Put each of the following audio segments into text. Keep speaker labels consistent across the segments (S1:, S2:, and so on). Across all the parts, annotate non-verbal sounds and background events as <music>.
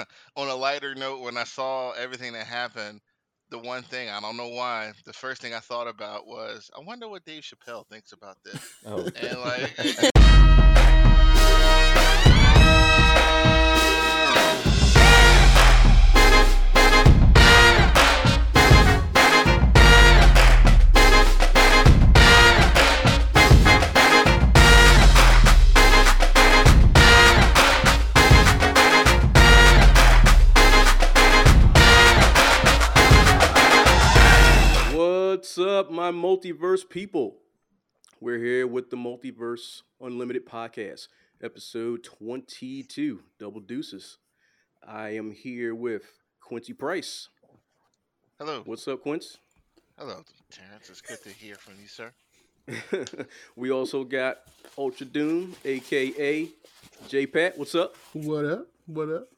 S1: <laughs> on a lighter note, when I saw everything that happened, the one thing I don't know why, the first thing I thought about was, I wonder what Dave Chappelle thinks about this.
S2: Oh.
S1: And like, <laughs> <laughs>
S2: up, my multiverse people? We're here with the Multiverse Unlimited podcast, episode 22, Double Deuces. I am here with Quincy Price.
S1: hello,
S2: What's up, Quince?
S1: hello, Terrence. It's good to hear from you, sir. <laughs>
S2: we also got Ultra Doom, aka J Pat. What's up?
S3: What up? What up?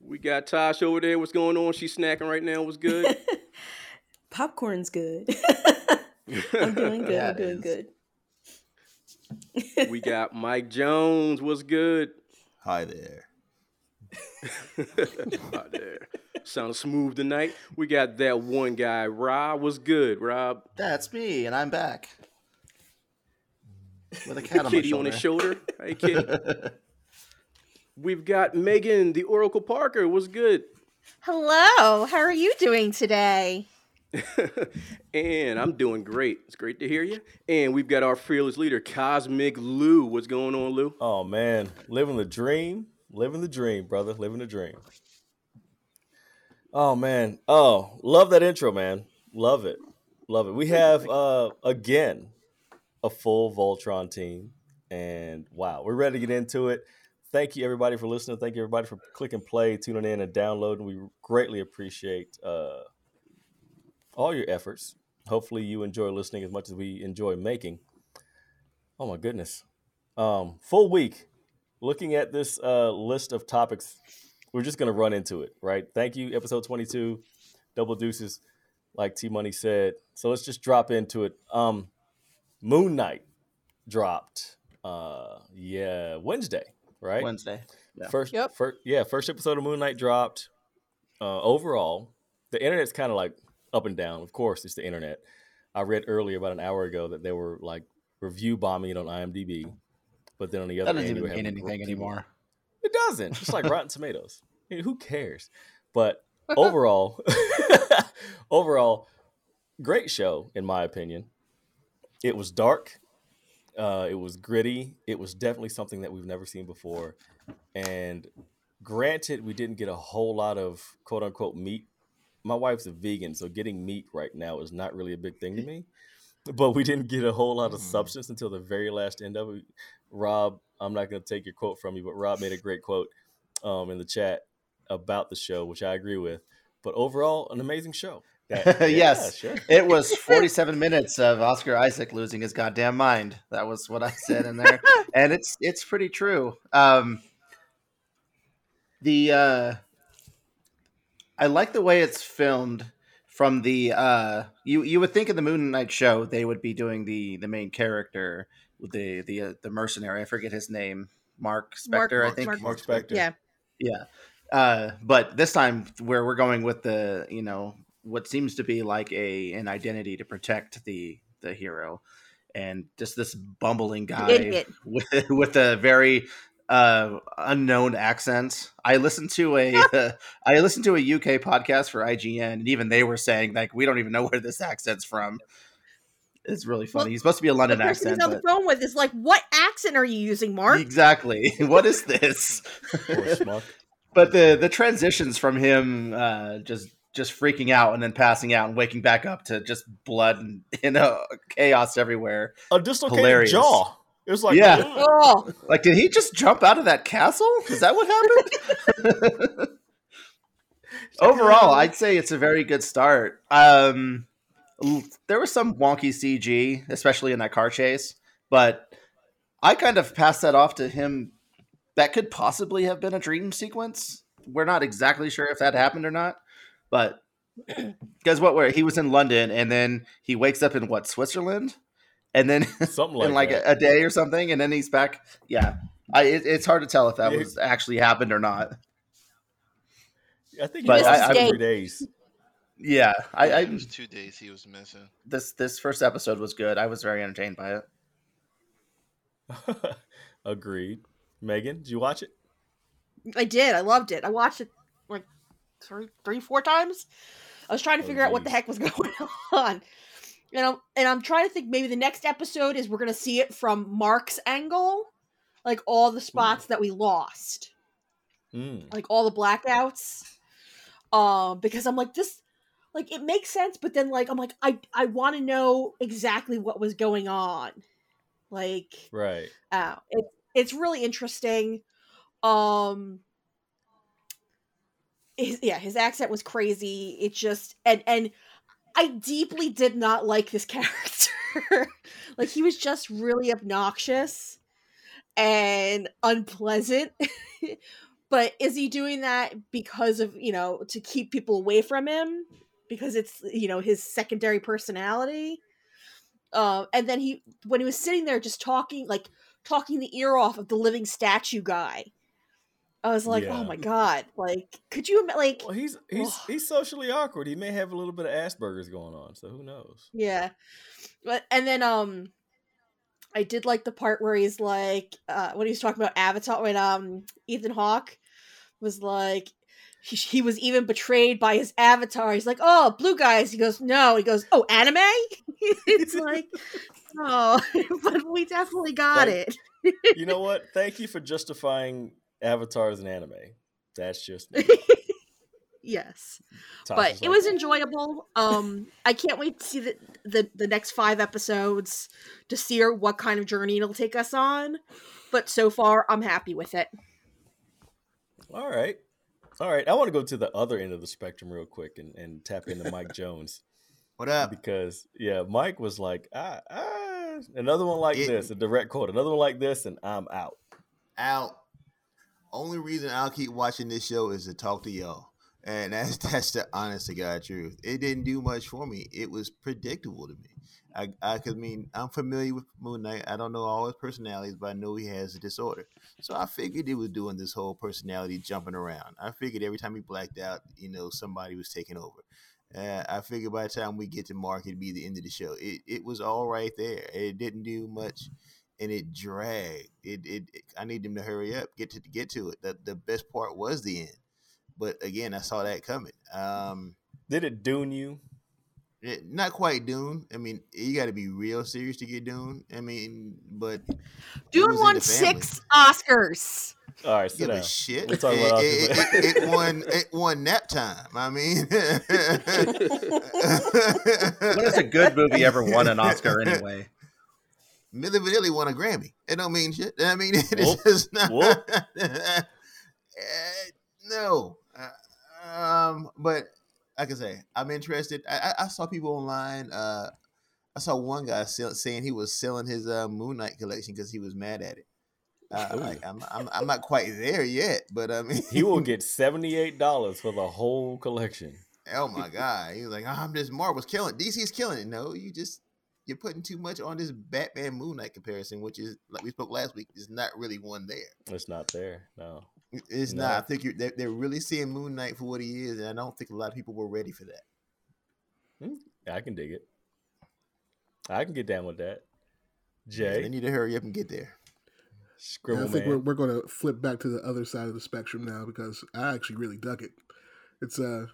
S2: We got Tosh over there. What's going on? She's snacking right now. What's good? <laughs>
S4: Popcorn's good. <laughs> I'm doing good. I'm doing <laughs>
S3: is.
S4: good.
S2: we got Mike Jones. What's good?
S3: Hi there. <laughs>
S2: Hi there. Sounds smooth tonight. We got that one guy, Rob. What's good, Rob?
S5: That's me, and I'm back with a cat on my
S2: Kitty on his shoulder. Hey, Kitty. We've got Megan, the Oracle Parker. What's good?
S6: Hello, how are you doing today? <laughs>
S2: and I'm doing great. It's great to hear you. And we've got our fearless leader, Cosmic Lou. What's going on, Lou?
S7: Oh man, living the dream, living the dream, brother, living the dream. Oh man, oh love that intro, man. Love it, love it. We have uh again a full Voltron team, and wow, we're ready to get into it. Thank you everybody for listening. Thank you everybody for clicking play, tuning in, and downloading. We greatly appreciate uh, all your efforts. Hopefully, you enjoy listening as much as we enjoy making. Oh my goodness, um, full week looking at this uh, list of topics we're just going to run into it right thank you episode 22 double deuces like t money said so let's just drop into it um moon knight dropped uh yeah wednesday right
S5: Wednesday. Yeah.
S7: first,
S6: Yep.
S7: fir- yeah first episode of moon knight dropped uh overall the internet's kind of like up and down of course it's the internet i read earlier about an hour ago that they were like review bombing it on imdb but then on the other
S5: That doesn't
S7: end,
S5: even mean anything
S7: people-
S5: anymore.
S7: It doesn't. Just like Rotten Tomatoes. I mean, who cares? But <laughs> overall, <laughs> overall, great show in my opinion. It was dark. Uh, it was gritty. It was definitely something that we've never seen before. And granted, we didn't get a whole lot of quote unquote meat. My wife's a vegan, so getting meat right now is not really a big thing to me. But we didn't get a whole lot of
S1: Mhm.
S7: substance until the very last end of it. Rob, I'm not going to take your quote from you, but Rob made a great quote um, in the chat about the show, which I agree with. But overall, an amazing show. That- <laughs>
S5: Yes.
S7: sure.
S5: It was <laughs> 47 minutes of Oscar Isaac losing his goddamn mind. That was what I said in there, <laughs> and it's it's pretty true. Um, the uh, I like the way it's filmed. From the uh, you you would think in the Moon Knight show they would be doing the the main character, the the uh, the mercenary. I forget his name, Mark
S6: Mark-
S5: Spector. I think
S6: Mark-
S7: Mark Spector.
S6: Yeah.
S5: Yeah. Uh, but this time where we're going with the, you know, what seems to be like a an identity to protect the the hero and just this bumbling guy
S6: Idiot.
S5: with with a very uh unknown accent. I listened to a <laughs> uh, I listened to a UK podcast for IGN and even they were saying like we don't even know where this accent's from. It's really funny.
S6: Well,
S5: he's supposed to be a
S6: The
S5: London
S6: person
S5: accent.
S6: he's on the phone with is like, "What accent are you using, Mark?"
S5: Exactly. <laughs> What is this? <laughs> But the the transitions from him uh, just just freaking out and then passing out and waking back up to just blood and you know chaos everywhere.
S7: A dislocated
S5: Hilarious.
S7: jaw. It was like,
S5: Yeah.
S6: Oh,
S5: Like, did he just jump out of that castle? Is that what happened? <laughs> Overall, I'd say it's a very good start. Um, there was some wonky CG, especially in that car chase, but I kind of passed that off to him. That could possibly have been a dream sequence. We're not exactly sure if that happened or not, but <clears throat> because what? Where he was in London and then he wakes up in what Switzerland, and then
S7: something like, <laughs>
S5: in like
S7: that.
S5: a, a day or something, and then he's back. Yeah, I, it, it's hard to tell if that
S7: Yeah.
S5: was actually happened or not.
S7: I think
S5: But
S7: he
S6: I-
S7: lost
S6: I-
S7: three days.
S5: Yeah, I, I
S1: it was two days he was missing.
S5: this this first episode was good. I was very entertained by it. <laughs>
S7: Agreed. Megan, did you watch it?
S6: I did. I loved it. I watched it like three, three, four times. I was trying to
S7: Oh,
S6: figure out what the heck was <laughs> going on. And I'm, and I'm trying to think maybe the next episode is we're going to see it from Mark's angle. Like all the spots that we lost.
S7: Mm.
S6: like all the blackouts um because i'm like this like it makes sense but then like i'm like i i want to know exactly what was going on like
S7: Right.
S6: uh, it, it's really interesting um his, yeah his accent was crazy it just and and i deeply did not like this <laughs> character. Like he was just really obnoxious and unpleasant. <laughs> But is he doing that because of you know to keep people away from him? Because it's you know his secondary personality? Uh, and then he when he was sitting there just talking like talking the ear off of the living statue guy i was like
S7: Yeah.
S6: oh my god like could you like
S7: Well, he's he's
S6: Ugh.
S7: he's socially awkward. He may have a little bit of Asperger's going on, so who knows?
S6: Yeah. But and then um I did like the part where he's like uh when he was talking about Avatar when um Ethan Hawke was like he, he was even betrayed by his avatar. He's like, "Oh, blue guys." He goes, "No." He goes, "Oh, anime?" <laughs> it's like, "Oh, <laughs> but we definitely got
S7: Thank-
S6: it."
S7: You know what? Thank you for justifying Avatar as an anime. That's just me. <laughs>
S6: yes.
S7: Tasha's
S6: but it
S7: like,
S6: was enjoyable. Um, I can't wait to see the, the the next five episodes to see what kind of journey it'll take us on. But so far, I'm happy with it.
S7: All right. All right. I want to go to the other end of the spectrum real quick and, and tap into Mike <laughs> Jones.
S3: What up?
S7: because yeah, Mike was like, ah, ah, another one like
S3: It-
S7: this, a direct quote, another one like this, and I'm out.
S3: Out. Only reason I'll keep watching this show is to talk to y'all. And that's <laughs> that's the honest to God truth. It didn't do much for me. It was predictable to me. I I could mean I'm familiar with Moon Knight. I don't know all his personalities, but I know he has a disorder. So I figured he was doing this whole personality jumping around. I figured every time he blacked out, you know, somebody was taking over. Uh, I figured by the time we get to Mark, it'd be the end of the show. It it was all right there. It didn't do much, and it dragged. It it. it- I need them to hurry up, get to get to it. The the best part was the end, but again, I saw that coming. Um,
S7: Did it dune you?
S3: it, not quite Dune. I mean, you got to be real serious to get Dune. I mean, but
S6: Dune won six Oscars.
S7: All right, sit
S3: Give
S7: down.
S3: a shit.
S7: We'll talk
S3: it,
S7: about
S3: it, it, it, it won. It won nap time. I mean,
S5: When has a good movie ever won an Oscar anyway? <laughs>
S3: Milli Vanilli won a Grammy. It don't mean shit. I mean, <laughs> it
S7: Whoop.
S3: is just not. <laughs> Eh, no. Uh, um, but like I say, I'm interested. I, I, I saw people online. Uh, I saw one guy sell, saying he was selling his uh, Moon Knight collection because he was mad at it. Uh, like, I'm, I'm, I'm not quite there yet, but I mean,
S7: He will get <laughs> seventy eight dollars for the whole collection.
S3: Oh my god, he was like, "I'm just Marvel's killing. DC's killing it." No, you just you're putting too much on this Batman Moon Knight comparison, which is like we spoke last week, is not really one there.
S7: It's not there. No.
S3: It's
S7: No.
S3: not. I think you're, they're, they're really seeing Moon Knight for what he is, and I don't think a lot of people were ready for that.
S7: I can dig it. I can get down with that.
S3: Yeah,
S7: Jay,
S3: they need to hurry up and get there.
S8: Yeah,
S7: scribble
S8: I think we're, we're going to flip back to the other side of the spectrum now because I actually really dug it. It's uh,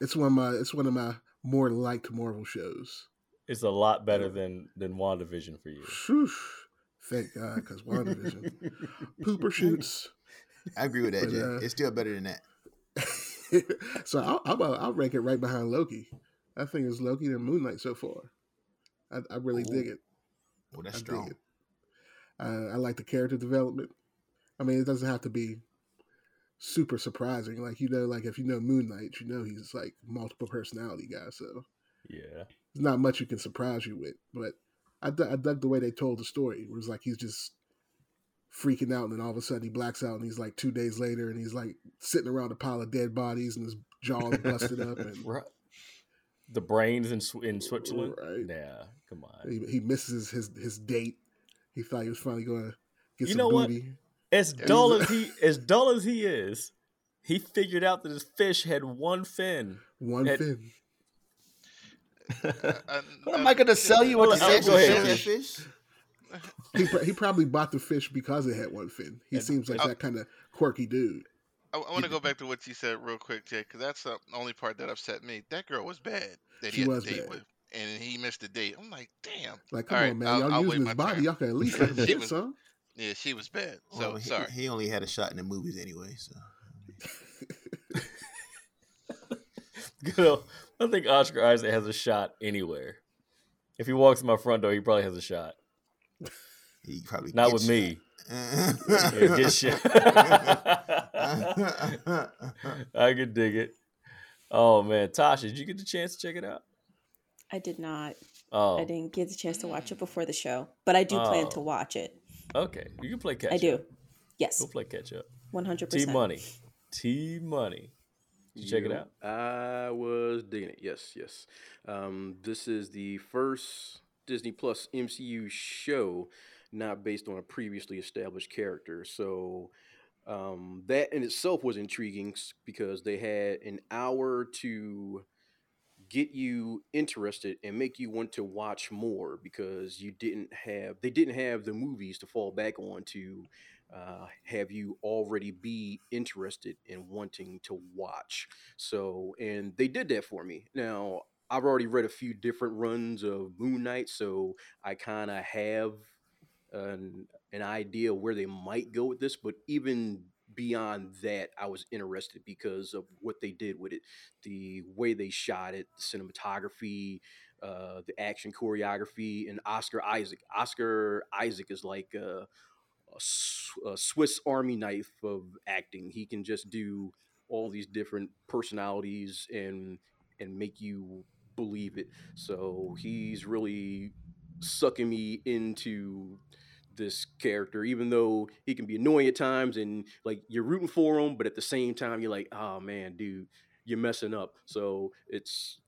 S8: it's one of my it's one of my more liked Marvel shows.
S7: It's a lot better than than WandaVision for you.
S8: Shoosh. Thank God, because WandaVision <laughs> pooper shoots.
S3: I agree with that,
S8: But,
S3: Jay.
S8: uh,
S3: it's still better than that. <laughs>
S8: so I'll, I'll I'll rank it right behind Loki. I think it's Loki and Moon Knight so far. I, I really dig it.
S3: Well, that's
S8: I
S3: strong.
S8: Uh, I like the character development. I mean, it doesn't have to be super surprising. Like you know, like if you know Moon Knight, you know he's like multiple personality guy. So
S7: Yeah.
S8: There's not much you can surprise you with. But I, dug the way they told the story. It was like he's just freaking out, and then all of a sudden he blacks out, and he's like two days later, and he's like sitting around a pile of dead bodies, and his jaw's busted up, and <laughs>
S7: Right. The brains in in Switzerland.
S8: Right.
S7: Yeah, come on.
S8: he, he misses his his date. He thought he was finally going to get
S7: You
S8: some
S7: know what?
S8: booty.
S7: As dull as he <laughs> as dull as he is, he figured out that his fish had one fin.
S8: One
S7: It-
S8: fin. <laughs>
S1: Uh,
S5: What am I going to sell you?
S7: Well,
S5: What
S7: I'll go ahead.
S3: Sell
S5: fish?
S3: fish? <laughs>
S8: He, he probably bought the fish because it had one fin. He
S7: And-
S8: seems like
S1: Oh.
S8: that kind of quirky dude.
S1: I, want to go back to what you said real quick, Jay, because that's the only part that upset me. That girl was bad that
S8: She
S1: he had
S8: was
S1: to date
S8: bad.
S1: with, and he missed the date. I'm like, damn.
S8: Like, come
S1: All
S8: on,
S1: right,
S8: man,
S1: I'll-
S8: y'all
S1: I'll
S8: using his body.
S1: turn.
S8: Y'all can at least <laughs> let him
S1: She
S8: get some.
S1: Yeah, she was bad. So
S3: Well, he,
S1: sorry.
S3: he only had a shot in the movies anyway. So
S7: Good old- I think Oscar Isaac has a shot anywhere. If he walks in my front door, he probably has a shot.
S3: he probably
S7: Not
S3: gets
S7: with me. Yeah, get <laughs> shot. <laughs> I could dig it. Oh man, Tasha, did you get the chance to check it out?
S4: I did not.
S7: Oh,
S4: I didn't get the chance to watch it before the show, but I do plan oh. to
S7: Oh.
S4: watch it.
S7: okay. You can play catch
S4: I do. Yes,
S7: We'll play catch up.
S4: One hundred percent. T.
S7: Money. T Money. Did you check it out?
S2: I was digging it. Yes, yes. Um, this is the first Disney Plus MCU show not based on a previously established character. So um, that in itself was intriguing because they had an hour to get you interested and make you want to watch more because you didn't have they didn't have the movies to fall back on to uh, have you already be interested in wanting to watch. So, and they did that for me. Now, I've already read a few different runs of Moon Knight, so I kind of have an, an idea where they might go with this. But even beyond that, I was interested because of what they did with it, the way they shot it, the cinematography, uh, the action choreography, and Oscar Isaac. Oscar Isaac is like. Uh, a, Swiss Army knife of acting. He can just do all these different personalities and and make you believe it. So he's really sucking me into this character, even though he can be annoying at times and like you're rooting for him, but at the same time you're like, oh man, dude, you're messing up. So it's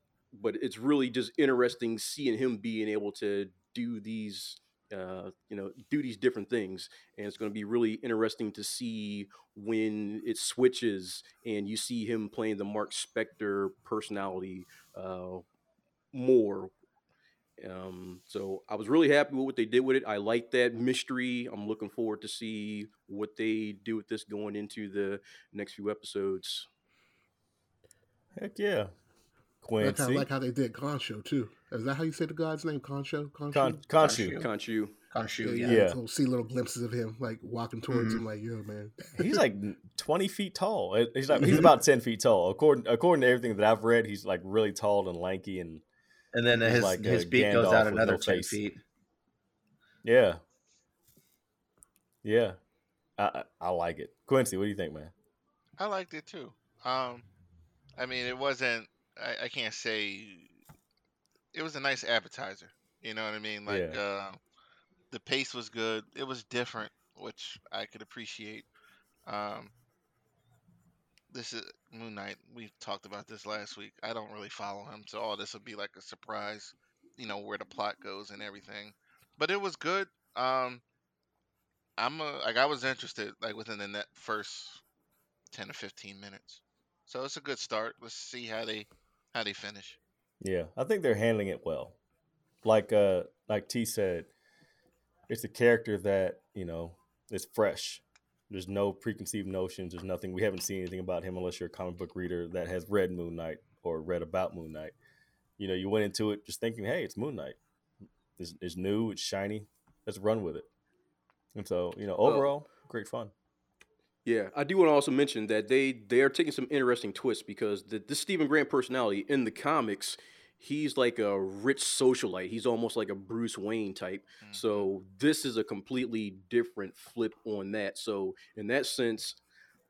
S2: but it's really just interesting seeing him being able to do these uh, you know, do these different things. And it's going to be really interesting to see when it switches and you see him playing the Mark Spector personality uh, more. Um, so I was really happy with what they did with it. I like that mystery. I'm looking forward to see what they do with this going into the next few episodes.
S7: Heck yeah.
S8: I kind of like how they did Concho too. Is that how you say the god's name? Concho. Concho.
S7: Con- Khonshu.
S2: Khonshu.
S5: Khonshu,
S8: yeah,
S5: yeah.
S7: Yeah.
S8: We'll see little glimpses of him like walking towards
S5: Mhm.
S8: him, like, yo, man.
S7: He's like 20 feet tall. He's like he's about 10 feet tall. According according to everything that I've read, he's like really tall and lanky and
S5: And then his
S7: like,
S5: his beak goes out another
S7: no
S5: ten
S7: face.
S5: feet.
S7: yeah. Yeah. I, I I like it. Quincy, what do you think, man?
S1: I liked it too. Um, I mean, it wasn't. I, I can't say. It was a nice appetizer. You know what I mean? Like,
S7: Yeah.
S1: uh, the pace was good. It was different, which I could appreciate. Um, this is Moon Knight. We talked about this last week. I don't really follow him, so all this will be like a surprise. You know where the plot goes and everything. But it was good. Um, I'm a, like I was interested like within the net first 10 to 15 minutes. So it's a good start. Let's see how they how they finish.
S7: Yeah, I think they're handling it well. Like uh like T said, it's a character that, you know, is fresh. There's no preconceived notions. There's nothing we haven't seen anything about him unless you're a comic book reader that has read Moon Knight or read about Moon Knight. You know, you went into it just thinking, hey, it's Moon Knight. It's, it's new, it's shiny. Let's run with it. And so, you know, overall, great fun.
S2: Yeah, I do want to also mention that they they are taking some interesting twists because the this Stephen Grant personality in the comics, he's like a rich socialite. He's almost like a Bruce Wayne type.
S1: Mhm.
S2: So this is a completely different flip on that. So in that sense,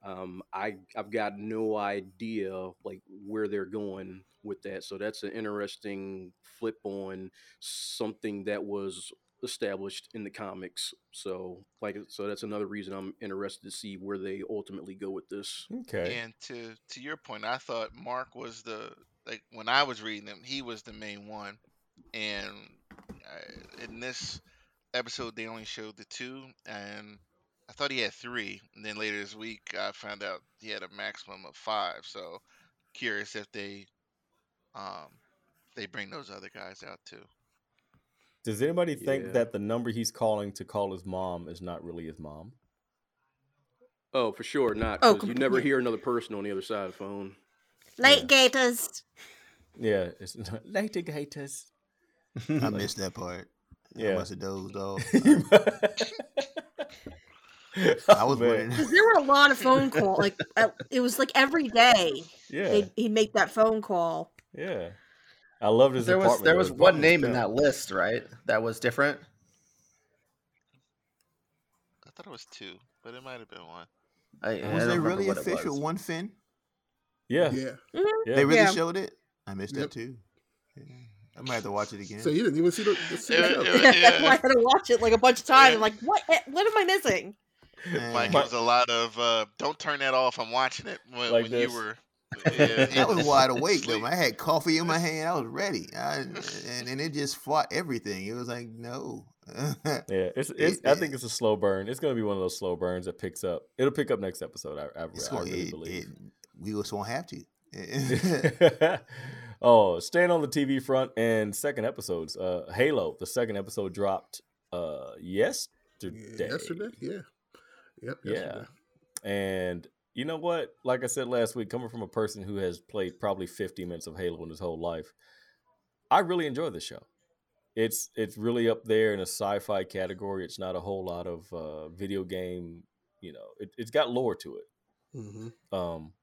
S2: um, I I've got no idea like where they're going with that. So that's an interesting flip on something that was established in the comics. So like so that's another reason I'm interested to see where they ultimately go with this.
S7: Okay.
S1: And to to your point, I thought Mark was the like when I was reading him, he was the main one. And uh, in this episode, they only showed the two, and I I thought he had three, and then later this week I found out he had a maximum of five. So curious if they um they bring those other guys out too.
S7: Does anybody think
S2: Yeah.
S7: that the number he's calling to call his mom is not really his mom?
S2: Oh, for sure not.
S6: Oh,
S2: 'cause you never hear another person on the other side of the phone.
S6: Late gators.
S7: Yeah, it's not litigators.
S3: I missed that part.
S7: Yeah.
S3: I must have dozed off. <laughs>
S7: I <laughs>
S3: I was
S7: Man.
S3: wondering.
S6: Because there were a lot of phone calls. Like uh, it was like every day
S7: Yeah,
S6: they'd, he'd make that phone call.
S7: yeah. I loved his
S5: there was
S7: apartment.
S5: there
S7: though.
S5: was one
S7: apartment
S5: name in that list, right? That was different.
S1: I thought it was two, but it might have been one.
S5: I, I
S3: Was
S5: don't
S3: they really
S5: what it
S3: official? One fin?
S7: Yeah,
S8: Yeah.
S7: yeah.
S3: They really
S6: Yeah.
S3: showed it. I missed
S8: Yep.
S3: that too. Yeah. I might have to watch it again.
S8: So you didn't even see the, the, see the
S1: It- it-
S6: That's why <laughs> I had to watch it like a bunch of times.
S1: Yeah.
S6: I'm like, what? eh, What am I missing?
S3: Like,
S1: Mike, it was a lot of uh, "Don't turn that off." I'm watching it when,
S7: Like
S1: when you were. Yeah, <laughs>
S3: I was wide awake though. I had coffee in my <laughs> hand. I was ready, I, and and it just fought everything. It was like no. <laughs>
S7: Yeah, it's it's.
S3: It-
S7: I think it's a slow burn. It's gonna be one of those slow burns that picks up. It'll pick up next episode. I, I, I really
S3: it-
S7: believe.
S3: it- we just won't have to.
S7: oh, staying on the TV front and second episodes. Uh, Halo, the second episode dropped uh yesterday.
S8: Yesterday? Yeah. Yep.
S7: Yeah. And you know what? Like I said last week, coming from a person who has played probably 50 minutes of Halo in his whole life, I really enjoy this show. It's it's really up there in a sci-fi category. It's not a whole lot of uh, video game. You know, it, it's got lore to it.
S8: Mm-hmm.
S7: Um,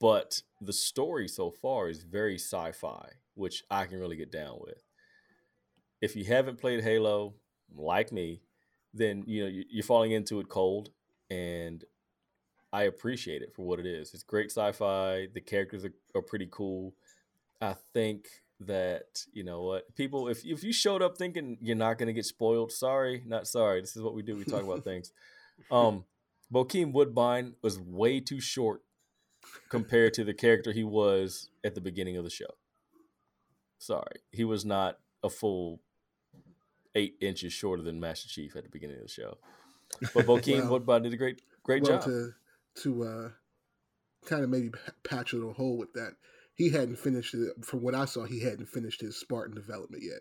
S7: but the story so far is very sci-fi, which I can really get down with. If you haven't played Halo, like me, then you know you're falling into it cold, and I appreciate it for what it is. It's great sci-fi. The characters are, are pretty cool. I think that you know what people if if you showed up thinking you're not going to get spoiled, sorry, not sorry. This is what we do. We talk about <laughs> things. Um, Bokeem Woodbine was way too short compared to the character he was at the beginning of the show. Sorry, he was not a full eight inches shorter than Master Chief at the beginning of the show. But <laughs> Bokeem
S8: Well-
S7: Woodbine did a great great
S8: well,
S7: job.
S8: to to uh, kind of maybe patch a little hole with that, he hadn't finished it. From what I saw, he hadn't finished his Spartan development yet.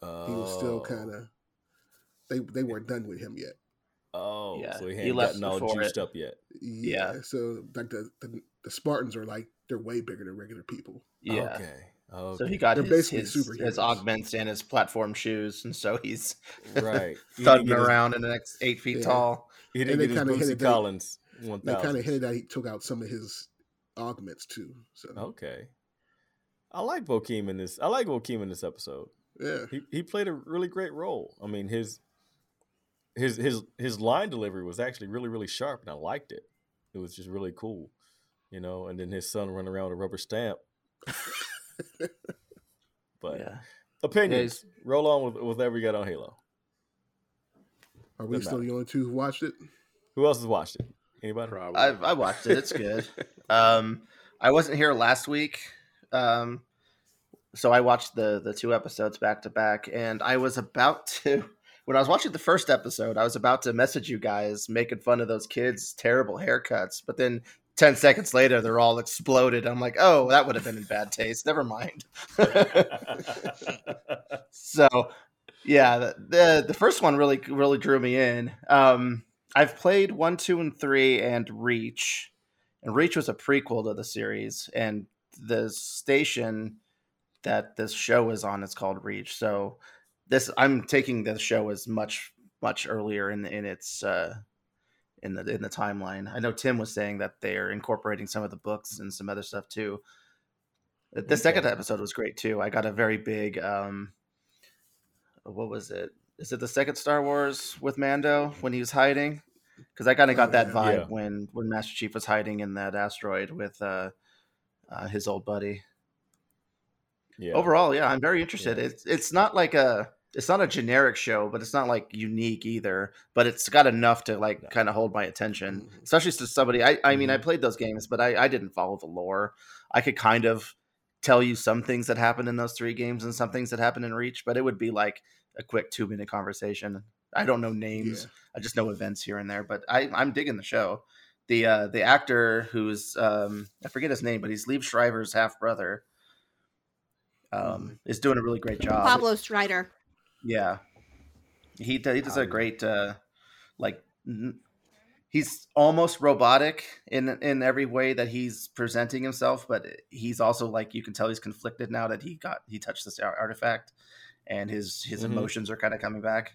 S8: He was still
S7: Oh.
S8: kind of. They they weren't done with him yet.
S7: Oh,
S5: Yeah,
S7: so he
S5: he
S7: hadn't
S5: left
S7: gotten all juiced
S5: it.
S7: up yet.
S8: Yeah.
S5: Yeah.
S8: So like the, the the Spartans are like they're way bigger than regular people.
S5: Yeah.
S7: Okay. Okay.
S5: So he got
S8: They're
S5: his,
S8: basically
S5: his,
S8: superheroes.
S5: his augments and his platform shoes, and so he's
S7: right. <laughs> He didn't
S5: thudding
S7: get his-
S5: around in the next eight feet
S8: Yeah.
S5: tall.
S7: He didn't
S8: they
S7: get his
S8: kinda
S7: Bootsy
S8: hinted that-
S7: Collins one
S8: They kind of hinted that he took out some of his augments too. So
S7: Okay. I like Bokeem in this. I like Bokeem in this episode.
S8: yeah,
S7: He he played a really great role. I mean his his his his line delivery was actually really really sharp, and I liked it. It was just really cool, you know. And then his son running around with a rubber stamp. <laughs> But
S5: Yeah.
S7: opinions. Roll on with with whatever you got on Halo.
S8: are we
S7: Doesn't
S8: still
S7: matter.
S8: the only two who watched it?
S7: Who else has watched it? Anybody?
S2: Probably.
S5: I I watched it. It's good. <laughs> um, I wasn't here last week, um, so I watched the the two episodes back to back, and I was about <laughs> to. When I was watching the first episode, I was about to message you guys making fun of those kids' terrible haircuts, but then 10 seconds later, they're all exploded. I'm like, oh, that would have been in bad taste. Never mind. <laughs> so yeah the, the the first one really really drew me in um i've played one two and three and reach. And reach was a prequel to the series and the station that this show is on is called reach. So this i'm taking the show as much much earlier in in its uh in the in the timeline. I know tim was saying that they're incorporating some of the books and some other stuff too. The second episode was great too. I got a very big um what was it? Is it the second Star Wars with Mando when he was hiding? Because I kind of got
S8: Oh,
S5: that vibe
S7: Yeah.
S5: when when Master Chief was hiding in that asteroid with uh, uh, his old buddy.
S7: yeah.
S5: Overall, yeah, I'm very interested.
S7: Yeah.
S5: It's it's not like a it's not a generic show, but it's not like unique either. But it's got enough to like
S7: No.
S5: kind of hold my attention,
S8: Mhm.
S5: especially to somebody. I I mean, I
S7: Mhm.
S5: played those games, but I I didn't follow the lore. I could kind of tell you some things that happened in those three games and some things that happened in Reach, but it would be like a quick two minute conversation. I don't know names.
S8: Yeah.
S5: I just know events here and there. But I, I'm digging the show. The uh, the actor who's um, I forget his name, but he's Liev Schreiber's half brother. Um, is doing a really great job.
S6: Pablo Schreiber.
S5: Yeah, he he does a great uh, like n- he's almost robotic in in every way that he's presenting himself, but he's also like you can tell he's conflicted now that he got he touched this artifact, and his his
S7: Mhm.
S5: emotions are kind of coming back.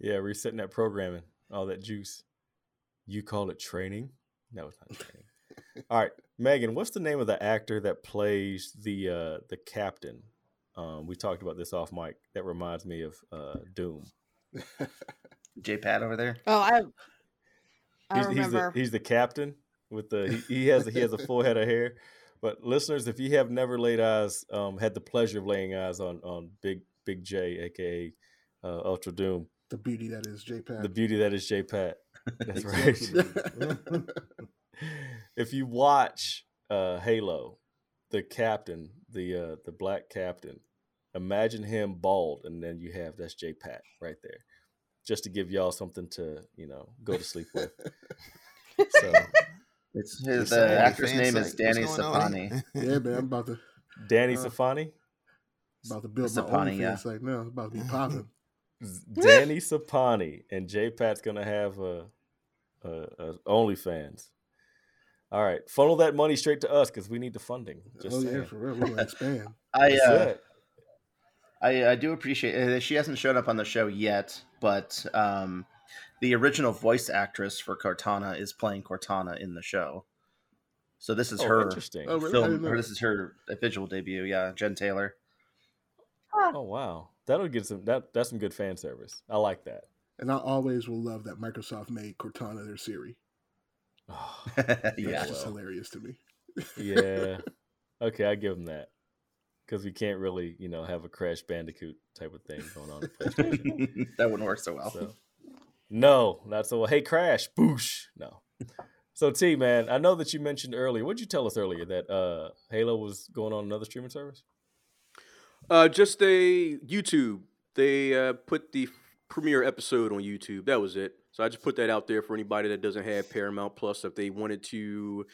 S7: Yeah, resetting that programming, all that juice. You call it training? No, it's not training. <laughs> all right, Megan, what's the name of the actor that plays the uh the captain? Um, we talked about this off mic. That reminds me of uh Doom. <laughs>
S5: J Pat over there.
S6: Oh, I. I
S7: He's, he's the
S6: remember.
S7: he's the captain with the he, he has he has a full head of hair. But listeners, if you have never laid eyes, um, had the pleasure of laying eyes on on Big Big J, aka uh, Ultra Doom,
S8: the beauty that is J-Pat.
S7: the beauty that is J Pat. <laughs> That's right. <laughs> If you watch uh, Halo, the captain, the uh, the black captain, imagine him bald, and then you have that's J Pat right there, just to give y'all something to you know go to sleep with. <laughs> So
S5: It's his
S3: fan-
S5: the
S3: your
S5: actor's name
S3: site,
S5: is Danny
S3: what's?
S5: Safani.
S8: yeah, man, I'm about to
S7: Danny
S8: Uh,
S7: Safani,
S8: about to build my own
S5: Sapani,
S8: fan
S5: yeah.
S8: site now. It's about to be popping. <laughs>
S7: Danny Sapani, and J Pat's gonna have a, a, a OnlyFans. All right, funnel that money straight to us because we need the funding. Just
S8: oh
S7: saying.
S8: yeah, for real. We're gonna expand. <laughs>
S5: I uh. I, I do appreciate uh, she hasn't shown up on the show yet, but um, the original voice actress for Cortana is playing Cortana in the show. So this is
S7: Oh,
S5: her
S7: interesting.
S8: Oh, really?
S5: Film, or this is her visual debut. Yeah, Jen Taylor.
S7: Oh wow, that'll get some. That that's some good fan service. I like that.
S8: And I always will love that Microsoft made Cortana their Siri.
S7: Oh, <sighs> <laughs>
S8: That's
S5: yeah,
S8: just hilarious to me.
S7: yeah. <laughs> Okay, I give them that because we can't really, you know, have a Crash Bandicoot type of thing going on. <laughs>
S5: that wouldn't work so well.
S7: So, no, not so. Well. Hey, Crash, boosh. No. So T man, I know that you mentioned earlier. What'd you tell us earlier that uh Halo was going on another streaming service?
S2: Uh, just a YouTube. They uh, put the premiere episode on YouTube. That was it. So I just put that out there for anybody that doesn't have Paramount Plus. If they wanted to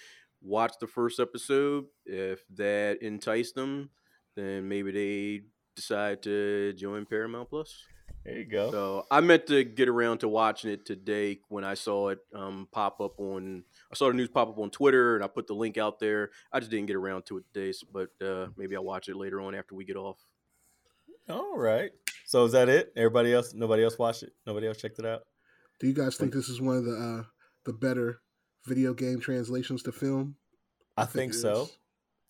S2: watch the first episode, if that enticed them, then maybe they decide to join Paramount Plus.
S7: There you go.
S2: So I meant to get around to watching it today when I saw it um, pop up on. I saw the news pop up on Twitter, and I put the link out there. I just didn't get around to it today, but uh, maybe I'll watch it later on after we get off.
S7: All right. So is that it? Everybody else? Nobody else watched it? Nobody else checked it out?
S8: Do you guys think this is one of the uh, the better video game translations to film?
S7: I,
S8: I
S7: think,
S8: think
S7: so.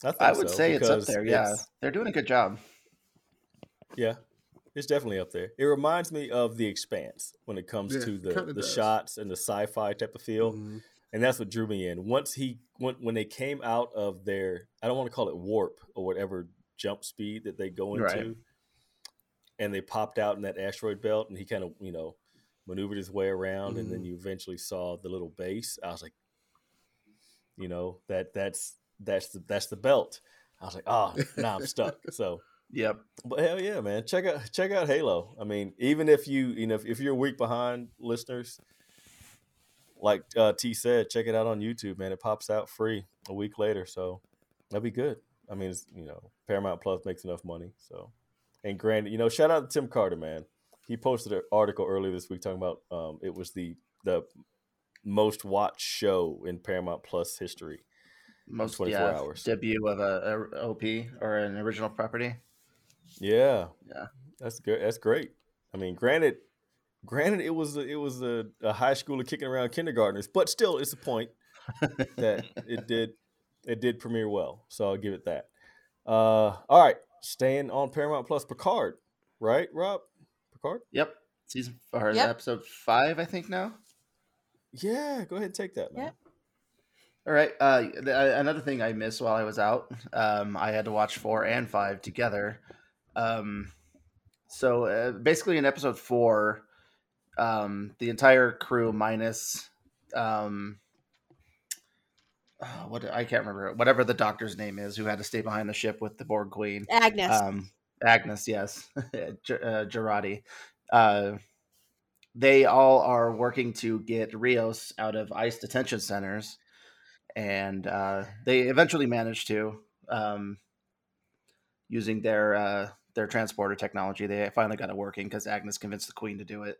S7: I, think
S5: I would
S7: so,
S5: say it's up there. Yeah, they're doing a good job.
S7: Yeah, it's definitely up there. It reminds me of The Expanse when it comes
S8: Yeah,
S7: to the the
S8: does.
S7: shots and the sci-fi type of feel,
S8: Mhm.
S7: And that's what drew me in. Once he when when they came out of their I don't want to call it warp or whatever jump speed that they go into,
S5: Right.
S7: and they popped out in that asteroid belt, and he kind of you know maneuvered his way around, and then
S8: Mhm.
S7: you eventually saw the little base. I was like, you know that that's that's the that's the belt. I was like, oh, now I'm stuck. <laughs> So.
S5: Yep.
S7: But hell yeah, man! Check out check out Halo. I mean, even if you you know if, if you're a week behind, listeners, like uh, T said, check it out on YouTube, man. It pops out free a week later, so that'd be good. I mean, it's, you know, Paramount Plus makes enough money, so. And granted, you know, shout out to Tim Carter, man. He posted an article earlier this week talking about um, it was the the most watched show in Paramount Plus history.
S5: Most
S7: 24
S5: yeah,
S7: hours.
S5: debut of a, a OP or an original property.
S7: Yeah,
S5: Yeah.
S7: that's good. That's great. I mean, granted, granted, it was a, it was a, a high schooler kicking around kindergartners, but still, it's a point that it <laughs> did it did premiere well. So I'll give it that. Uh, all right, staying on Paramount Plus, Picard, right, Rob? Picard?
S5: Yep. Season or
S6: Yep.
S5: episode five, I think now.
S7: Yeah, go ahead and take that, man.
S6: Yep.
S5: All right. Uh, th- uh, another thing I missed while I was out, um, I had to watch four and five together. Um, so uh, basically, in episode four, um, the entire crew minus um, uh, what I can't remember whatever the doctor's name is who had to stay behind the ship with the Borg Queen.
S6: Agnes.
S5: Um, Agnes, yes, <laughs> Ger- uh, Jurati. Uh, they all are working to get Rios out of ICE detention centers, and uh, they eventually manage to um, using their uh, their transporter technology. They finally got it working because Agnes convinced the Queen to do it.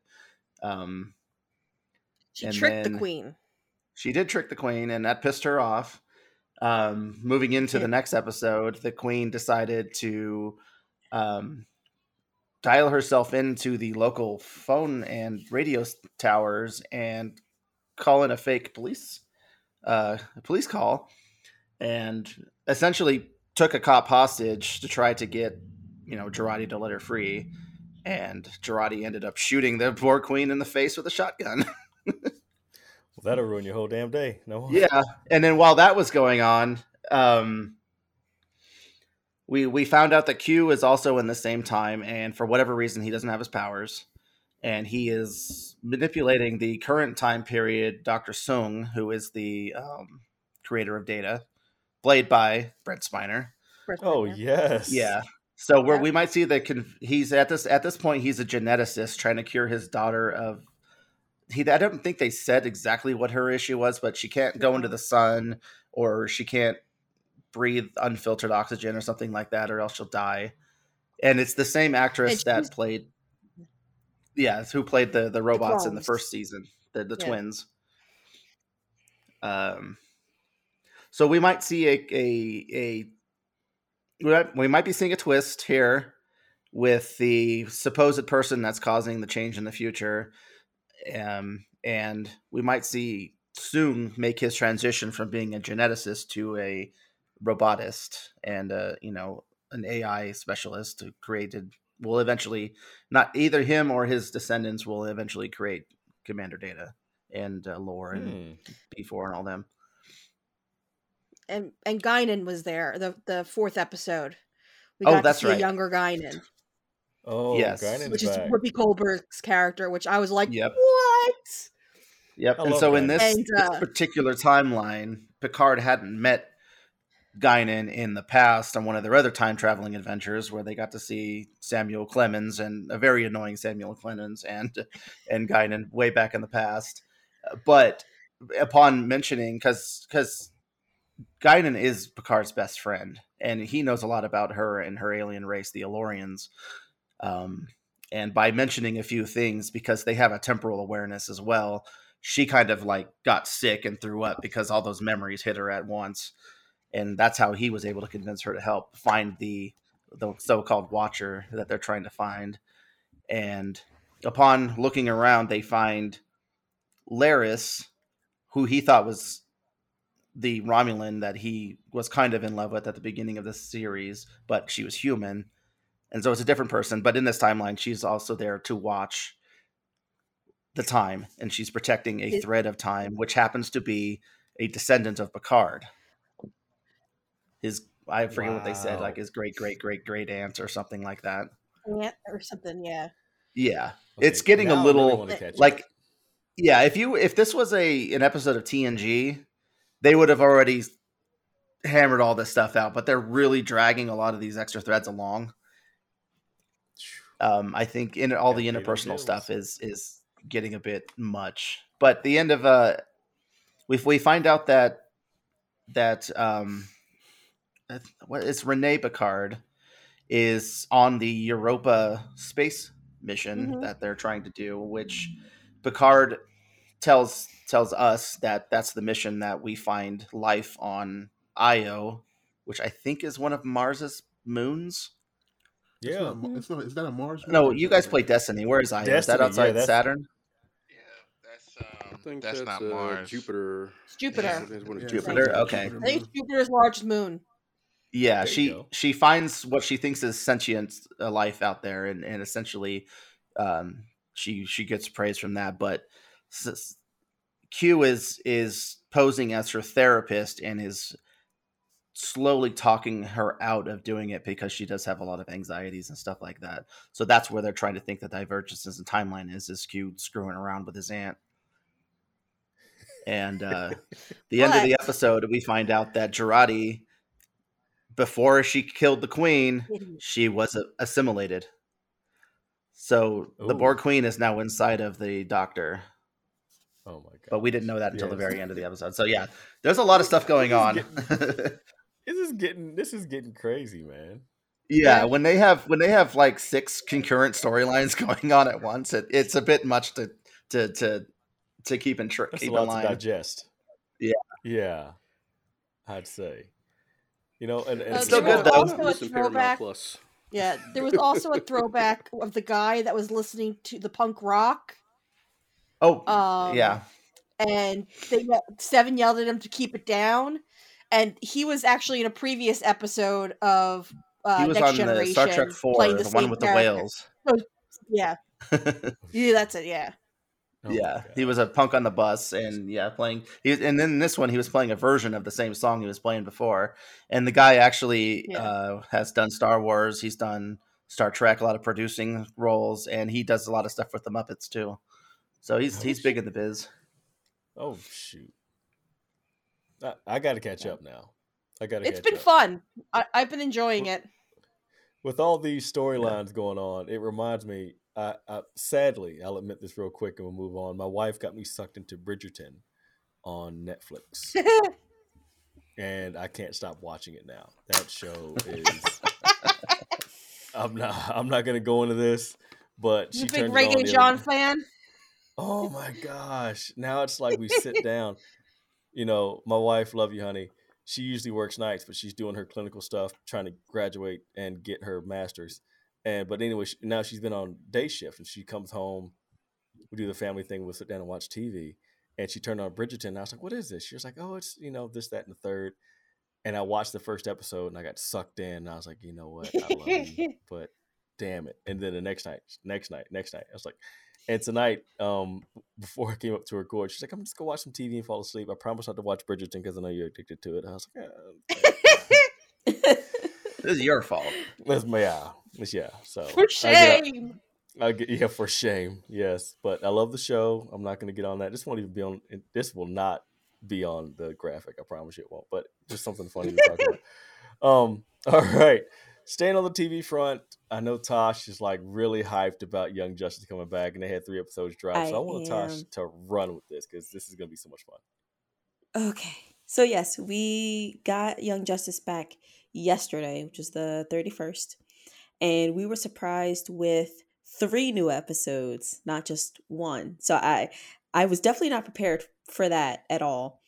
S5: Um,
S6: She tricked the queen.
S5: she did trick the queen and that pissed her off. Um, moving into the next episode the queen decided to um, dial herself into the local phone and radio towers and call in a fake police uh, police call and essentially took a cop hostage to try to get you know Jurati to let her free and Jurati ended up shooting the poor queen in the face with a shotgun <laughs>
S7: Well, that'll ruin your whole damn day. No.
S5: yeah and then while that was going on um we we found out that q is also in the same time and for whatever reason he doesn't have his powers and he is manipulating the current time period dr Soong who is the um, creator of data played by brent spiner
S7: Oh yes.
S5: yeah so where
S6: Yeah.
S5: we might see that he's at this at this point he's a geneticist trying to cure his daughter of he I don't think they said exactly what her issue was, but she can't go into the sun or she can't breathe unfiltered oxygen or something like that, or else she'll die. And it's the same actress that played yeah, who played the the robots in the first season, the the
S6: Yeah.
S5: twins. Um so we might see a a a we might- be seeing a twist here with the supposed person that's causing the change in the future um, and we might see Soong make his transition from being a geneticist to a robotist and uh, you know an ai specialist who created will eventually not either him or his descendants will eventually create commander data and uh, lore and
S7: Hmm.
S5: b4 and all them
S6: and and Guinan was there the the fourth episode. We
S5: Oh,
S6: got
S5: that's
S6: to see
S5: right.
S6: a younger Guinan,
S7: Oh,
S5: Yes.
S7: Guinan's
S6: which is
S7: back.
S6: Whoopi Goldberg's character, which I was like,
S5: Yep.
S6: what?
S5: Yep.
S7: I
S5: and
S7: love
S5: so in this,
S6: And,
S5: this
S6: uh,
S5: particular timeline, Picard hadn't met Guinan in the past on one of their other time traveling adventures where they got to see Samuel Clemens and a very annoying Samuel Clemens and and Guinan way back in the past. But upon mentioning because because Guinan is Picard's best friend and he knows a lot about her and her alien race, the El-Aurians. Um, and by mentioning a few things because they have a temporal awareness as well, she kind of like got sick and threw up because all those memories hit her at once and that's how he was able to convince her to help find the the so-called watcher that they're trying to find and upon looking around they find Laris who he thought was the Romulan that he was kind of in love with at the beginning of this series but she was human. And so it's a different person but in this timeline she's also there to watch the time and she's protecting a thread of time which happens to be a descendant of Picard. His I forget what they said like his great great great great aunt or something like that.
S6: Aunt or something, yeah.
S5: yeah.
S7: Okay,
S5: it's getting
S7: a
S5: a
S7: I really
S5: little like
S7: up.
S5: yeah if you if this was a an episode of TNG they would have already hammered all this stuff out but they're really dragging a lot of these extra threads along. Um i think in all
S7: Gotta
S5: the interpersonal stuff is is getting a bit much. But the end of uh we we find out that that um what it's Rene Picard is on the Europa space mission
S6: Mhm.
S5: that they're trying to do which Picard tells tells us that that's the mission that we find life on Io which I think is one of Mars's moons
S8: It's
S7: Yeah.
S8: not, Mo- it's not. Is that a Mars?
S5: no you guys play Destiny where is Io is that
S7: Destiny, yeah,
S5: outside
S7: that's-
S5: Saturn
S1: Yeah, that's
S2: I
S1: um,
S2: think
S1: that's,
S2: that's,
S1: not
S2: uh,
S1: Mars.
S2: Jupiter.
S6: It's Jupiter.
S2: Yeah, that's it's
S5: Jupiter, okay.
S8: Jupiter
S6: I think Jupiter's largest moon.
S5: yeah
S7: There
S5: she she finds what she thinks is sentient uh, life out there and, and essentially um she she gets praise from that but s- s- q is is posing as her therapist and is slowly talking her out of doing it because she does have a lot of anxieties and stuff like that. So that's where they're trying to think the divergences in timeline is is q screwing around with his aunt. And uh <laughs> the end of the episode we find out that Jurati before she killed the queen she was assimilated. So the
S7: Ooh.
S5: Borg Queen is now inside of the Doctor,
S7: Oh my god!
S5: but we didn't know that until the very end of the <laughs> episode. So yeah, there's a lot of stuff going on. <laughs>
S7: This is getting this is getting crazy, man.
S5: yeah,
S6: Yeah.
S5: when they have when they have like six concurrent storylines <laughs> going on at once, it, it's a bit much to to to to keep in tr-
S7: That's
S5: keep
S7: a
S5: in
S7: lot to
S5: line.
S7: digest.
S5: Yeah.
S7: yeah, I'd say. You know, and, and
S6: Uh,
S5: It's still good, though.
S6: Also a throwback.
S2: Plus.
S6: Yeah, there was also a throwback of the guy that was listening to the punk rock.
S5: Oh,
S6: Um,
S5: yeah,
S6: and they Seven yelled at him to keep it down, and he was actually in a previous episode of uh,
S5: he was
S6: Next
S5: on the
S6: Generation
S5: Star Trek Four,
S6: playing
S5: the,
S6: the,
S5: one
S6: same
S5: with the
S6: character.
S5: whales.
S6: Yeah, <laughs> yeah, that's it. Yeah,
S7: Oh
S5: yeah, he was a punk on the bus, and yeah, playing. He, and then this one, he was playing a version of the same song he was playing before. And the guy actually
S6: Yeah.
S5: uh, has done Star Wars. He's done Star Trek, a lot of producing roles, and he does a lot of stuff with the Muppets too. So he's
S7: Oh,
S5: he's big in the biz.
S7: Oh shoot! I, I got to catch up now. I got to.
S6: it's been fun. I, I've been enjoying it.
S7: with all these storylines going on, it reminds me. I, I sadly, I'll admit this real quick, and we'll move on. My wife got me sucked into Bridgerton on Netflix, <laughs> and I can't stop watching it now. That show is. <laughs> I'm not. I'm not going to go into this, but
S6: You
S7: she
S6: a big
S7: turned it on
S6: Regé-Jean
S7: other-
S6: fan?
S7: Oh my gosh! Now it's like we sit down. <laughs> You know, my wife, love you, honey. She usually works nights, but she's doing her clinical stuff, trying to graduate and get her master's. And but anyway, she, now she's been on day shift, and she comes home. We do the family thing. We'll sit down and watch TV. And she turned on Bridgerton. And I was like, "What is this?" She was like, "Oh, it's you know this, that, and the third. And I watched the first episode, and I got sucked in. And I was like, "You know what? I love you, <laughs> but damn it!" And then the next night, next night, next night, I was like, and tonight, um, before I came up to record, she's like, "I'm just gonna watch some TV and fall asleep. I promise not to watch Bridgerton because I know you're addicted to it." I was like, "Yeah,
S5: This is your fault.
S7: "That's my yeah, it's- yeah." So
S6: For
S7: I get-
S6: shame.
S7: I get, yeah, for shame. Yes, but I love the show. I'm not gonna get on that. This won't even be on. This will not be on the graphic. I promise you it won't. But just something funny to talk about. <laughs> Um. <laughs> All right. Staying on the TV front, I know Tosh is like really hyped about Young Justice coming back, and they had three episodes drop.
S4: I
S7: so I want Tosh to run with this because this is gonna be so much fun.
S4: Okay. So yes, we got Young Justice back yesterday, which is the 31st. And we were surprised with three new episodes, not just one. So I I was definitely not prepared for that at all.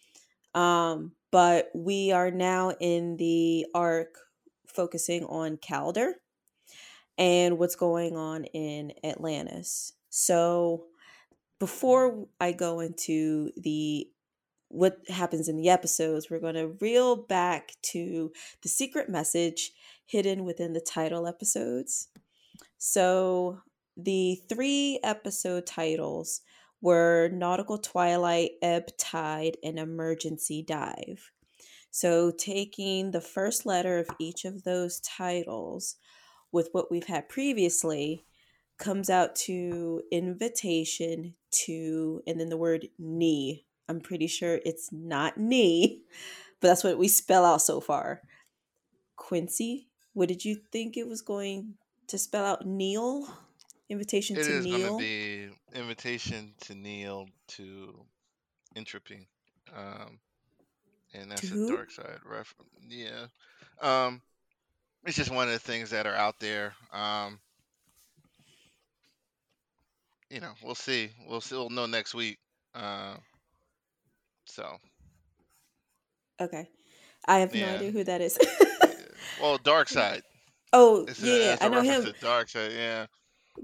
S4: Um but we are now in the arc focusing on Kaldur and what's going on in Atlantis. So before I go into the what happens in the episodes, we're going to reel back to the secret message hidden within the title episodes. So, the three episode titles were Nautical Twilight, Ebb Tide, and Emergency Dive. So, taking the first letter of each of those titles with what we've had previously comes out to invitation to, and then the word knee. I'm pretty sure it's not knee, <laughs> but that's what we spell out so far. Quincy, what did you think it was going to spell out? Neil? Invitation
S1: It
S4: to
S1: is going to be invitation to kneel to entropy, um, and that's
S4: To
S1: a
S4: who?
S1: Darkseid reference. Yeah, um, it's just one of the things that are out there. Um, you know, we'll see. We'll see. We'll know next week. Uh, so,
S4: Okay. I have no idea who that is.
S1: yeah. well, dark <laughs> side.
S4: oh,
S1: It's a,
S4: yeah,
S1: it's
S4: I
S1: a
S4: know him.
S1: to Darkseid. Yeah.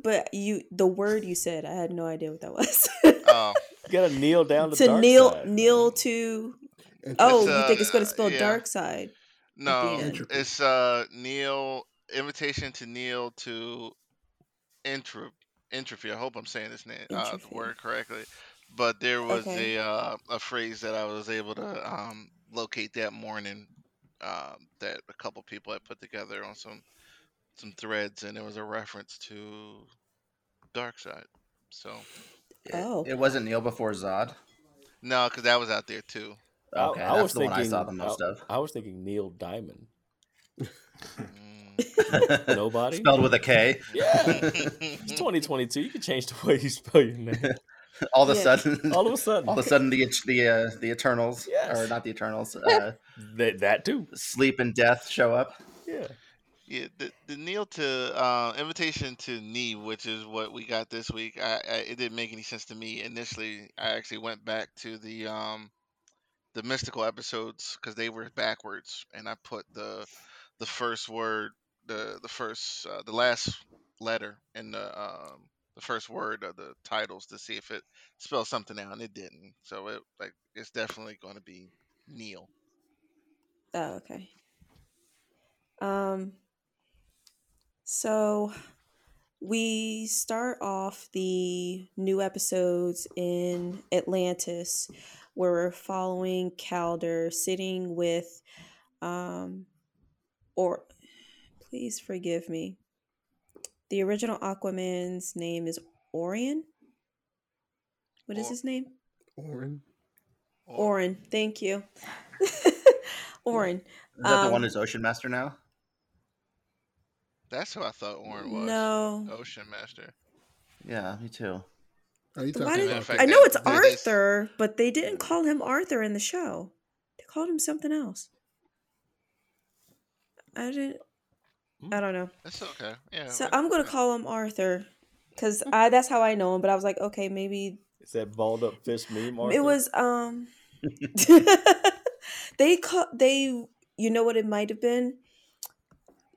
S4: But you, the word you said, I had no idea what that was.
S1: Oh, <laughs>
S7: You gotta kneel down to,
S4: to
S7: dark
S4: kneel,
S7: side,
S4: kneel
S7: man.
S4: to.
S8: And
S4: Oh,
S1: It's,
S4: you think it's going
S1: uh,
S4: to spell
S1: yeah.
S4: dark side?
S1: No, it's uh Neil invitation to Neil to entrop entropy. I hope I'm saying this name uh, the word correctly. But there was
S4: Okay.
S1: a uh, a phrase that I was able to um, locate that morning um, that a couple people had put together on some some threads, and it was a reference to Darkseid. So
S5: It,
S4: Oh.
S5: it wasn't kneel before Zod.
S1: no, because that was out there too.
S7: I-
S5: Okay,
S7: I
S5: that's
S7: was
S5: the one I saw the
S7: thinking-
S5: most
S7: I,
S5: of.
S7: I was thinking Neil Diamond.
S1: Mm. <laughs>
S7: Nobody.
S5: Spelled with a K. <laughs>
S7: Yeah. It's 2022. You can change the way you spell your name. <laughs>
S5: All of a
S4: Yeah.
S5: sudden,
S7: All of a sudden.
S5: all of a sudden, the the uh, the Eternals,
S7: Yes.
S5: or not the Eternals, uh,
S7: that, that too.
S5: sleep and death show up.
S7: Yeah.
S1: Yeah, the, the Neil to uh, invitation to Knee, which is what we got this week. I, I it didn't make any sense to me initially. I actually went back to the um the mystical episodes because they were backwards, and I put the the first word, the the first uh, the last letter in the um the first word of the titles to see if it spells something out, and it didn't. So it like it's definitely going to be Neil.
S4: Oh, okay. Um so we start off the new episodes in Atlantis where we're following Kaldur sitting with um or please forgive me. The original Aquaman's name is Orion. What is
S1: Or-
S4: his name?
S8: Orin.
S1: Or-
S4: Orin. Thank you. <laughs> Orin.
S5: Is that the one
S4: Um,
S5: who's Ocean Master now?
S1: That's who I thought Orin was.
S4: No.
S1: Ocean Master.
S5: Yeah, me too.
S8: Are you talking about
S1: fact,
S4: I know it's
S1: They- they-
S4: Arthur, but they didn't call him Arthur in the show. They called him something else. I didn't. I don't know.
S1: That's okay. Yeah.
S4: So I'm gonna call him Arthur, cause I that's how I know him. But I was like, okay, maybe
S7: Is that balled up fish meme?
S4: it was um. <laughs> <laughs> they call they. You know what it might have been.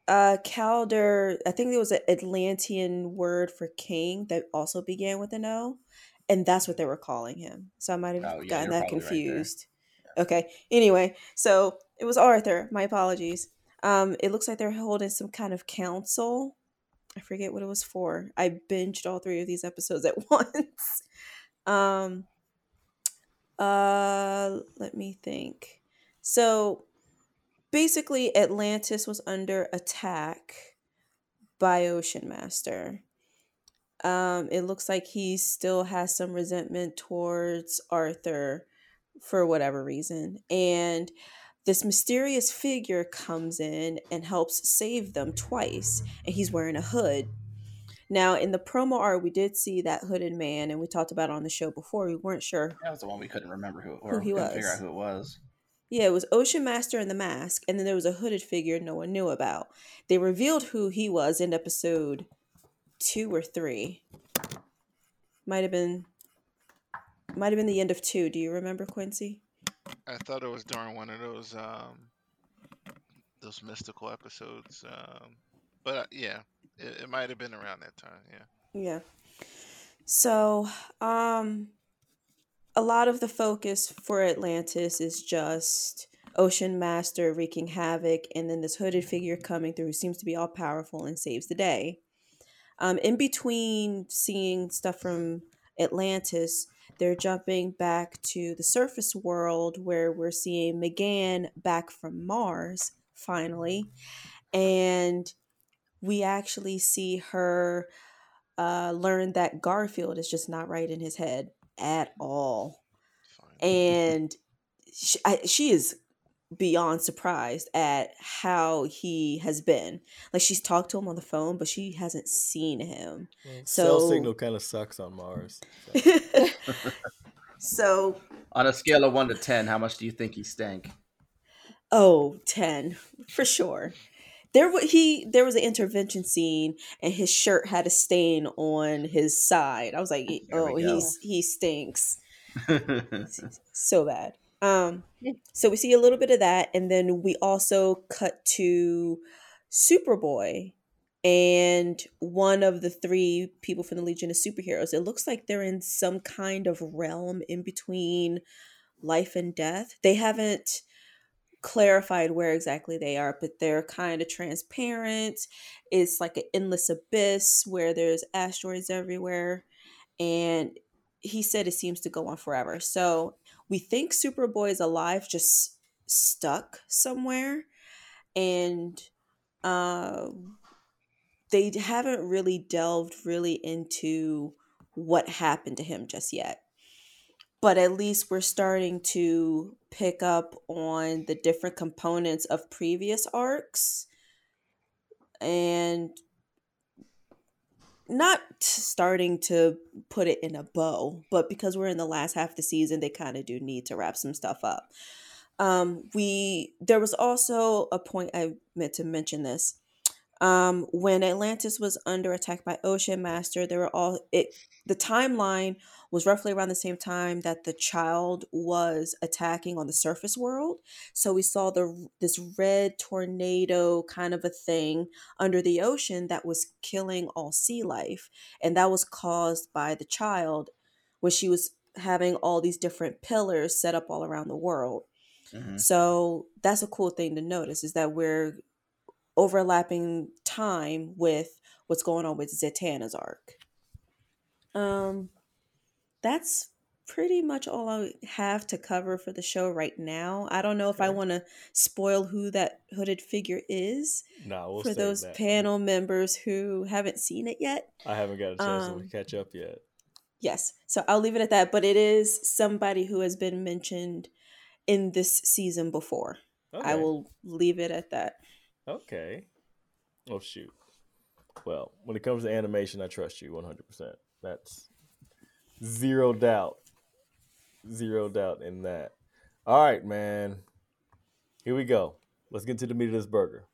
S4: Uh, Kaldur. I think there was an Atlantean word for king that also began with an O, and that's what they were calling him. So I might have
S5: Oh, yeah,
S4: gotten that
S5: probably right
S4: confused. Okay. Anyway, so it was Arthur. My apologies. Um, it looks like they're holding some kind of council. I forget what it was for. I binged all three of these episodes at <laughs> once. Um, uh, let me think. So basically, Atlantis was under attack by Ocean Master. Um, it looks like he still has some resentment towards Arthur for whatever reason. And this mysterious figure comes in and helps save them twice. And he's wearing a hood. Now, in the promo art, we did see that hooded man, and we talked about it on the show before. We weren't sure
S5: That was the one we couldn't remember who, or
S4: he
S5: couldn't figure
S4: was.
S5: out who it was.
S4: Yeah, it was Ocean Master in the mask, and then there was a hooded figure no one knew about. They revealed who he was in episode two or three. Might have been might have been the end of two. Do you remember Quincy?
S1: I thought it was during one of those um those mystical episodes. Um, but uh, yeah, it, it might have been around that time. Yeah.
S4: Yeah. So, um a lot of the focus for Atlantis is just Ocean Master wreaking havoc and then this hooded figure coming through who seems to be all powerful and saves the day. Um in between seeing stuff from Atlantis, they're jumping back to the surface world where we're seeing M'gann back from Mars finally. And we actually see her uh, learn that Garfield is just not right in his head at all.
S1: Fine.
S4: And she, I, she is beyond surprised at how he has been. Like she's talked to him on the phone, but she hasn't seen him.
S7: Cell
S4: so-
S7: signal kind of sucks on Mars. so. <laughs>
S4: so,
S5: On a scale of one to ten, how much do you think he stank?
S4: oh, 10 for sure. There wa- he there was an intervention scene and his shirt had a stain on his side. I was like,
S5: There
S4: oh,
S5: we
S4: he's he stinks. <laughs> so bad. Um, so we see a little bit of that, and then we also cut to Superboy and one of the three people from the Legion of Superheroes. It looks like they're in some kind of realm in between life and death. They haven't clarified where exactly they are, but they're kind of transparent. It's like an endless abyss where there's asteroids everywhere. And he said it seems to go on forever. So we think Superboy is alive, just stuck somewhere. And uh, they haven't really delved really into what happened to him just yet. But at least we're starting to pick up on the different components of previous arcs and not starting to put it in a bow, but because we're in the last half of the season, they kind of do need to wrap some stuff up. Um, we there was also a point I meant to mention this. Um, when Atlantis was under attack by Ocean Master, there were all it the timeline was roughly around the same time that the child was attacking on the surface world. So we saw the this red tornado kind of a thing under the ocean that was killing all sea life, and that was caused by the child when she was having all these different pillars set up all around the world. Mm-hmm. So that's a cool thing to notice is that we're overlapping time with what's going on with Zatanna's arc. Um, that's pretty much all I have to cover for the show right now. I don't know if I want to spoil who that hooded figure is
S7: no, we'll
S4: for those that. panel members who haven't seen it yet.
S7: I haven't got a chance um, to catch up yet.
S4: Yes, so I'll leave it at that. But it is somebody who has been mentioned in this season before. Okay. I will leave it at that.
S7: Okay. Oh shoot. Well, when it comes to animation, I trust you 100%. That's zero doubt. Zero doubt in that. All right, man. Here we go. Let's get to the meat of this burger.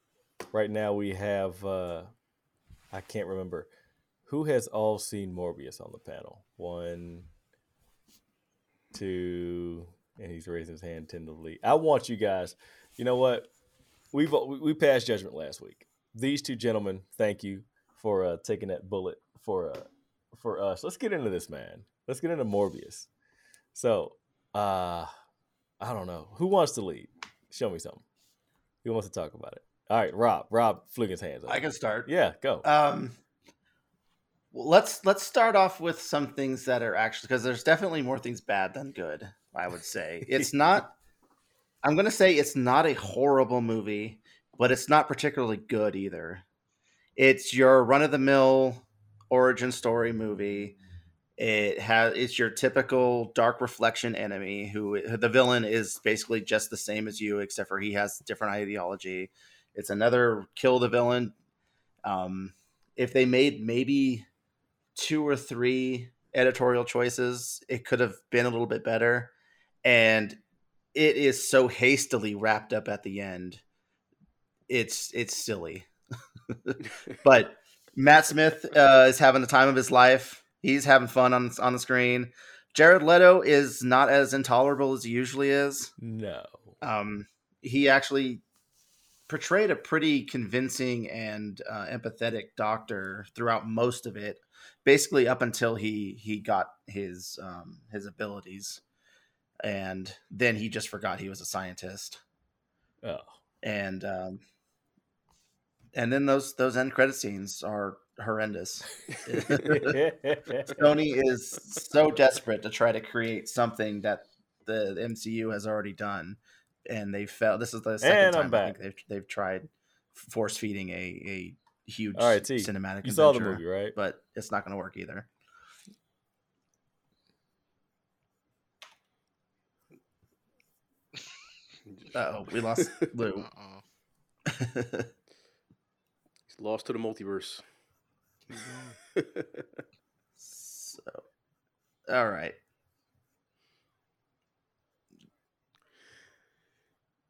S7: Right now we have uh I can't remember who has all seen Morbius on the panel. One, two, and he's raising his hand tentatively. I want you guys. You know what? We've we passed judgment last week. These two gentlemen, thank you for uh, taking that bullet for uh, for us. Let's get into this, man. Let's get into Morbius. So, uh, I don't know who wants to lead. Show me something. Who wants to talk about it? All right, Rob. Rob flew his hands. Up.
S5: I can start.
S7: Yeah, go.
S5: Um, well, let's let's start off with some things that are actually because there's definitely more things bad than good. I would say <laughs> it's not. I'm gonna say it's not a horrible movie, but it's not particularly good either. It's your run of the mill origin story movie. It has it's your typical dark reflection enemy who the villain is basically just the same as you except for he has different ideology. It's another kill the villain. Um, if they made maybe two or three editorial choices, it could have been a little bit better. And it is so hastily wrapped up at the end. It's it's silly. <laughs> but Matt Smith uh, is having the time of his life. He's having fun on on the screen. Jared Leto is not as intolerable as he usually is.
S7: No.
S5: Um, he actually portrayed a pretty convincing and uh, empathetic doctor throughout most of it basically up until he he got his um, his abilities, and then he just forgot he was a scientist.
S7: Oh,
S5: and um, and then those those end credit scenes are horrendous. <laughs> Sony is so desperate to try to create something that the MCU has already done, and they failed. This is the second time
S7: I think
S5: they've they've tried force feeding a a huge
S7: All right, T,
S5: cinematic.
S7: You saw the movie, right?
S5: But it's not going to work either. Oh, we lost <laughs> Lou.
S2: He's <laughs> lost to the multiverse. <laughs>
S5: so, all right.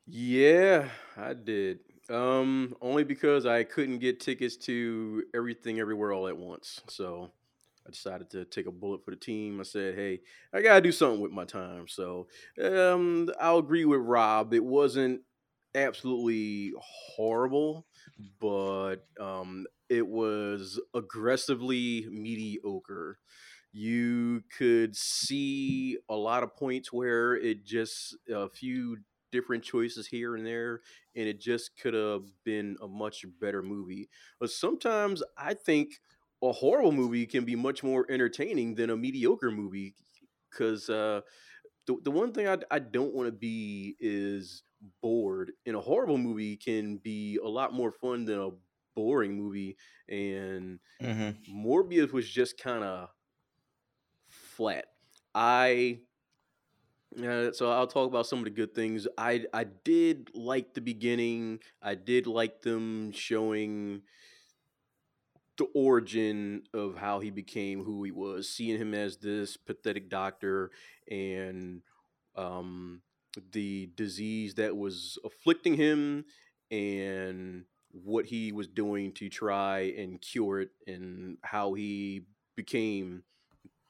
S2: Yeah, I did. Um, only because I couldn't get tickets to everything everywhere all at once. So I decided to take a bullet for the team. I said, "Hey, I gotta do something with my time." So um, I'll agree with Rob. It wasn't absolutely horrible, but um, it was aggressively mediocre. You could see a lot of points where it just a few different choices here and there, and it just could have been a much better movie. But sometimes I think a horrible movie can be much more entertaining than a mediocre movie because uh, the, the one thing I, I don't want to be is bored. And a horrible movie can be a lot more fun than a boring movie. And
S5: mm-hmm.
S2: Morbius was just kind of flat. I Yeah, so I'll talk about some of the good things. I I did like the beginning. I did like them showing the origin of how he became who he was, seeing him as this pathetic doctor and um, the disease that was afflicting him and what he was doing to try and cure it and how he became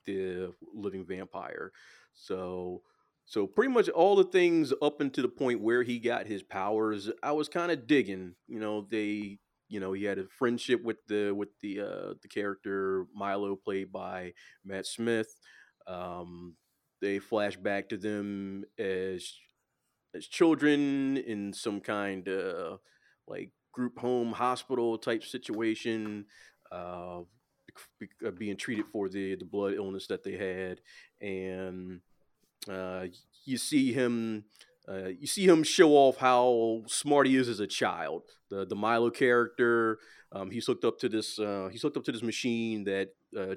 S2: the living vampire. So so pretty much all the things up until the point where he got his powers, I was kind of digging. You know, they you know he had a friendship with the with the uh the character Milo played by Matt Smith. Um they flash back to them as as children in some kind of like group home hospital type situation uh, uh, being treated for the the blood illness that they had and uh, you see him uh, you see him show off how smart he is as a child the the Milo character um, he's hooked up to this uh, he's hooked up to this machine that uh,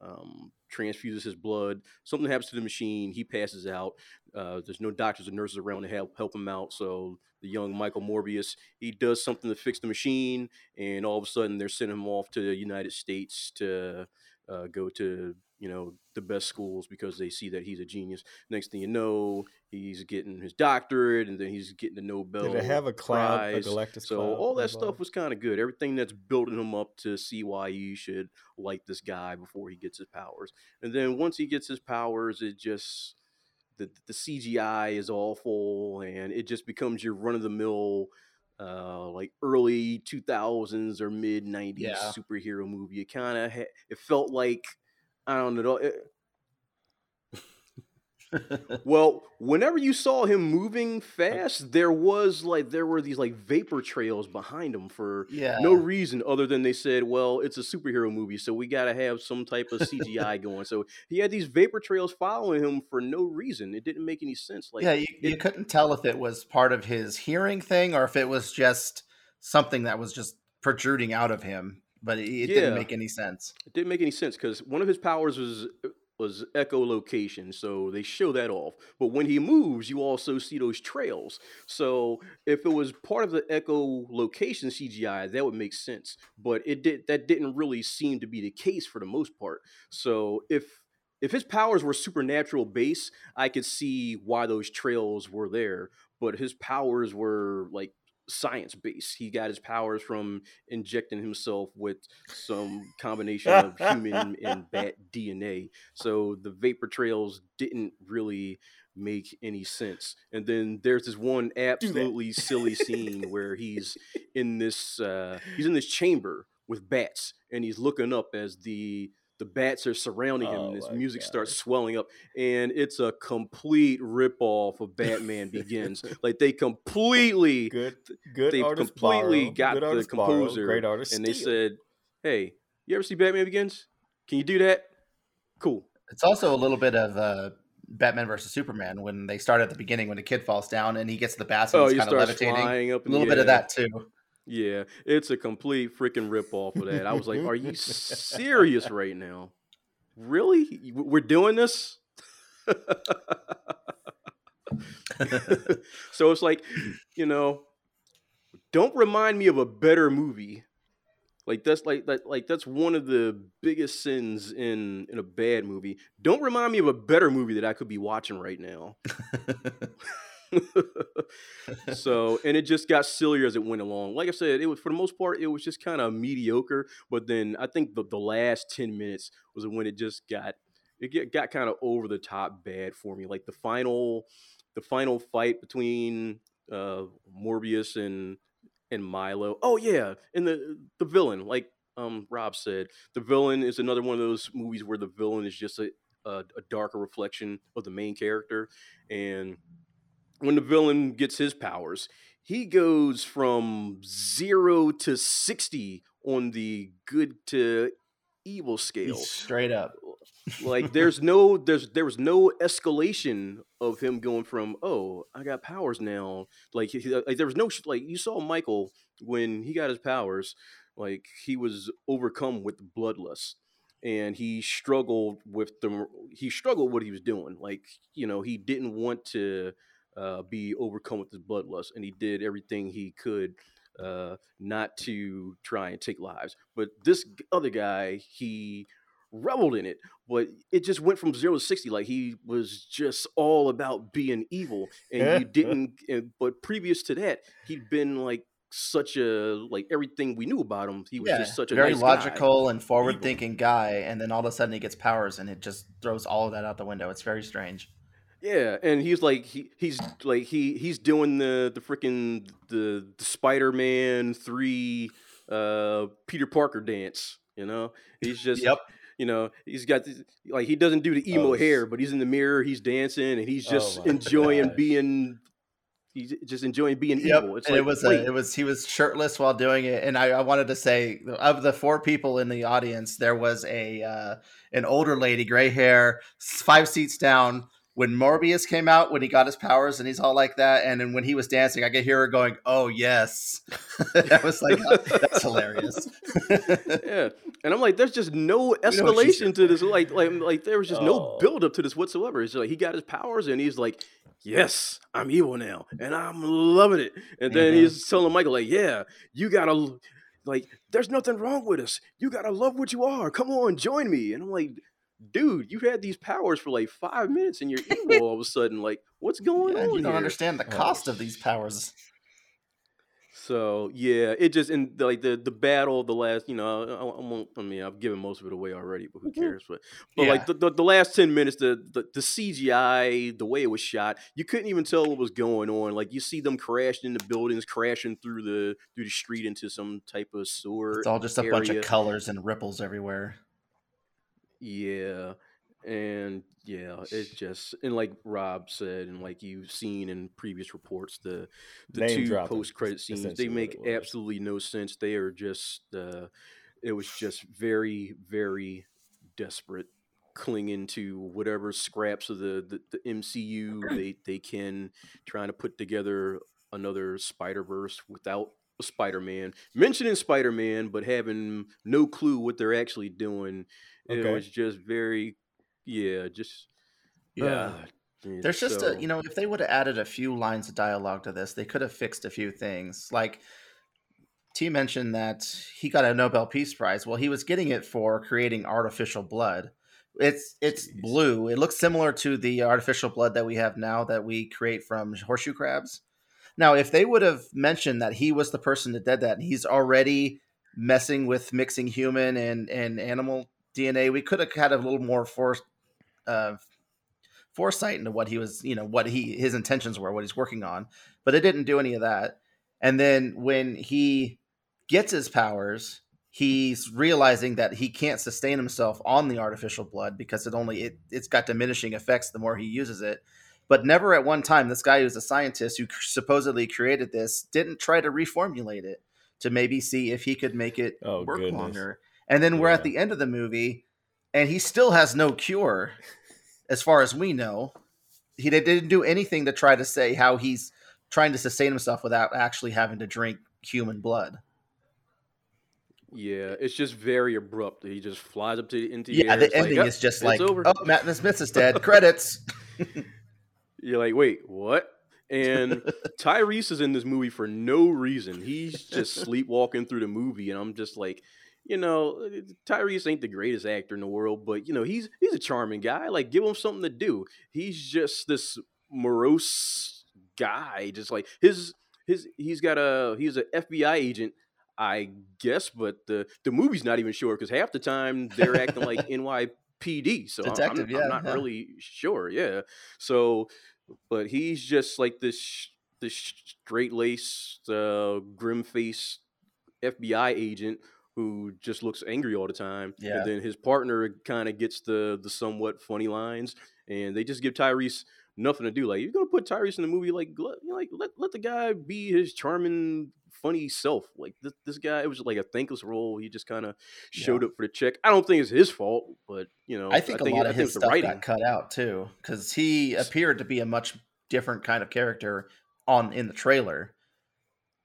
S2: um, transfuses his blood. Something happens to the machine. He passes out. Uh, there's no doctors or nurses around to help help him out. So the young Michael Morbius he does something to fix the machine, and all of a sudden they're sending him off to the United States to uh, go to you know the best schools because they see that he's a genius. Next thing you know, he's getting his doctorate, and then he's getting the Nobel.
S7: Did it have a cloud,
S2: Prize.
S7: a Galactus
S2: So
S7: cloud
S2: all that
S7: involved?
S2: stuff was kind of good. Everything that's building him up to see why you should like this guy before he gets his powers. And then once he gets his powers, it just the the CGI is awful, and it just becomes your run of the mill. Uh, like early 2000s or mid 90s
S5: Yeah.
S2: superhero movie. It kind of ha- it felt like I don't know. It, <laughs> well, whenever you saw him moving fast, there was like there were these like vapor trails behind him for
S5: yeah.
S2: no reason other than they said, well, it's a superhero movie, so we got to have some type of CGI <laughs> going. So he had these vapor trails following him for no reason. It didn't make any sense. Like,
S5: yeah, you, you couldn't tell if it was part of his hearing thing or if it was just something that was just protruding out of him. But it, it
S2: Yeah.
S5: didn't make any sense.
S2: it didn't make any sense because one of his powers was uh, was echolocation, so they show that off. But when he moves, you also see those trails. So if it was part of the echolocation CGI, that would make sense. But it did that didn't really seem to be the case for the most part. So if if his powers were supernatural base, I could see why those trails were there. But his powers were like science based. He got his powers from injecting himself with some combination of human and <laughs> bat DNA. So the vapor trails didn't really make any sense. And then there's this one absolutely silly scene <laughs> where he's in this uh, he's in this chamber with bats and he's looking up as the the bats are surrounding him
S7: Oh
S2: and his
S7: my
S2: music starts swelling up and it's a complete ripoff of Batman <laughs> Begins. like they completely <laughs>
S7: Good, good
S2: they completely
S7: borrow,
S2: got
S7: good
S2: the
S7: artist borrow,
S2: composer
S7: great artist
S2: and they said, "Hey, you ever see Batman Begins? Can you do that? Cool."
S5: It's also a little bit of uh, Batman versus Superman when they start at the beginning when the kid falls down and he gets the bats and
S2: Oh,
S5: he's
S2: you
S5: kind of
S2: start
S5: levitating.
S2: flying up.
S5: A little
S2: the
S5: bit of that too.
S2: Yeah, it's a complete freaking rip off of that. I was like, "Are you serious <laughs> right now? Really? We're doing this?" <laughs> so it's like, you know, don't remind me of a better movie. Like that's like that like that's one of the biggest sins in in a bad movie. Don't remind me of a better movie that I could be watching right now. <laughs> <laughs> so and it just got sillier as it went along. Like I said, it was for the most part it was just kind of mediocre. But then I think the, the last ten minutes was when it just got it get, got kind of over the top bad for me. Like the final the final fight between uh, Morbius and and Milo. Oh yeah, and the the villain, like um Rob said, the villain is another one of those movies where the villain is just a a, a darker reflection of the main character, and when the villain gets his powers, he goes from zero to sixty on the good to evil scale
S5: Straight up.
S2: like there's no there's there was no escalation of him going from oh I got powers now like, he, like there was no sh- like you saw Michael when he got his powers like he was overcome with bloodlust and he struggled with the he struggled what he was doing. Like you know, he didn't want to uh, be overcome with his bloodlust, and he did everything he could uh, not to try and take lives. But this other guy, he reveled in it, but it just went from zero to sixty. Like he was just all about being evil, and you <laughs> didn't. And, but previous to that, he'd been like such a like everything we knew about him. He was
S5: Yeah,
S2: just such a
S5: very
S2: nice guy.
S5: logical and forward-thinking guy, and then all of a sudden he gets powers, and it just throws all of that out the window. It's very strange.
S2: Yeah, and he's like he he's like he he's doing the the freaking the, the Spider Man three uh Peter Parker dance. You know, he's just
S5: Yep.
S2: you know he's got this, like he doesn't do the emo
S7: Oh,
S2: hair, but he's in the mirror, he's dancing, and he's
S7: Oh
S2: just
S7: my
S2: enjoying
S7: gosh.
S2: being he's just enjoying being
S5: Yep.
S2: evil. It's
S5: and
S2: like
S5: it was a, it was he was shirtless while doing it, and I, I wanted to say of the four people in the audience, there was a uh, an older lady, gray hair, five seats down. When Morbius came out, when he got his powers, and he's all like that, and then when he was dancing, I could hear her going, "Oh yes," <laughs> that was like, "Oh, "That's hilarious." <laughs>
S2: yeah, and I'm like, there's just no
S5: know what she
S2: escalation to this. Like, like, like there was just no
S7: Oh.
S2: build up to this whatsoever. It's like he got his powers, and he's like, yes, I'm evil now, and I'm loving it. And then
S5: Mhm.
S2: he's telling Michael, like, yeah, you gotta, like, there's nothing wrong with us. You gotta love what you are. Come on, join me. And I'm like, dude, you had these powers for like five minutes, and you're evil <laughs> all of a sudden. Like, what's going
S5: Yeah,
S2: on?
S5: you don't
S2: here?
S5: understand the
S7: Oh,
S5: cost of these powers.
S2: So yeah, it just in like the the battle, the last, you know, I, I won't. I mean, I've given most of it away already, but who mm-hmm. cares? But but like the, the the last ten minutes, the, the the CGI, the way it was shot, you couldn't even tell what was going on. Like you see them crashing into buildings, crashing through the through the street into some type of sewer.
S5: It's all just a bunch of colors and ripples everywhere.
S2: Yeah. And yeah, it's just and like Rob said, and like you've seen in previous reports, the the
S7: Name
S2: two post credit scenes they make absolutely no sense. They are just uh it was just very, very desperate clinging to whatever scraps of the, the, the MCU <clears throat> they, they can trying to put together another Spider Verse without a Spider Man. Mentioning Spider Man, but having no clue what they're actually doing. It was just very yeah, just
S5: Yeah.
S2: ah, yeah,
S5: There's just
S2: so-
S5: a, you know, if they would have added a few lines of dialogue to this, they could have fixed a few things. Like T mentioned that he got a Nobel Peace Prize. Well, he was getting it for creating artificial blood. It's it's
S2: Jeez.
S5: blue. It looks similar to the artificial blood that we have now that we create from horseshoe crabs. Now, if they would have mentioned that he was the person that did that, and he's already messing with mixing human and and animal DNA, we could have had a little more force, uh, foresight into what he was, you know, what he his intentions were, what he's working on. But it didn't do any of that. And then when he gets his powers, he's realizing that he can't sustain himself on the artificial blood because it only it, it's got diminishing effects the more he uses it. But never at one time, this guy who's a scientist who supposedly created this didn't try to reformulate it to maybe see if he could make it
S7: Oh,
S5: work
S7: goodness.
S5: longer. And then we're at the end of the movie, and he still has no cure, as far as we know. He did- didn't do anything to try to say how he's trying to sustain himself without actually having to drink human blood.
S2: yeah, it's just very abrupt. He just flies up to the into the
S5: Yeah,
S2: air.
S5: the
S2: It's like,
S5: ending is just like,
S2: over.
S5: oh, Matt Smith is dead. Credits. <laughs>
S2: You're like, wait, what? And <laughs> Tyrese is in this movie for no reason. He's just <laughs> sleepwalking through the movie, and I'm just like, you know, Tyrese ain't the greatest actor in the world, but you know, he's he's a charming guy. Like, give him something to do. He's just this morose guy. Just like his his he's got a he's an FBI agent. I guess, but the the movie's not even sure because half the time they're acting like <laughs> NYPD. So I'm- I'm,
S5: yeah,
S2: I'm not
S5: yeah.
S2: really sure. Yeah. So, but he's just like this this straight laced, uh, grim faced FBI agent who just looks angry all the time.
S5: Yeah.
S2: And then his partner kind of gets the the somewhat funny lines, and they just give Tyrese nothing to do. Like you're gonna put Tyrese in the movie, like let, like let let the guy be his charming, funny self. Like this this guy, it was like a thankless role. He just kind of showed up for the check. I don't think it's his fault, but you know,
S5: I think a lot
S2: I
S5: of his stuff got cut out too, because he appeared to be a much different kind of character on in the trailer.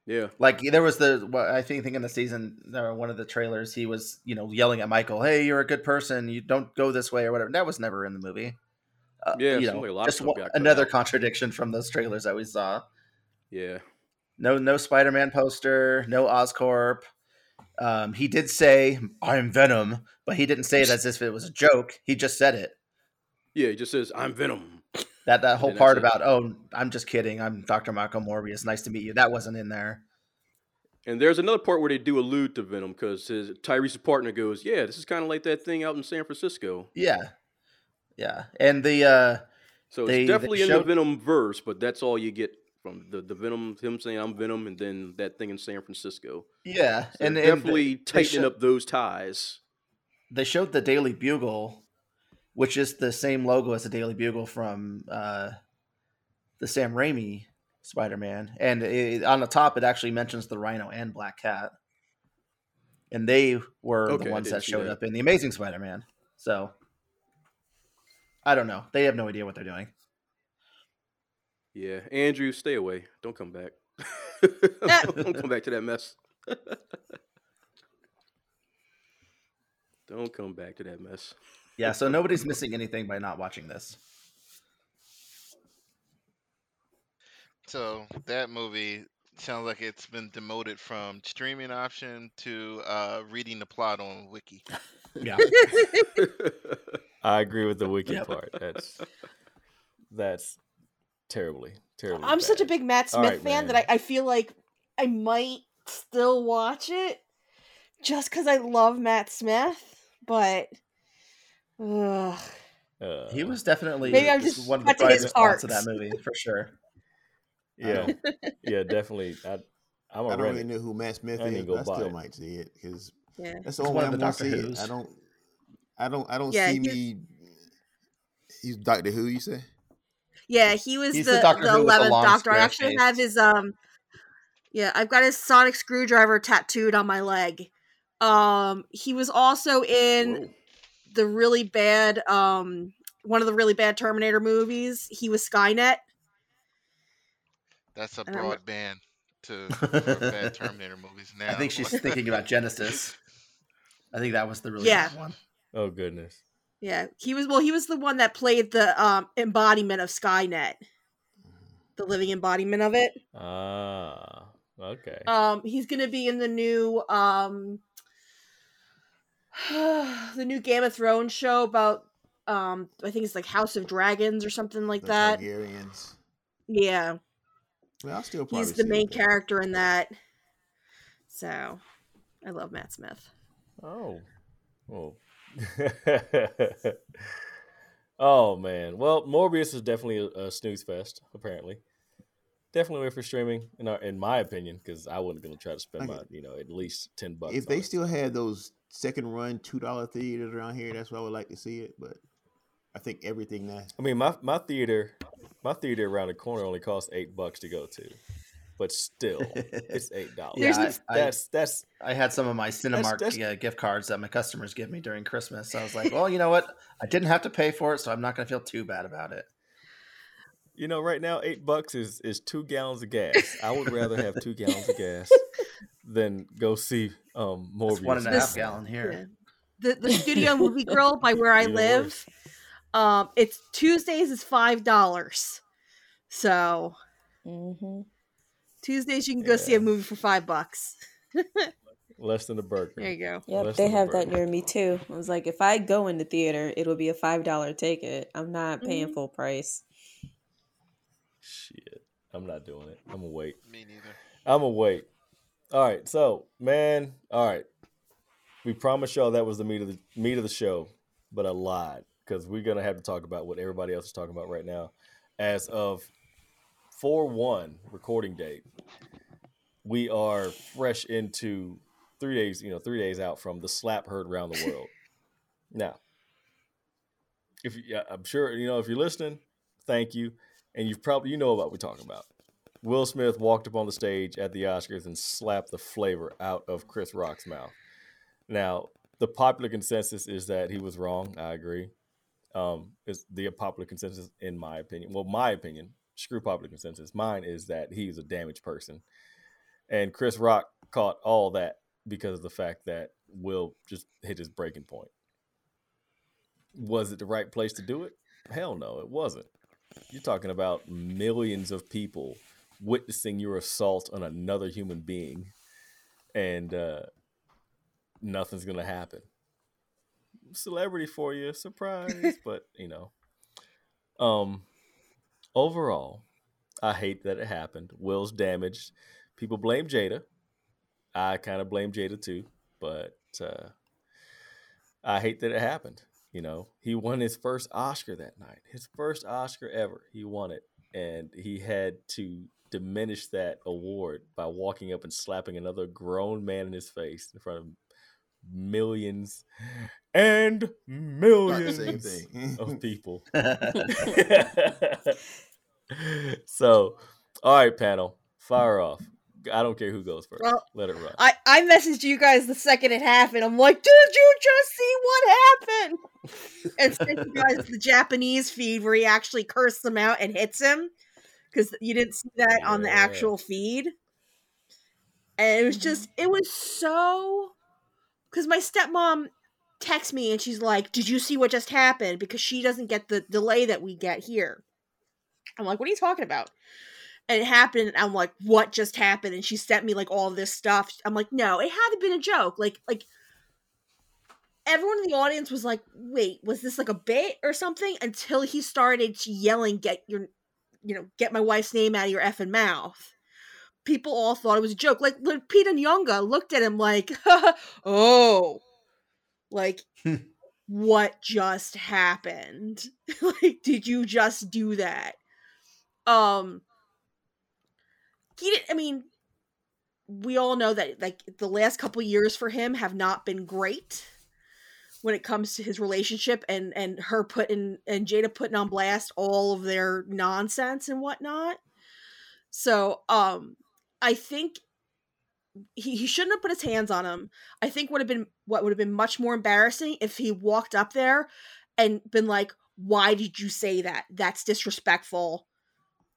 S2: Yeah.
S5: Like there was the what I think think in the season or one of the trailers he was you know yelling at Michael, "Hey, you're a good person. You don't go this way or whatever." That was never in the movie. Uh,
S2: Yeah,
S5: you know,
S2: a lot
S5: just one- another
S2: out.
S5: contradiction from those trailers that we saw.
S2: Yeah.
S5: No, no Spider-Man poster, no Oscorp. Um, he did say, "I'm Venom," but he didn't say it as if it was a joke. He just said it.
S2: Yeah, he just says, I'm Venom.
S5: That that whole part about, "Oh, I'm just kidding. I'm Dr. Michael Morbius. Nice to meet you." That wasn't in there.
S2: And there's another part where they do allude to Venom because his Tyrese's partner goes, "Yeah, this is kind of like that thing out in San Francisco."
S5: Yeah, yeah, and the uh,
S2: So
S5: They-
S2: it's definitely in the Venom verse, but that's all you get from the the Venom. Him saying, "I'm Venom," and then that thing in San Francisco.
S5: yeah,
S2: So
S5: and, and
S2: definitely
S5: they
S2: tightening
S5: sho-
S2: up those ties.
S5: they showed the Daily Bugle, which is the same logo as the Daily Bugle from uh, the Sam Raimi Spider-Man, and it, on the top it actually mentions the Rhino and Black Cat, and they were
S2: Okay,
S5: the ones that showed
S2: that.
S5: up in the Amazing Spider-Man. So I don't know; they have no idea what they're doing.
S2: Yeah, Andrew, stay away. Don't come back. <laughs> Don't come back to that mess. <laughs> Don't come back to that mess.
S5: Yeah, so nobody's missing anything by not watching this.
S1: So that movie sounds like it's been demoted from streaming option to uh, reading the plot on Wiki. <laughs>
S5: Yeah, <laughs>
S7: I agree with the wiki
S5: Yep.
S7: part. That's that's terribly, terribly.
S6: I'm such a big Matt Smith
S7: right,
S6: fan that. I, I feel like I might still watch it just because I love Matt Smith, but ugh.
S7: Uh,
S5: he was definitely
S6: Maybe I'm just
S5: one of the
S6: got to his
S5: brightest spots of that movie for sure.
S7: Yeah, <laughs> yeah, definitely. I, I'm
S3: I
S7: a
S3: don't
S7: rent
S3: really know who Matt Smith
S7: I
S3: is,
S7: gonna
S3: but I still
S7: it.
S3: might see it because
S6: Yeah.
S3: that's the only
S5: one
S3: way I'm
S5: the
S3: gonna
S5: Doctor
S3: see it. I don't, I don't, I don't
S6: Yeah,
S3: see
S6: he-
S3: me. He's Doctor Who. You say?
S6: Yeah, he was
S5: He's
S6: the
S5: the Doctor
S6: the
S5: Who with the
S6: eleventh Doctor. I actually
S5: face.
S6: have his um. Yeah, I've got his sonic screwdriver tattooed on my leg. Um, he was also in
S2: Whoa.
S6: The really bad um one of the really bad Terminator movies. He was Skynet.
S1: That's a
S6: don't
S1: broad band to <laughs> bad Terminator movies now.
S5: I think she's thinking about Genisys. I think that was the really
S6: Yeah.
S5: bad one.
S7: Oh goodness.
S6: Yeah, he was well. He was the one that played the um embodiment of Skynet, the living embodiment of it.
S7: Ah, okay.
S6: Um, he's gonna be in the new um <sighs> the new Game of Thrones show about um I think it's like House of Dragons or something like
S3: The
S6: that.
S3: Targaryens.
S6: Yeah,
S3: Well, I'll still probably
S6: he's the main character in that. So, I love Matt Smith.
S7: Oh. Oh. <laughs> oh man. Well, Morbius is definitely a, a snooze fest. Apparently, definitely wait for streaming. In our, in my opinion, because I wasn't going to try to spend
S3: Okay.
S7: my, you know, at least ten bucks.
S3: If they
S7: it.
S3: still had those second run two dollar theaters around here, that's where I would like to see it. But I think everything now.
S7: I mean, my my theater, my theater around the corner only costs eight bucks to go to, but still, <laughs> it's eight dollars.
S5: Yeah,
S6: There's
S5: I, I,
S7: that's that's
S5: I had some of my Cinemark
S7: that's-
S5: uh, gift cards that my customers give me during Christmas. So I was like, well, you know what? I didn't have to pay for it, so I'm not going to feel too bad about it.
S7: You know, right now eight bucks is is two gallons of gas. I would rather have two gallons of gas <laughs> than go see um
S5: It's
S7: Morbius.
S5: one and
S6: This-
S5: gallon here.
S6: The the Studio <laughs> Movie Grill by where I
S7: Even
S6: live,
S7: worse.
S6: um, it's Tuesdays is five dollars. So
S4: mm-hmm.
S6: Tuesdays you can go see a movie for five bucks. <laughs>
S7: Less than a burger.
S6: There you go.
S4: Yep,
S7: Less
S4: they have that near me too. I was like, if I go in the theater, it'll be a five dollar ticket. I'm not paying
S6: Mhm.
S4: full price.
S7: Shit, I'm not doing it. I'm gonna wait.
S1: Me neither.
S7: I'm gonna wait. All right, so man, all right. We promised y'all that was the meat of the meat of the show, but I lied because we're gonna have to talk about what everybody else is talking about right now. As of four one recording date, we are fresh into three days. You know, three days out from the slap heard around the world. <laughs> now, if you, I'm sure you know if you're listening, thank you, and you've probably you know what we're talking about. Will Smith walked up on the stage at the Oscars and slapped the flavor out of Chris Rock's mouth. Now, the popular consensus is that he was wrong. I agree. Um, is the popular consensus, in my opinion. Well, my opinion, screw popular consensus. Mine is that he's a damaged person, And Chris Rock caught all that because of the fact that Will just hit his breaking point. Was it the right place to do it? Hell no, it wasn't. You're talking about millions of people witnessing your assault on another human being, and uh, nothing's gonna happen. Celebrity for you, surprise, <laughs> but you know. Um, overall, I hate that it happened. Will's damaged. People blame Jada. I kind of blame Jada too, but uh, I hate that it happened. You know, he won his first Oscar that night, his first Oscar ever. He won it, and he had to diminish that award by walking up and slapping another grown man in his face in front of millions and millions of people. <laughs> <laughs> so, all right, panel, fire off. I don't care who goes first.
S6: Well,
S7: Let it run.
S6: I, I messaged you guys the second it happened. I'm like, did you just see what happened? And sent you guys the Japanese feed where he actually cursed them out and hits him because you didn't see that on the actual feed. And it was just, it was so. Because my stepmom texts me and she's like, Did you see what just happened? Because she doesn't get the delay that we get here. I'm like, What are you talking about? And it happened and i'm like what just happened? And she sent me like all this stuff. I'm like no it had to been a joke. Like like everyone in the audience was like wait was this like a bit or something? Until he started yelling get your you know get my wife's name out of your effing mouth. People all thought it was a joke. Like Lupita Nyong'o looked at him like <laughs> oh. Like what just happened? <laughs> Like did you just do that? Um he did i mean we all know that like the last couple years for him have not been great when it comes to his relationship and and her putting and jada putting on blast all of their nonsense and whatnot. So um i think he, he shouldn't have put his hands on him. I think would have been what would have been much more embarrassing if he walked up there and been like why did you say that? That's disrespectful.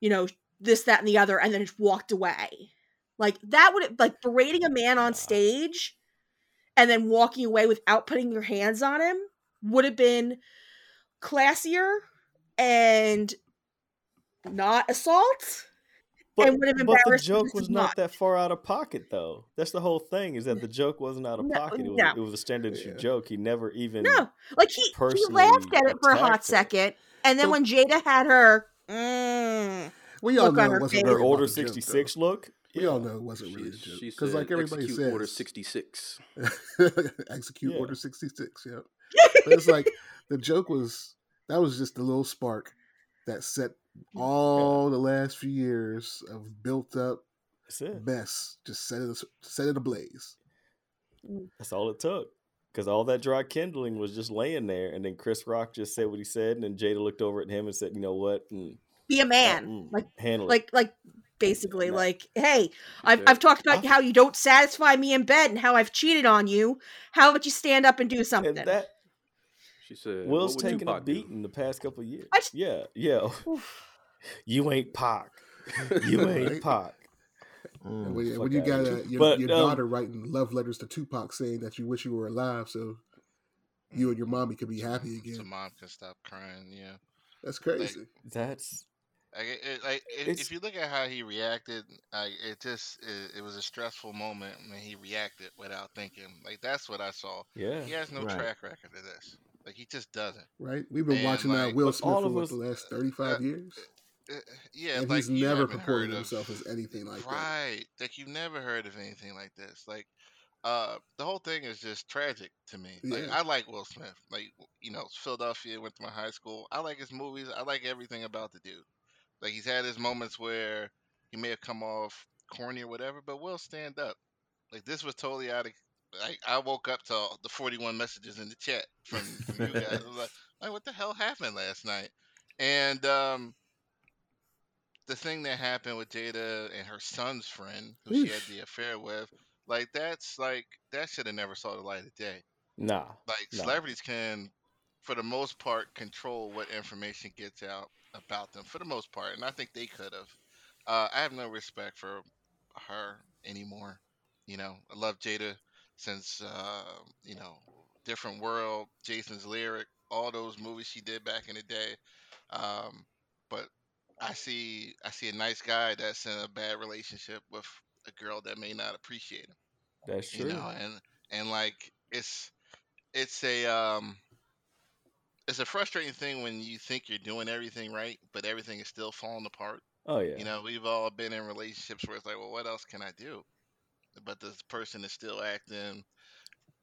S6: You know this that and the other and then just walked away like that would have like berating a man on stage and then walking away without putting your hands on him would have been classier and not assault
S7: But,
S6: and would have
S7: but the joke was
S6: as
S7: not that far out of pocket, though. That's the whole thing. Is that the joke wasn't out of
S6: No,
S7: pocket. It was,
S6: no.
S7: it was a standard issue
S8: Yeah.
S7: joke. He never even.
S6: no like he, he laughed at it for a hot
S7: her.
S6: second and then
S8: So-
S6: when jada had her mm,
S8: We all
S6: Look on
S8: know
S6: her
S8: it wasn't.
S7: Her
S8: really
S7: order sixty six look.
S8: though. We all know it wasn't
S2: She,
S8: really a joke because, like everybody
S2: execute
S8: says,
S2: Order 66. <laughs>
S8: execute
S7: Yeah.
S8: order sixty six. Yeah, <laughs> but it's like the joke was that was just a little spark that set all the last few years of built up mess just set it set it ablaze.
S7: That's all it took. Because all that dry kindling was just laying there, and then Chris Rock just said what he said, and then Jada looked over at him and said, "You know what? Mm,
S6: be a man
S7: mm,
S6: like
S7: handle it."
S6: like like basically
S7: No.
S6: like hey I've, I've talked about
S7: I-
S6: how you don't satisfy me in bed and how i've cheated on you how about you stand up and do something
S7: And that
S2: She said,
S7: Will's
S2: what would
S7: taken a
S2: Tupac do?
S7: beating the past couple of years.
S6: Just-
S7: Yeah, yeah. <laughs> You ain't Pac. You <laughs> ain't
S8: Right?
S7: Pac.
S3: Mm.
S8: when, when you got
S7: here.
S8: uh, your,
S7: But,
S8: your
S7: um,
S8: daughter writing love letters to Tupac saying that you wish you were alive so you and your mommy could be happy
S1: So
S8: again.
S1: mom can stop crying. Yeah.
S8: That's crazy.
S7: That's
S1: Like, it, it- like i-
S7: It's-
S1: if you look at how he reacted, like it just it, it was a stressful moment when he reacted without thinking. Like that's what I saw.
S7: yeah.
S1: He has no
S3: Right.
S1: track record of this. Like he just doesn't.
S8: right? We've been
S1: And,
S8: watching that Will Smith
S7: all
S8: for
S7: of
S8: what,
S7: us-
S8: the last 35
S1: uh,
S8: years?
S1: Uh, yeah,
S8: And
S1: like
S8: he's
S1: you
S8: never
S1: haven't
S8: purported
S1: heard of-
S8: himself as anything like that.
S1: right. Like you've never heard of anything like this. Like uh the whole thing is just tragic to me. Like
S8: Yeah.
S1: I like Will Smith. Like you know, Philadelphia went to my high school. I like his movies. I like everything about the dude. Like he's had his moments where he may have come off corny or whatever, but will stand up. Like this was totally out of like I woke up to the 41 messages in the chat from, from you guys. I was like, <laughs> like, what the hell happened last night? And um the thing that happened with Jada and her son's friend, who she had the affair with, like that's like that should have never saw the light of day.
S7: Nah.
S1: Like
S7: No.
S1: celebrities can, for the most part, control what information gets out about them. For the most part, and I think they could have. Uh, I have no respect for her anymore. You know, I love Jada since uh, you know Different World, Jason's Lyric, all those movies she did back in the day. Um, but I see I see a nice guy that's in a bad relationship with a girl that may not appreciate him.
S7: That's
S1: You
S7: true.
S1: know, and and like it's it's a um it's a frustrating thing when you think you're doing everything right, but everything is still falling apart.
S7: Oh yeah.
S1: You know, we've all been in relationships where it's like, well, what else can I do? But this person is still acting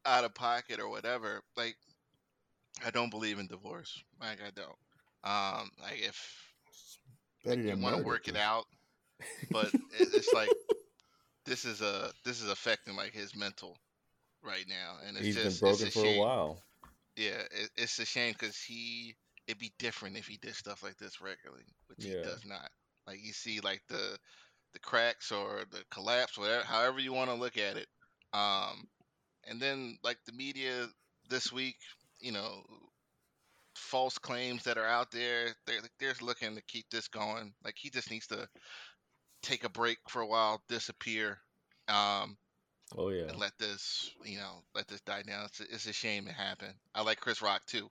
S1: out of pocket or whatever. Like, I don't believe in divorce. Like, I don't. Um, like if
S3: Better
S1: you want to work it out, but <laughs> it's like this is a this is affecting like his mental right now, and it's
S7: He's been
S1: just
S7: broken
S1: it's a
S7: for a while.
S1: Yeah, it, it's a shame because he it'd be different if he did stuff like this regularly, which he does not. Like you see, like the the cracks or the collapse, whatever, however you want to look at it. Um, and then like the media this week, you know, false claims that are out there, they're they're looking to keep this going. Like he just needs to take a break for a while, disappear. Um,
S7: Oh yeah.
S1: and let this, you know, let this die down. It's a, it's a shame it happened. I like Chris Rock too.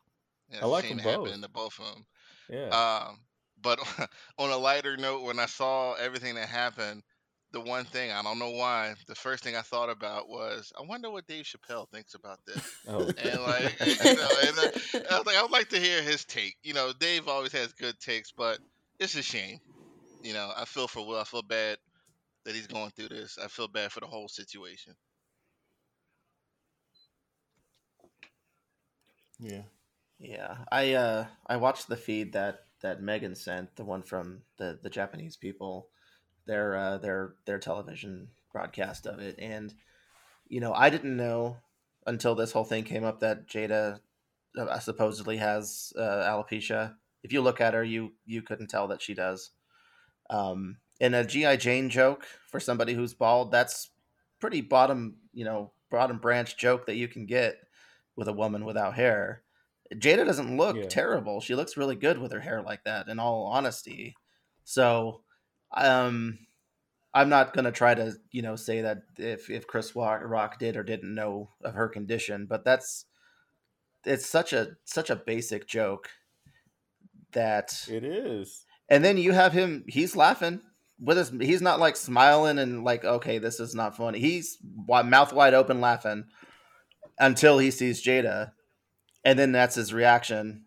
S1: It's
S7: I like
S1: a shame
S7: them
S1: it
S7: both.
S1: happened to both of them.
S7: Yeah.
S1: Um, but <laughs> on a lighter note, when I saw everything that happened, the one thing I don't know why, the first thing I thought about was, I wonder what Dave Chappelle thinks about this. <laughs>
S7: oh.
S1: And like, <laughs> you know, and, uh, I was like, I would like to hear his take. You know, Dave always has good takes, but it's a shame. You know, I feel for Will. I feel bad that he's going through this. I feel bad for the whole situation.
S3: Yeah.
S5: Yeah, I uh I watched the feed that that Megan sent, the one from the the Japanese people, their uh their their television broadcast of it, and you know I didn't know until this whole thing came up that Jada uh, supposedly has uh, alopecia. If you look at her, you you couldn't tell that she does. Um, and a GI Jane joke for somebody who's bald, that's pretty bottom you know bottom branch joke that you can get with a woman without hair. Jada doesn't look
S7: Yeah.
S5: terrible. She looks really good with her hair like that, in all honesty. So, um, I'm not gonna try to, you know, say that if if Chris Rock did or didn't know of her condition, but that's it's such a such a basic joke that
S7: It is.
S5: and then you have him he's laughing with his he's not like smiling and like okay this is not funny. He's mouth wide open laughing until he sees jada and then that's his reaction.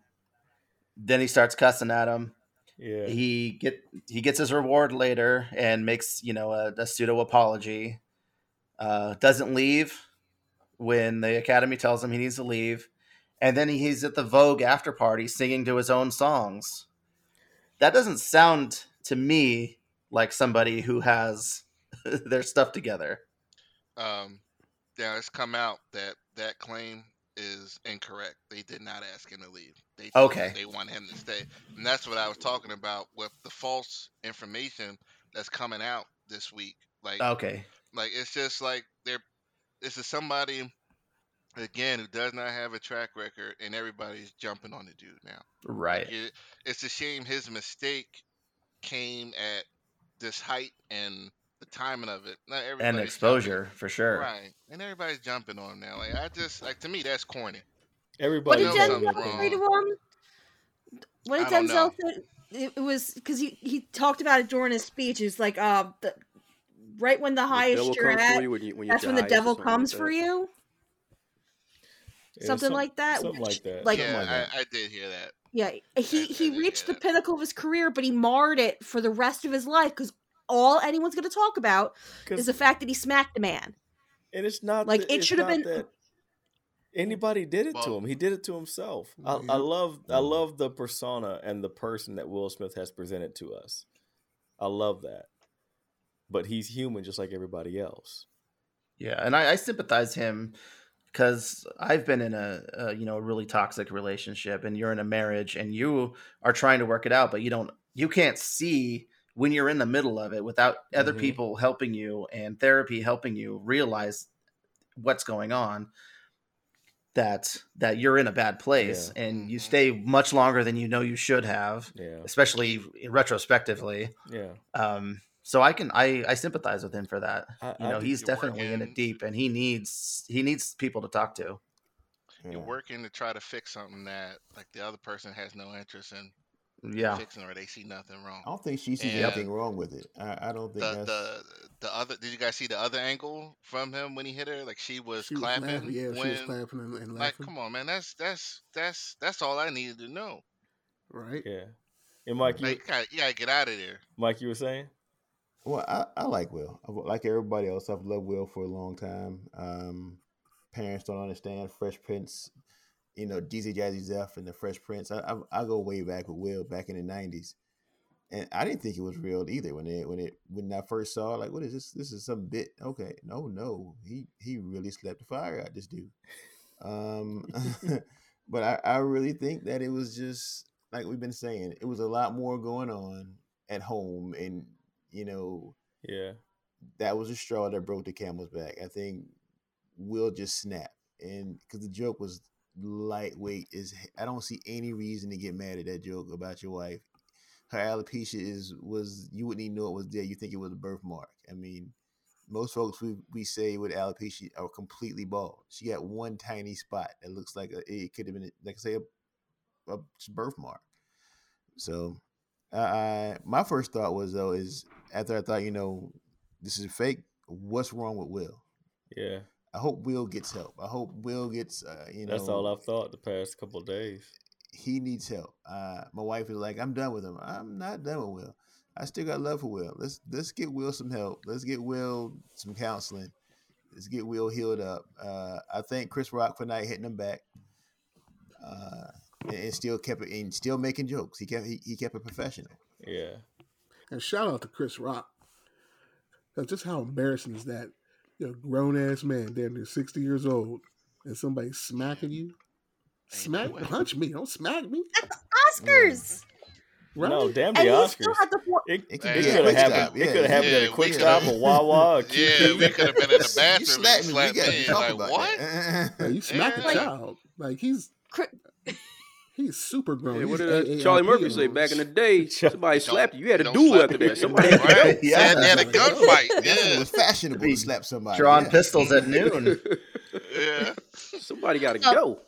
S5: Then he starts cussing at him.
S7: Yeah.
S5: he get he gets his reward later and makes you know a, a pseudo apology uh, doesn't leave when the academy tells him he needs to leave. And then he's at the vogue after party singing to his own songs. That doesn't sound to me like somebody who has <laughs> their stuff together
S1: Um, yeah, it's come out that that claim is incorrect. They did not ask him to leave. They
S5: Okay.
S1: they want him to stay, and that's what I was talking about with the false information that's coming out this week. Like,
S5: okay
S1: like it's just like they're this is somebody again who does not have a track record, and everybody's jumping on the dude now.
S5: right
S1: It, it's a shame his mistake came at this height and the timing of it. Not
S5: and
S1: everybody's jumping.
S5: exposure for sure
S1: Right. And everybody's jumping on him now. Like I just like to me that's corny. Everybody.
S6: What
S7: Everybody
S6: did
S1: know
S7: knows
S6: Denzel say to him? What did
S1: I know.
S6: Denzel say? It, it was because he, he talked about it during his speech. It's like uh, the, right when the
S2: The
S6: highest
S2: devil
S6: you're at,
S2: you when you, when you're
S6: that's when the devil
S2: something like
S6: comes for you.
S7: Yeah,
S6: Something
S7: some-
S6: like that.
S7: Something
S6: which,
S7: like that.
S6: like-
S1: yeah,
S7: like that.
S1: I, I did hear that.
S6: Yeah, he
S1: I- I
S6: he
S1: did
S6: reached the
S1: that.
S6: pinnacle of his career, but he marred it for the rest of his life because all anyone's going to talk about is the fact that he smacked a man.
S7: and it's not
S6: like,
S7: that-
S6: it should have been-
S7: that anybody did it to him. He did it to himself. I, I
S3: Mhm.
S7: love I love the persona and the person that Will Smith has presented to us. I love that. But he's human just like everybody else.
S5: Yeah, and I, I sympathize him because I've been in a, a you know a really toxic relationship, and you're in a marriage, and you are trying to work it out, but you don't, you can't see when you're in the middle of it without other
S7: Mhm.
S5: people helping you and therapy helping you realize what's going on. That that you're in a bad place, and you
S1: Mhm.
S5: stay much longer than you know you should have,
S7: Yeah.
S5: especially retrospectively.
S7: Yeah.
S5: Um, So I can I I sympathize with him for that.
S7: I,
S5: You know, he's definitely in
S1: working-
S5: it deep, and he needs he needs people to talk to.
S1: You're working to try to fix something that like the other person has no interest in
S5: Yeah,
S1: fixing or they see nothing wrong.
S3: I don't think she sees
S1: And-
S3: anything wrong with it. I, I don't think
S1: The
S3: that's.
S1: the the other did you guys see the other angle from him when he hit her? Like she was
S8: She was
S1: clapping.
S8: laughing. Yeah,
S1: when,
S8: she was clapping and, and
S1: Like,
S8: laughing.
S1: come on, man. That's that's that's that's all I needed to know.
S8: Right?
S7: Yeah. And Mike, you,
S1: Like, you gotta, you gotta get out of there.
S7: Mike, you were saying?
S3: Well, I, I like Will. Like everybody else, I've loved Will for a long time. Um, parents don't understand Fresh Prince, you know, DJ Jazzy Jeff and the Fresh Prince. I, I I go way back with Will back in the nineties, and I didn't think it was real either when it when it when I first saw like what is this? This is some bit. Okay, no, no, he he really slept the fire out this dude. Um, <laughs> but I I really think that it was just like we've been saying, it was a lot more going on at home and you know
S7: Yeah.
S3: that was a straw that broke the camel's back. I think Will just snapped, and because the joke was lightweight, is I don't see any reason to get mad at that joke about your wife. Her alopecia is was you wouldn't even know it was there. You think it was a birthmark. I mean, most folks we, we say with alopecia are completely bald. She got one tiny spot that looks like a, it could have been like I say a, a birthmark. So, I my first thought was though is after I thought you know this is fake. What's wrong with Will?
S7: Yeah.
S3: I hope Will gets help. I hope Will gets, uh, you know,
S7: That's all I've thought the past couple of days.
S3: he needs help. Uh, my wife is like, I'm done with him. I'm not done with Will. I still got love for Will. Let's let's get Will some help. Let's get Will some counseling. Let's get Will healed up. Uh, I thank Chris Rock for not hitting him back. Uh, and, and still kept it and still making jokes. He kept he, he kept it professional.
S7: Yeah.
S8: And shout out to Chris Rock. That's just how embarrassing is that? You're a grown ass man, damn near 60 years old, and somebody smacking you. Smack,
S1: way.
S8: punch me. Don't smack me.
S6: At the Oscars.
S8: Right?
S7: No, damn the
S6: And he
S7: Oscars.
S6: still had the four-
S7: It,
S3: It
S7: it
S3: could
S7: could have happened.
S3: stop,
S7: It <laughs>
S3: yeah.
S7: could have happened
S1: Yeah,
S7: at a quick stop, a Wawa, a QT.
S1: Yeah, we could have been in the <laughs>
S3: You
S1: bathroom.
S3: slapped
S1: and
S3: me.
S1: slapped
S3: We got to
S1: me.
S3: talk
S1: Like
S3: about
S1: what?
S3: that.
S8: Yeah, you smack a
S1: Yeah.
S8: child. Like he's
S6: Cri-
S8: he's super grown.
S2: Yeah, what did uh, Charlie
S8: AARP
S2: Murphy say back in the day? <laughs> Somebody slapped you. You had a duel after that. Somebody had
S1: Right.
S2: go. <laughs>
S5: Yeah.
S1: They had a gunfight.
S3: That's when it was fashionable to slap somebody.
S5: drawing
S3: yeah.
S5: pistols at <laughs> noon.
S1: yeah.
S2: Somebody got to
S6: Uh,
S2: go.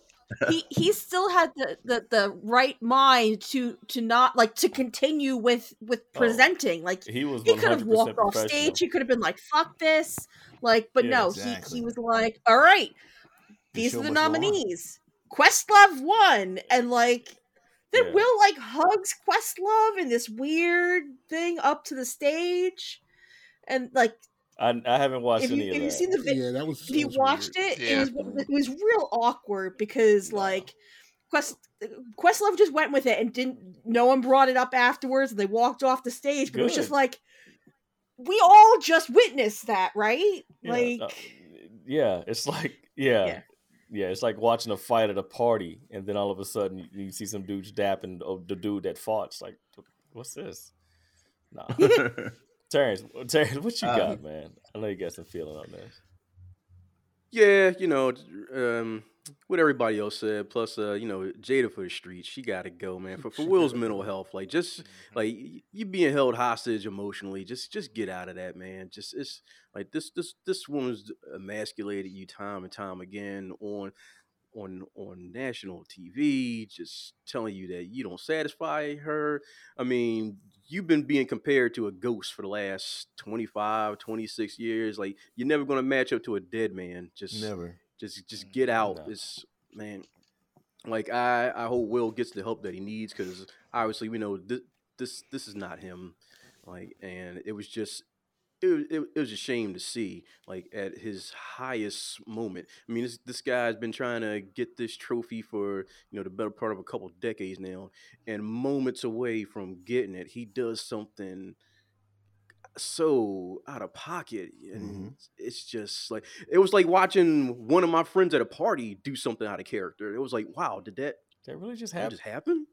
S6: he he still had the, the the right mind to to not like to continue with with
S7: Oh,
S6: presenting like
S7: He was
S6: he could have walked off stage he could have been like fuck this like but
S7: Yeah,
S6: no
S3: exactly.
S6: he he was like all right these
S3: show
S6: are the
S3: must go on.
S6: nominees questlove won and like then
S7: Yeah.
S6: will like hugs questlove in this weird thing up to the stage and like
S7: I, I haven't watched
S6: if
S7: any
S6: you
S7: of
S6: if
S7: that.
S6: you've seen the video
S8: Yeah, that was.
S6: if you
S8: was
S6: watched
S8: weird.
S6: it,
S1: Yeah.
S6: it was it was real awkward because
S3: Wow.
S6: like Quest Questlove just went with it and didn't. No one brought it up afterwards, and they walked off the stage. But it was just like we all just witnessed that, right?
S7: Yeah,
S6: like
S7: uh, yeah, it's like yeah,
S6: Yeah.
S7: Yeah, it's like watching a fight at a party, and then all of a sudden you, you see some dudes dapping oh, the dude that fought. It's like, what's this? Nah, <laughs> Terrence, Terrence, what you
S5: Uh,
S7: got, man? I know you got some feeling on this.
S2: Yeah, you know, um, what everybody else said. Plus, uh, you know, Jada for the streets. She got to go, man. <laughs> For for Will's mental health, like just like you being held hostage emotionally, just just get out of that, man. Just it's like this this this woman's emasculated you time and time again on on on national TV, just telling you that you don't satisfy her. I mean, you've been being compared to a ghost for the last 25, 26 years. Like you're never going to match up to a dead man. Just
S3: Never.
S2: Just just mm, get out.
S7: No.
S2: It's man. Like I I hope Will gets the help that he needs cuz obviously we know this this this is not him. Like and it was just it, was- it, it was a shame to see like at his highest moment. I mean this this guy's been trying to get this trophy for, you know, the better part of a couple decades now and moments away from getting it, he does something so out of pocket and mm-hmm. it's just like it was like watching one of my friends at a party do something out of character it was like wow did that,
S7: That really just
S2: that
S7: happened.
S2: just happen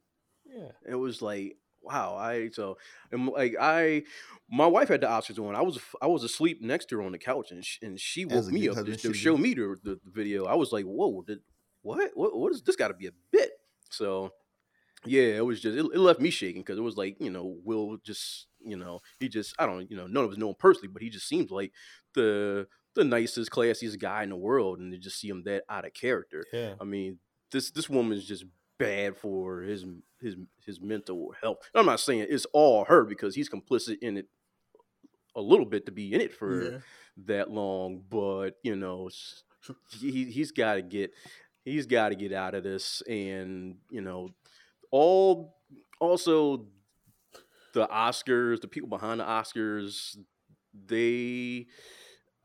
S7: Yeah,
S2: it was like wow i so and like i my wife had the oscars on i was i was asleep next to her on the couch and she, and she woke me up to show me the, the, the video i was like whoa did what what, what is this got to be a bit so yeah it was just it, it left me shaking because it was like you know will just you know, he just I don't you know none of us know him personally, but he just seems like the the nicest, classiest guy in the world, and to just see him that out of character.
S7: Yeah.
S2: I mean, this this woman is just bad for his his his mental health. I'm not saying it's all her because he's complicit in it a little bit to be in it for
S8: Yeah.
S2: that long, but you know, he he's got to get he's got to get out of this, and you know, all also the Oscars, the people behind the Oscars, they.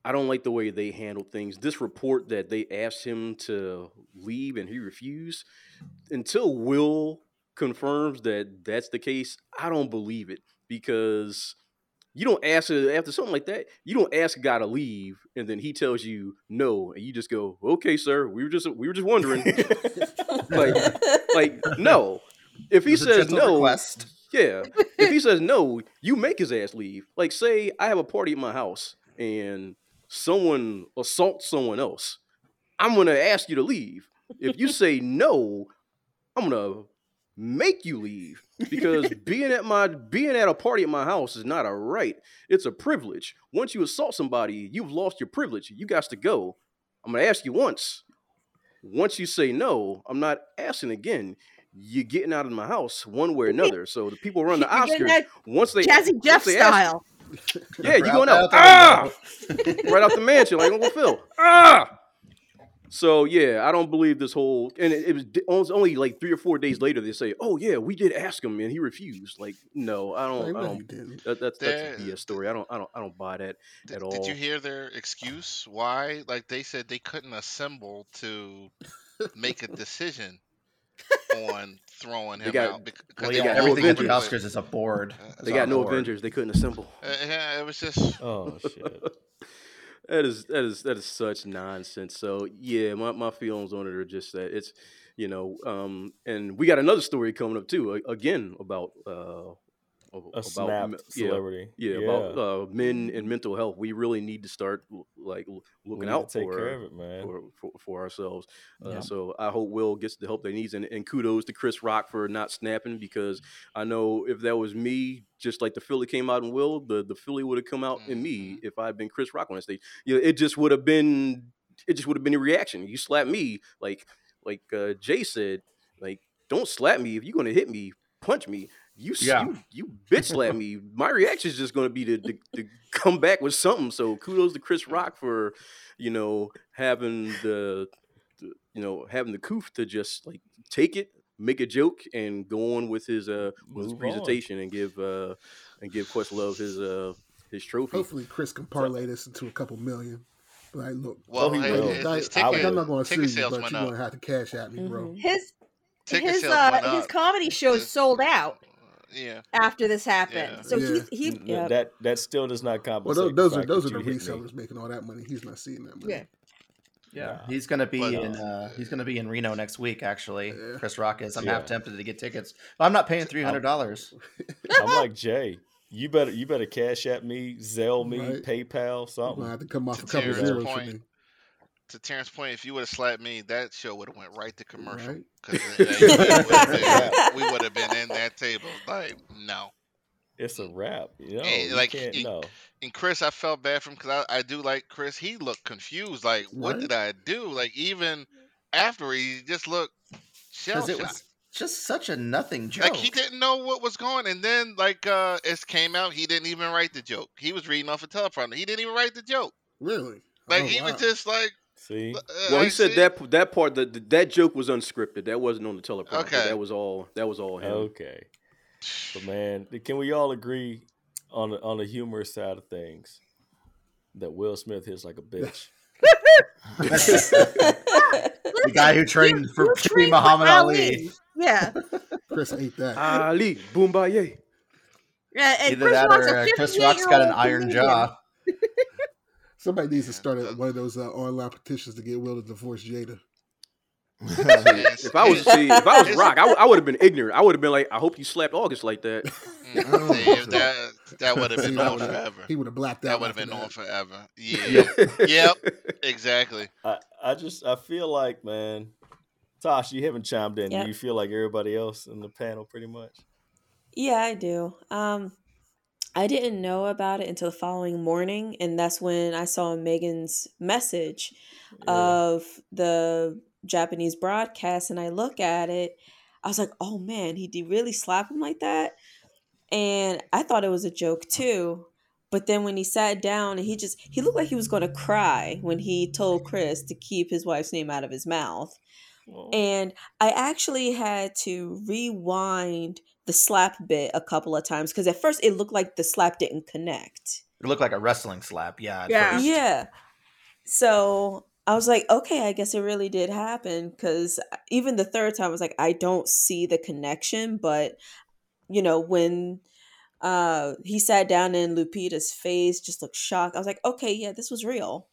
S2: I don't like the way they handle things. This report that they asked him to leave and he refused, until Will confirms that that's the case, I don't believe it because you don't ask after something like that. You don't ask a guy to leave and then he tells you no, and you just go, "Okay, sir, we were just we were just wondering." <laughs> like, like no. If he
S5: It was a
S2: says no,
S5: request.
S2: Yeah. If he <laughs> says no, you make his ass leave. Like, say I have a party at my house and someone assaults someone else. I'm gonna ask you to leave. If you say no, I'm gonna make you leave because <laughs> being at my being at a party at my house is not a right. It's a privilege. Once you assault somebody, you've lost your privilege. You got to go. I'm gonna ask you once. Once you say no, I'm not asking again. You're getting out of my house one way or another. So the people run the Oscars. Once they
S6: Jazzy
S2: once
S6: Jeff
S2: they ask- <laughs> yeah, you <laughs>
S5: Right
S2: going
S5: out
S2: out? Ah! right out the mansion, like Uncle Phil. Ah! So yeah, I don't believe this whole. And it, it was di- it was only like three or four days later they say, "Oh yeah, we did ask him and he refused." Like, no, I don't.
S8: Like,
S2: I don't. That, that's that's a BS story. I don't. I don't. I don't buy that
S1: Did,
S2: at all.
S1: did you hear their excuse? Why? Like they said they couldn't assemble to make a decision on throwing
S2: They
S1: him
S2: got-
S1: out because
S5: Well,
S2: they got no
S5: everything at the Oscars is a board.
S1: Uh,
S2: They got no
S5: board.
S2: Avengers. They couldn't assemble.
S1: Uh, yeah, it was just <laughs>
S7: Oh shit.
S2: that is that is that is such nonsense. So yeah, my, my feelings on it are just that it's you know, um, and we got another story coming up too, again about uh, ab-
S7: A
S2: about
S7: snap
S2: m- yeah,
S7: celebrity.
S2: yeah, about uh, men and mental health. We really need to start like looking out
S7: take
S2: for,
S7: care of it, man.
S2: for, for for ourselves. Uh, So I hope Will gets the help they needs, and, and kudos to Chris Rock for not snapping because I know if that was me, just like the Philly came out in Will, the the Philly would have come out in me if I had been Chris Rock on that stage. You know, it just would have been it just would have been a reaction. You slap me like like uh, Jay said, like don't slap me if you're gonna hit me, punch me. You,
S5: Yeah.
S2: you you <laughs> bitch slap me. My reaction is just going to be to, to, to come back with something. So kudos to Chris Rock for, you know, having the, the you know having the coof to just like take it, make a joke, and go on with his uh with his
S7: Move on.
S2: presentation and give uh and give Questlove his uh his trophy.
S8: Hopefully, Chris can parlay this into a couple million. Like, look,
S1: well,
S7: he
S1: hey,
S7: will.
S1: his,
S8: I,
S1: his
S7: I
S8: am not going to
S1: see
S8: you, but you're going to have to cash at me, bro.
S4: Mhm.
S6: His
S1: Ticket
S6: his uh his comedy shows
S1: It-
S6: sold out
S1: Yeah,
S6: after this happened.
S1: Yeah.
S6: So
S8: Yeah.
S6: he's he
S7: N-
S4: Yep.
S7: That that still does not
S8: Well,
S7: compensate.
S8: those, those are those are the
S7: you hit me.
S8: resellers making all that money. He's not seeing that money.
S6: yeah.
S5: Yeah, he's gonna be
S1: But,
S5: in.
S1: uh,
S5: Uh, he's gonna be in Reno next week. Actually,
S8: Yeah.
S5: Chris Rock is. I'm
S7: Yeah.
S5: half tempted to get tickets, but I'm not paying three hundred dollars.
S7: I'm like Jay. You better you better cash at me, Zelle me,
S8: Right.
S7: PayPal,
S8: I'm
S7: something.
S8: have to come off
S1: To
S8: a couple
S1: Terrence's
S8: zeros for
S1: point,
S8: me.
S1: To Terrence's point, if you would have slapped me, that show would have went right to commercial
S8: Right.
S1: because <laughs> we would have <laughs> been in that table. Like no.
S7: It's a wrap. You know, you
S1: like,
S7: can't
S1: it-
S7: know.
S1: And Chris, I felt bad for him because I, I do like Chris. He looked confused. Like, what
S8: Right.
S1: did I do? Like, even after he just looked shell
S5: Because it
S1: shocked.
S5: was just such a nothing joke.
S1: Like he didn't know what was going, and then like uh it came out, he didn't even write the joke. He was reading off a teleprompter. He didn't even write the joke.
S8: Really?
S1: Like
S8: Oh,
S1: he was just like.
S7: See,
S1: uh,
S2: Well, he
S1: I
S2: said
S1: see-
S2: that that part that that joke was unscripted. That wasn't on the teleprompter.
S1: Okay.
S2: That was all. That was all him.
S7: okay, but man, can we all agree on the on the humorous side of things that Will Smith hits like a bitch? <laughs>
S5: the guy who trained for
S6: Who
S5: pre
S6: trained
S5: Muhammad Ali.
S6: Yeah.
S8: Chris ate that.
S2: Ali Bomaye.
S6: Yeah, and
S5: Either
S6: Chris
S5: that or
S6: a
S5: uh, Chris Rock's got an iron
S6: 58-year-old
S5: jaw.
S8: Somebody needs to start a, one of those uh, online petitions to get Will to divorce Jada.
S2: If I was see, if I was Rock, I would have been ignorant. I would have been like, I hope you slapped August like that.
S1: Mm, see, that that would have been
S8: that
S1: on
S8: would've-
S1: forever.
S8: He would have blacked
S1: That
S8: out.
S1: would have
S8: after
S1: been on
S8: that.
S1: forever. Yeah. yep. Exactly. <laughs>
S7: I I just I feel like man, Tosh, you haven't chimed in.
S4: Yep.
S7: Do you feel like everybody else in the panel pretty much?
S4: Yeah, I do. Um, I didn't know about it until the following morning, and that's when I saw Megan's message
S7: Yeah.
S4: of the Japanese broadcast, and I look at it. I was like, "Oh man, he did really slap him like that," and I thought it was a joke too. But then when he sat down and he just he looked like he was going to cry when he told Chris to keep his wife's name out of his mouth.
S7: Well,
S4: And I actually had to rewind the slap bit a couple of times because at first it looked like the slap didn't connect.
S5: It looked like a wrestling slap. Yeah.
S6: Yeah.
S5: first.
S4: Yeah. So I was like, okay, I guess it really did happen because even the third time I was like, I don't see the connection. But, you know, when uh, he sat down and Lupita's face just looked shocked, I was like, okay, yeah, this was real.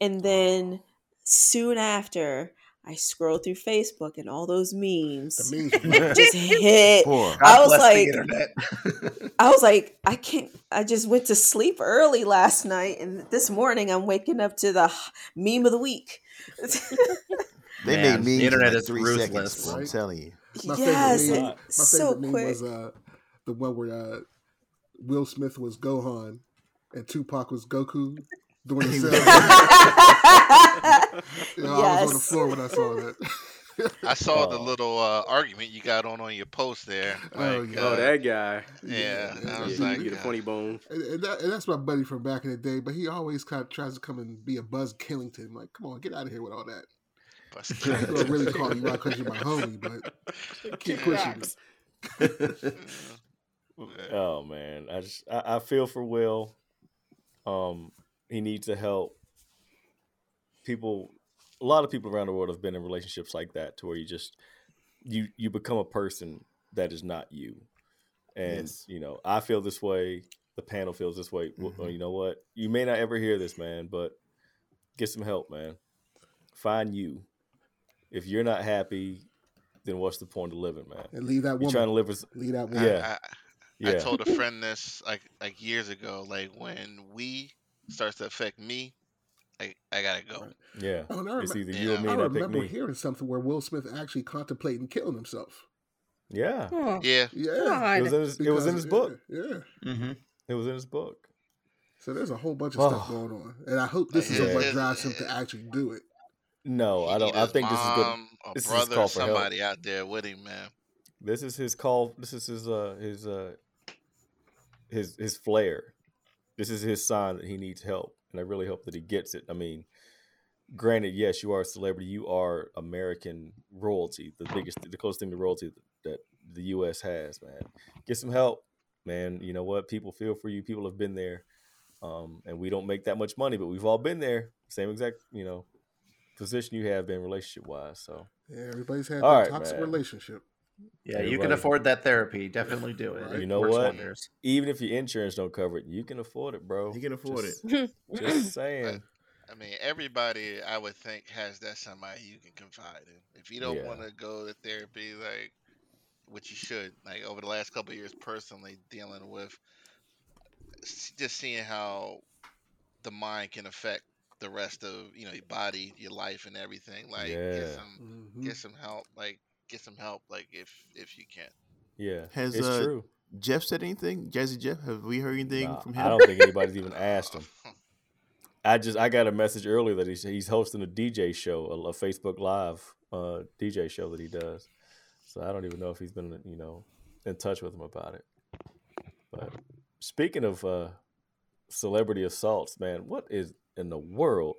S4: And then soon after, I scrolled through Facebook and all those memes
S8: The memes <laughs>
S4: just hit.
S3: Poor.
S4: I was like- <laughs> I was like, I can't. I just went to sleep early last night, and this morning I'm waking up to the meme of the week.
S3: They
S5: Man,
S3: made
S5: the
S3: memes in
S5: internet
S3: like
S5: is
S3: three
S5: ruthless.
S3: seconds. I'm telling you.
S8: My
S4: yes,
S8: favorite
S7: meme-
S8: meme,
S4: it-
S8: my
S4: so
S8: favorite meme
S4: quick.
S8: was uh, the one where uh, Will Smith was Gohan and Tupac was Goku doing the
S3: He.
S8: You know, I was on the floor when I saw that.
S1: I saw the
S7: Oh.
S1: little uh, argument you got on on your post there.
S8: Oh,
S1: Like,
S8: yeah.
S2: Oh,
S1: uh,
S2: that guy.
S1: Yeah, I was
S2: he
S1: like,
S2: get a
S1: uh,
S2: funny bone.
S8: And, and, that, and that's my buddy from back in the day, but he always kind of tries to come and be a Buzz Killington. Like, come on, get out of here with all that.
S1: Bus-
S8: I really <laughs> call you out because you're my homie, but keep pushing me.
S7: Oh man, I just I, I feel for Will. Um, he needs the help. People, a lot of people around the world have been in relationships like that, to where you just you you become a person that is not you, and
S3: Yes.
S7: you know I feel this way. The panel feels this way. Well,
S3: Mhm.
S7: you know what? You may not ever hear this, man, but get some help, man. Find you. If you're not happy, then what's the point of living, man?
S8: And leave that
S7: You're trying to live with
S8: Leave that woman.
S7: Yeah.
S1: I,
S7: yeah.
S1: I told a friend this like like years ago. Like when we starts to affect me, I I gotta go.
S8: Right.
S7: Yeah.
S8: Oh, and I,
S7: It's either you or me
S8: I
S7: that pick
S8: remember
S7: me.
S8: hearing something where Will Smith actually contemplating killing himself.
S7: Yeah.
S6: Oh,
S1: Yeah,
S8: Yeah.
S7: It was
S6: God.
S7: in his, it was in his book.
S8: Yeah. yeah.
S5: hmm
S7: It was in his book.
S8: So there's a whole bunch of stuff
S7: Oh.
S8: going on, and I hope this is
S7: Yeah.
S8: what drives him to actually do it.
S7: No, I don't. I
S1: his
S7: think this is good.
S1: A
S7: this is
S1: brother,
S7: call
S1: or
S7: for help.
S1: somebody out there with him, man.
S7: This is his call. This is his uh his uh his his flair. This is his sign that he needs help, and I really hope that he gets it. I mean, granted, yes, you are a celebrity. You are American royalty, the biggest, the closest thing to royalty that the U.S. has. Man, get some help, man. You know what? People feel for you. People have been there, um, and we don't make that much money, but we've all been there. Same exact, you know, position you have been relationship wise. So
S8: Yeah, everybody's had
S7: All
S8: that
S7: right,
S8: toxic
S7: man.
S8: relationship.
S5: Yeah, you can afford that therapy. Definitely do it.
S8: Right.
S7: You know
S5: works
S7: what?
S5: wonders.
S7: even if your insurance don't cover it, you can afford it, bro.
S3: You can afford
S7: Just-
S3: it.
S7: Just saying.
S1: I mean, everybody I would think has that somebody you can confide in. If you don't
S7: Yeah.
S1: want to go to therapy, like, which you should, like over the last couple of years, personally dealing with just seeing how the mind can affect the rest of you know your body, your life, and everything. Like,
S7: Yeah.
S1: get some
S8: Mhm.
S1: get some help. Like, get some help. Like, if if you can.
S7: Yeah,
S3: Has,
S7: it's
S3: uh,
S7: true.
S3: Jeff said anything? Jazzy Jeff, have we heard anything
S7: Nah,
S3: from him?
S7: I don't think <laughs> anybody's even asked him. <laughs> I just I got a message earlier that he's he's hosting a DJ show, a, a Facebook Live uh, DJ show that he does. So I don't even know if he's been you know in touch with him about it. But speaking of uh, celebrity assaults, man, what is in the world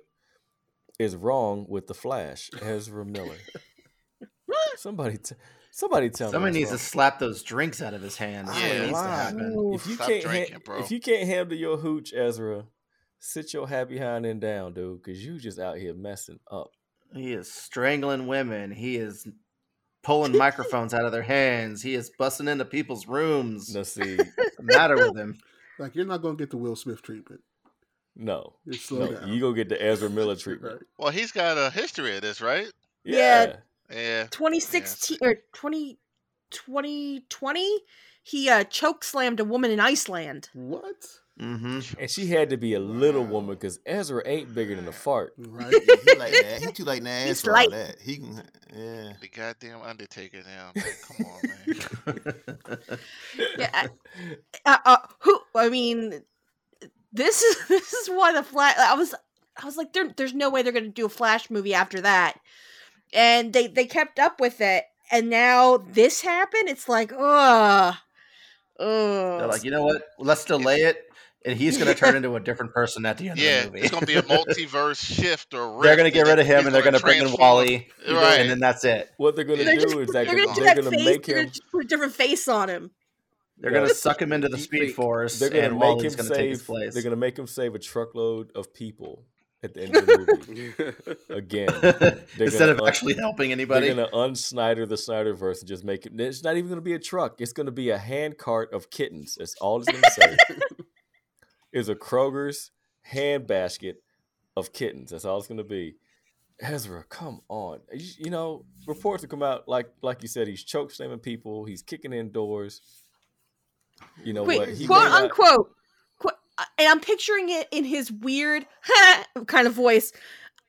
S7: is wrong with the Flash, Ezra Miller? <laughs> somebody, t- somebody tell
S5: Somebody
S7: me.
S5: needs to slap those drinks out of his hand. That's what
S1: Yeah.
S5: needs to happen.
S7: If you
S1: Stop
S7: can't,
S1: drinking,
S7: ha-
S1: bro.
S7: if you can't handle your hooch, Ezra, sit your happy behind and down, dude, because you just out here messing up.
S5: He is strangling women. He is pulling microphones out of their hands. He is busting into people's rooms.
S7: No, see,
S5: What's the matter with him? <laughs>
S8: Like you're not gonna get the Will Smith treatment.
S7: no,
S8: Just slow
S7: no,
S8: down.
S7: you go get the Ezra Miller <laughs> treatment.
S8: Right.
S1: Well, he's got a history of this, right?
S6: Yeah.
S7: Yeah,
S1: Yeah.
S6: 2016 or 20, 2020, he uh, choke slammed a woman in Iceland.
S8: What?
S5: Mm-hmm.
S7: And she had to be a little woman because Ezra ain't bigger than a fart.
S8: Right.
S3: Yeah, he like that. He too like <laughs> that
S6: He's
S3: for all
S6: light.
S3: that. He can, yeah.
S1: The goddamn Undertaker now. Come on, man. <laughs> <laughs>
S6: Yeah, I- uh, uh, who? I mean, this is this is why the flash. I was I was like, there, there's no way they're gonna do a Flash movie after that, and they they kept up with it, and now this happened. It's like, ugh, ugh.
S5: They're like, you know what? Let's delay it, and he's going to turn <laughs> into a different person at the end
S1: Yeah,
S5: of the movie.
S1: it's gonna be a multiverse shift or rift.
S5: they're going to get rid of him, and they're going to bring in. Wally,
S1: Right.
S5: and then that's it.
S7: What they're gonna do
S6: just,
S7: is
S6: they're
S7: they're,
S6: gonna do
S7: they're
S6: that
S7: gonna
S6: face.
S7: make
S6: They're
S7: him.
S6: gonna put a different face on him.
S5: They're
S7: Yeah.
S5: going to suck him into the Speed. Force,
S7: They're gonna
S5: and
S7: make
S5: Wally's
S7: him
S5: going to take his
S7: save.
S5: place.
S7: They're gonna make him save a truckload of people at the end of the movie again. <laughs>
S5: Instead of
S7: un-
S5: actually helping anybody.
S7: They're gonna un-Snyder the Snyderverse and just make it. It's not even gonna be a truck. It's gonna be a hand cart of kittens. That's all it's gonna say. <laughs> is a Kroger's hand basket of kittens. That's all it's gonna be. Ezra, come on. You, you know, reports have come out like like you said. He's choke slamming people. He's kicking in doors. You know
S6: Wait,
S7: what? He
S6: quote
S7: may not-
S6: unquote. Qu- uh, and I'm picturing it in his weird <laughs> kind of voice.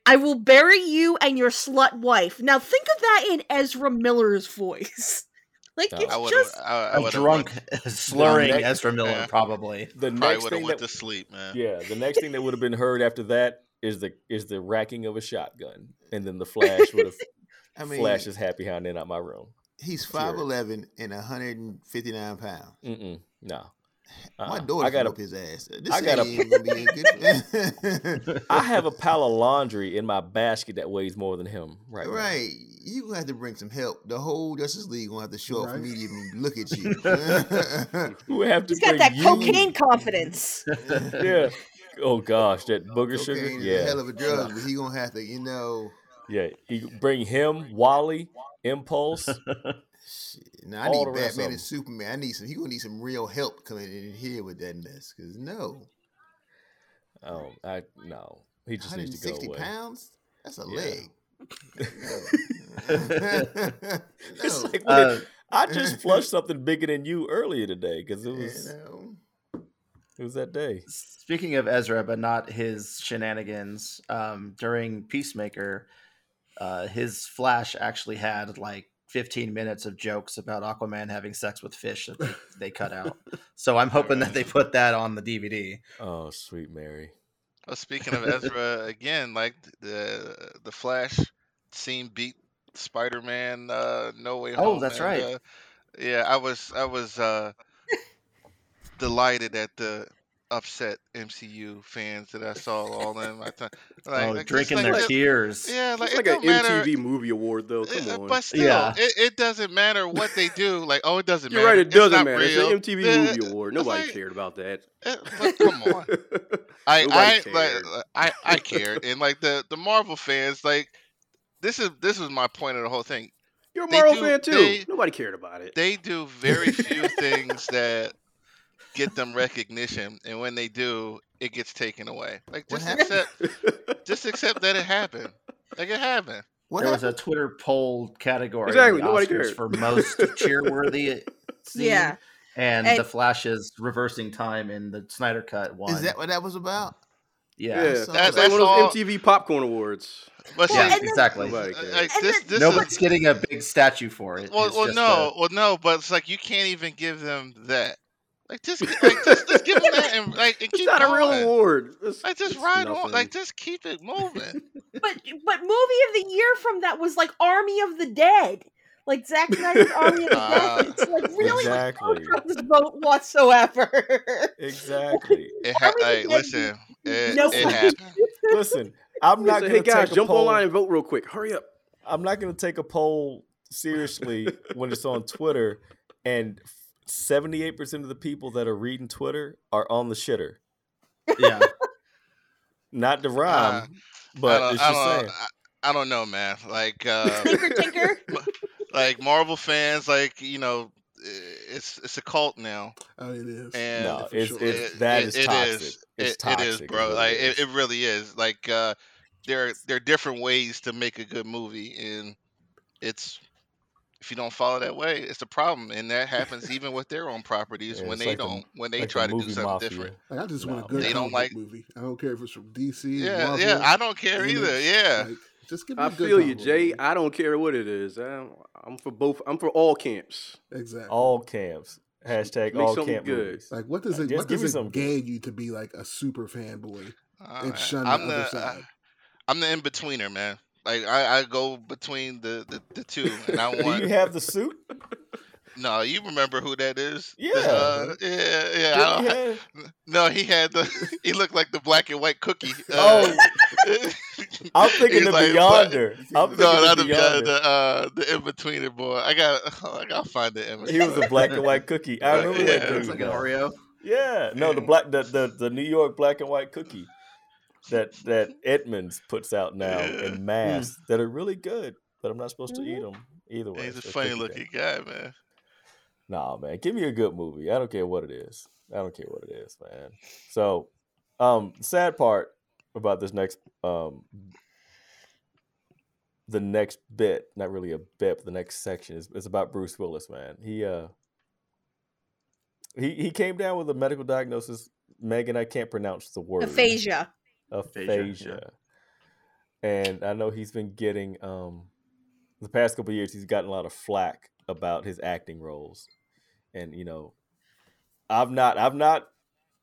S6: I will bury you and your slut wife. Now think of that in Ezra Miller's voice. <laughs> Like
S7: No.
S6: it's
S1: I
S6: just
S1: have. I, I
S5: a
S1: would've
S5: drunk, <laughs> slurring
S7: next-
S5: Ezra Miller,
S1: Yeah.
S5: probably.
S7: the
S1: Went, probably
S7: next thing
S1: have went
S7: that
S1: to sleep, man.
S7: Yeah, the next thing that would have been heard after that is the is the racking of a shotgun, and then the flash would have
S3: I mean,
S7: flash his hat behind in out my room.
S3: he's 5'11 and 159 pounds.
S7: Mm-mm, no,
S3: My
S7: Uh-uh.
S3: daughter
S7: I got
S3: can
S7: a
S3: whoop his ass. This
S7: I got a-
S3: ain't gonna good. <laughs>
S7: I have a <laughs> pile of laundry in my basket that weighs more than him right, now.
S3: right, you gonna have to bring some help. The whole Justice League gonna have to show up for
S8: Right.
S3: me to even look at you. <laughs>
S7: Who have to
S6: he's got that
S7: you?
S6: cocaine confidence.
S7: Yeah. Oh gosh, that booger sugar.
S3: Cocaine is a
S7: Yeah,
S3: hell of a drug, but he gonna have to, you know.
S7: yeah. You bring him, Wally, Impulse.
S3: Shit. Now I
S7: All
S3: need
S7: the rest of
S3: Batman and Superman. I need some. He gonna need some real help coming in here with that mess. Cause no,
S7: Oh, I no. He just needs to go
S3: 160
S7: away.
S3: pounds. That's a
S7: Yeah.
S3: leg. <laughs>
S7: It's
S3: no.
S7: like,
S5: Uh,
S7: I just flushed something bigger than you earlier today because it was
S3: You know.
S7: it was that day.
S5: Speaking of Ezra, but not his shenanigans, um, during Peacemaker, uh, his Flash actually had like 15 minutes of jokes about Aquaman having sex with fish that they, <laughs> they cut out. So I'm hoping that they put that on the DVD.
S7: Oh, sweet Mary.
S1: Well, speaking of Ezra, <laughs> again, like the the Flash scene beat Spider Man uh, No Way Home.
S5: Oh, that's
S1: and,
S5: right.
S1: Uh, yeah, I was I was uh, <laughs> delighted at the upset MCU fans that I saw all in my time. Like,
S5: oh,
S1: like,
S5: drinking
S1: like,
S5: their
S1: like-
S5: tears.
S1: Yeah, like
S2: It's
S1: it
S2: like an
S1: matter.
S2: MTV movie award, though. Come
S1: Uh,
S2: on.
S1: But still,
S5: Yeah.
S1: it, it doesn't matter what they do. Like, oh, it doesn't
S2: You're
S1: matter.
S2: right. It doesn't
S1: not
S2: matter.
S1: real.
S2: It's an MTV
S1: Uh,
S2: movie award. Nobody
S1: like-
S2: cared about that.
S1: uh, but come on. <laughs> I
S2: Nobody
S1: I
S2: cared.
S1: like I I cared, and like the the Marvel fans, like this is this was my point of the whole thing.
S2: You're a Marvel
S1: do-
S2: fan too.
S1: they-
S2: Nobody cared about it.
S1: They do very few <laughs> things that get them recognition, and when they do, it gets taken away. Like just accept just accept that it happened. Like it happened.
S3: What
S5: there was a Twitter poll category
S2: Exactly,
S5: the
S2: nobody
S5: Oscars
S2: cared.
S5: for most <laughs> cheerworthy scene,
S6: Yeah.
S5: and,
S6: And-
S5: the Flash's reversing time in the Snyder Cut one.
S3: Is that what that was about?
S5: yeah.
S2: Yeah,
S3: so-
S2: it's
S1: That-
S2: like
S1: that's
S2: one of
S1: all-
S2: those MTV popcorn awards.
S1: But
S6: Well,
S1: see,
S6: and then-
S5: exactly.
S2: Nobody
S1: like
S6: And
S1: this
S6: then-
S1: this is
S5: Nobody's getting a big statue for it.
S1: well, well, no,
S5: a-
S1: well, no, but it's like you can't even give them that. Like just, like, just, just give them that and like and
S2: It's
S1: keep
S2: not a real award. It's,
S1: Like just
S2: it's
S1: ride on. Like just keep it moving. <laughs>
S6: But but movie of the year from that was like Army of the Dead. Like Zack Snyder's Army of the
S1: Ah,
S6: Dead. It's like really
S7: exactly.
S6: like, this vote whatsoever.
S7: Exactly. <laughs>
S1: It ha-
S6: Army
S1: like
S6: Dead
S1: listen, it,
S6: no
S1: it happened.
S7: Listen, I'm not
S2: Listen,
S7: gonna
S2: hey guys, jump
S7: poll.
S2: online and vote real quick. Hurry up.
S7: I'm not going to take a poll seriously when it's on Twitter and 78% of the people that are reading Twitter are on the shitter.
S5: yeah. <laughs>
S7: Not the
S1: Uh,
S7: rhyme, but
S1: I
S7: it's
S1: don't,
S7: just
S1: I
S7: saying.
S1: don't, I, I don't know, man. Like, <laughs> uh,
S6: Tinker <laughs> Tinker.
S1: like Marvel fans, like you know, it's it's a cult now,
S8: Oh, it is.
S1: and
S7: No, it's,
S8: sure.
S7: it's
S1: it-
S7: that
S1: it-
S7: is
S1: it
S7: toxic.
S1: is.
S7: It's
S1: It-
S7: toxic.
S1: it is, bro.
S7: what
S1: Like
S7: it
S1: it,
S7: is.
S1: it really is. Like uh, there there are different ways to make a good movie, and it's if you don't follow that way, it's a problem, and that happens even with their own <laughs> properties
S7: Yeah,
S1: when they
S7: like
S1: don't when they
S7: like the
S1: try to do something
S7: Mafia.
S1: different.
S8: Like I just want
S7: No,
S8: a good
S1: They don't like-
S8: book movie. I don't care if it's from DC.
S1: Yeah,
S8: Marvel,
S1: yeah, I don't care either. Yeah,
S8: like, just give me
S2: I
S8: a good I
S2: feel you, Jay.
S8: movie.
S2: I don't care what it is. I'm, I'm for both. I'm for all camps.
S8: Exactly.
S7: All camps. Hashtag
S2: Make
S7: all
S2: something
S7: camp
S2: good.
S7: movies.
S8: like what does it?
S7: Just
S8: what does it
S7: something
S8: gain you to be like a super fanboy
S1: Uh,
S8: and shun
S1: I'm
S8: other
S1: the
S8: side?
S1: I'm the in betweener, man. Like I, I go between the, the, the two, and I <laughs> want.
S7: Do
S1: want
S7: you have the suit?
S1: no. You remember who that is? The,
S7: Yeah.
S1: uh, yeah, yeah.
S7: Didn't
S1: I
S7: have- <laughs>
S1: no, he had the. He looked like the black and white cookie.
S7: Oh,
S1: uh, <laughs>
S7: I'm thinking
S1: he's
S7: the
S1: like, but-
S7: Beyonder. I'm thinking
S1: No, not
S7: the
S1: the uh,
S7: Beyonder.
S1: the uh, the in betweener boy. I got I gotta find the image.
S7: He was a black and white cookie. I remember
S1: yeah.
S7: that
S1: It
S9: Looks
S7: dude.
S9: like an. Oreo.
S7: Yeah, no, the black the, the the New York black and white cookie that that <laughs> Entenmann's puts out now
S1: Yeah.
S7: in mass that are really good, but I'm not supposed to eat them either way.
S1: He's a funny looking guy, man.
S7: Nah, man, give me a good movie. I don't care what it is. I don't care what it is, man. So, um, sad part about this next um the next bit, not really a bit, but the next section is, is about Bruce Willis, man. He uh he he came down with a medical diagnosis. Megan, I can't pronounce the word.
S6: Aphasia.
S7: Aphasia. And I know he's been getting um the past couple years he's gotten a lot of flack about his acting roles. And you know, I've not I've not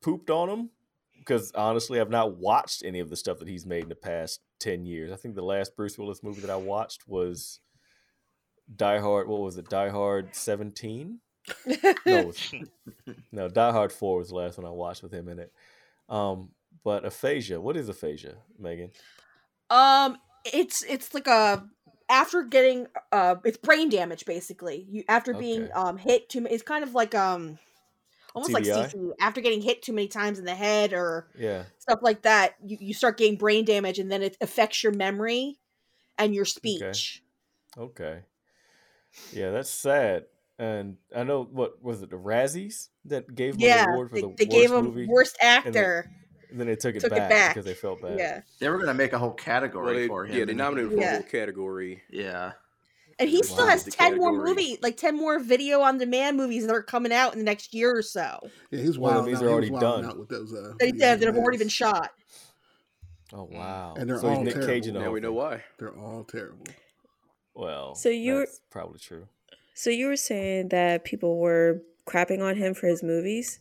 S7: pooped on him because honestly I've not watched any of the stuff that he's made in the past 10 years. I think the last Bruce Willis movie that I watched was Die Hard, what was it? Die Hard 17? <laughs> No, was- no, Die Hard 4 was the last one I watched with him in it. Um, but aphasia, what is aphasia, Megan?
S6: Um, it's it's like a after getting uh, it's brain damage basically. You after being um hit too. It's kind of like um, almost like
S7: TBI?
S6: After getting hit too many times in the head or
S7: Yeah.
S6: stuff like that, you you start getting brain damage, and then it affects your memory and your speech.
S7: Okay. Yeah, that's sad. And I know what was it, the Razzies that gave him
S6: Yeah,
S7: an award for
S6: they,
S7: the
S6: they
S7: worst
S6: gave him
S7: movie,
S6: worst actor.
S7: And then they took it,
S6: took it
S7: back,
S6: back.
S7: because they felt bad.
S6: Yeah,
S9: They were gonna make a whole category
S2: Well, they,
S9: for him.
S2: yeah, they nominated for
S6: Yeah.
S2: a whole category.
S9: Yeah.
S6: and he still has
S2: The
S6: ten more movies, like ten more video on demand movies that are coming out in the next year or so.
S8: Yeah, he's
S7: One of these
S8: out.
S7: are already done.
S8: out with those. Uh,
S6: They,
S8: videos
S6: that have already been shot.
S7: Oh wow!
S8: And they're
S7: so
S8: all
S7: Nick Cage in
S2: Now we know why.
S8: They're all terrible.
S7: Well,
S4: So you're-
S7: that's probably true.
S4: So you were saying that people were crapping on him for his movies.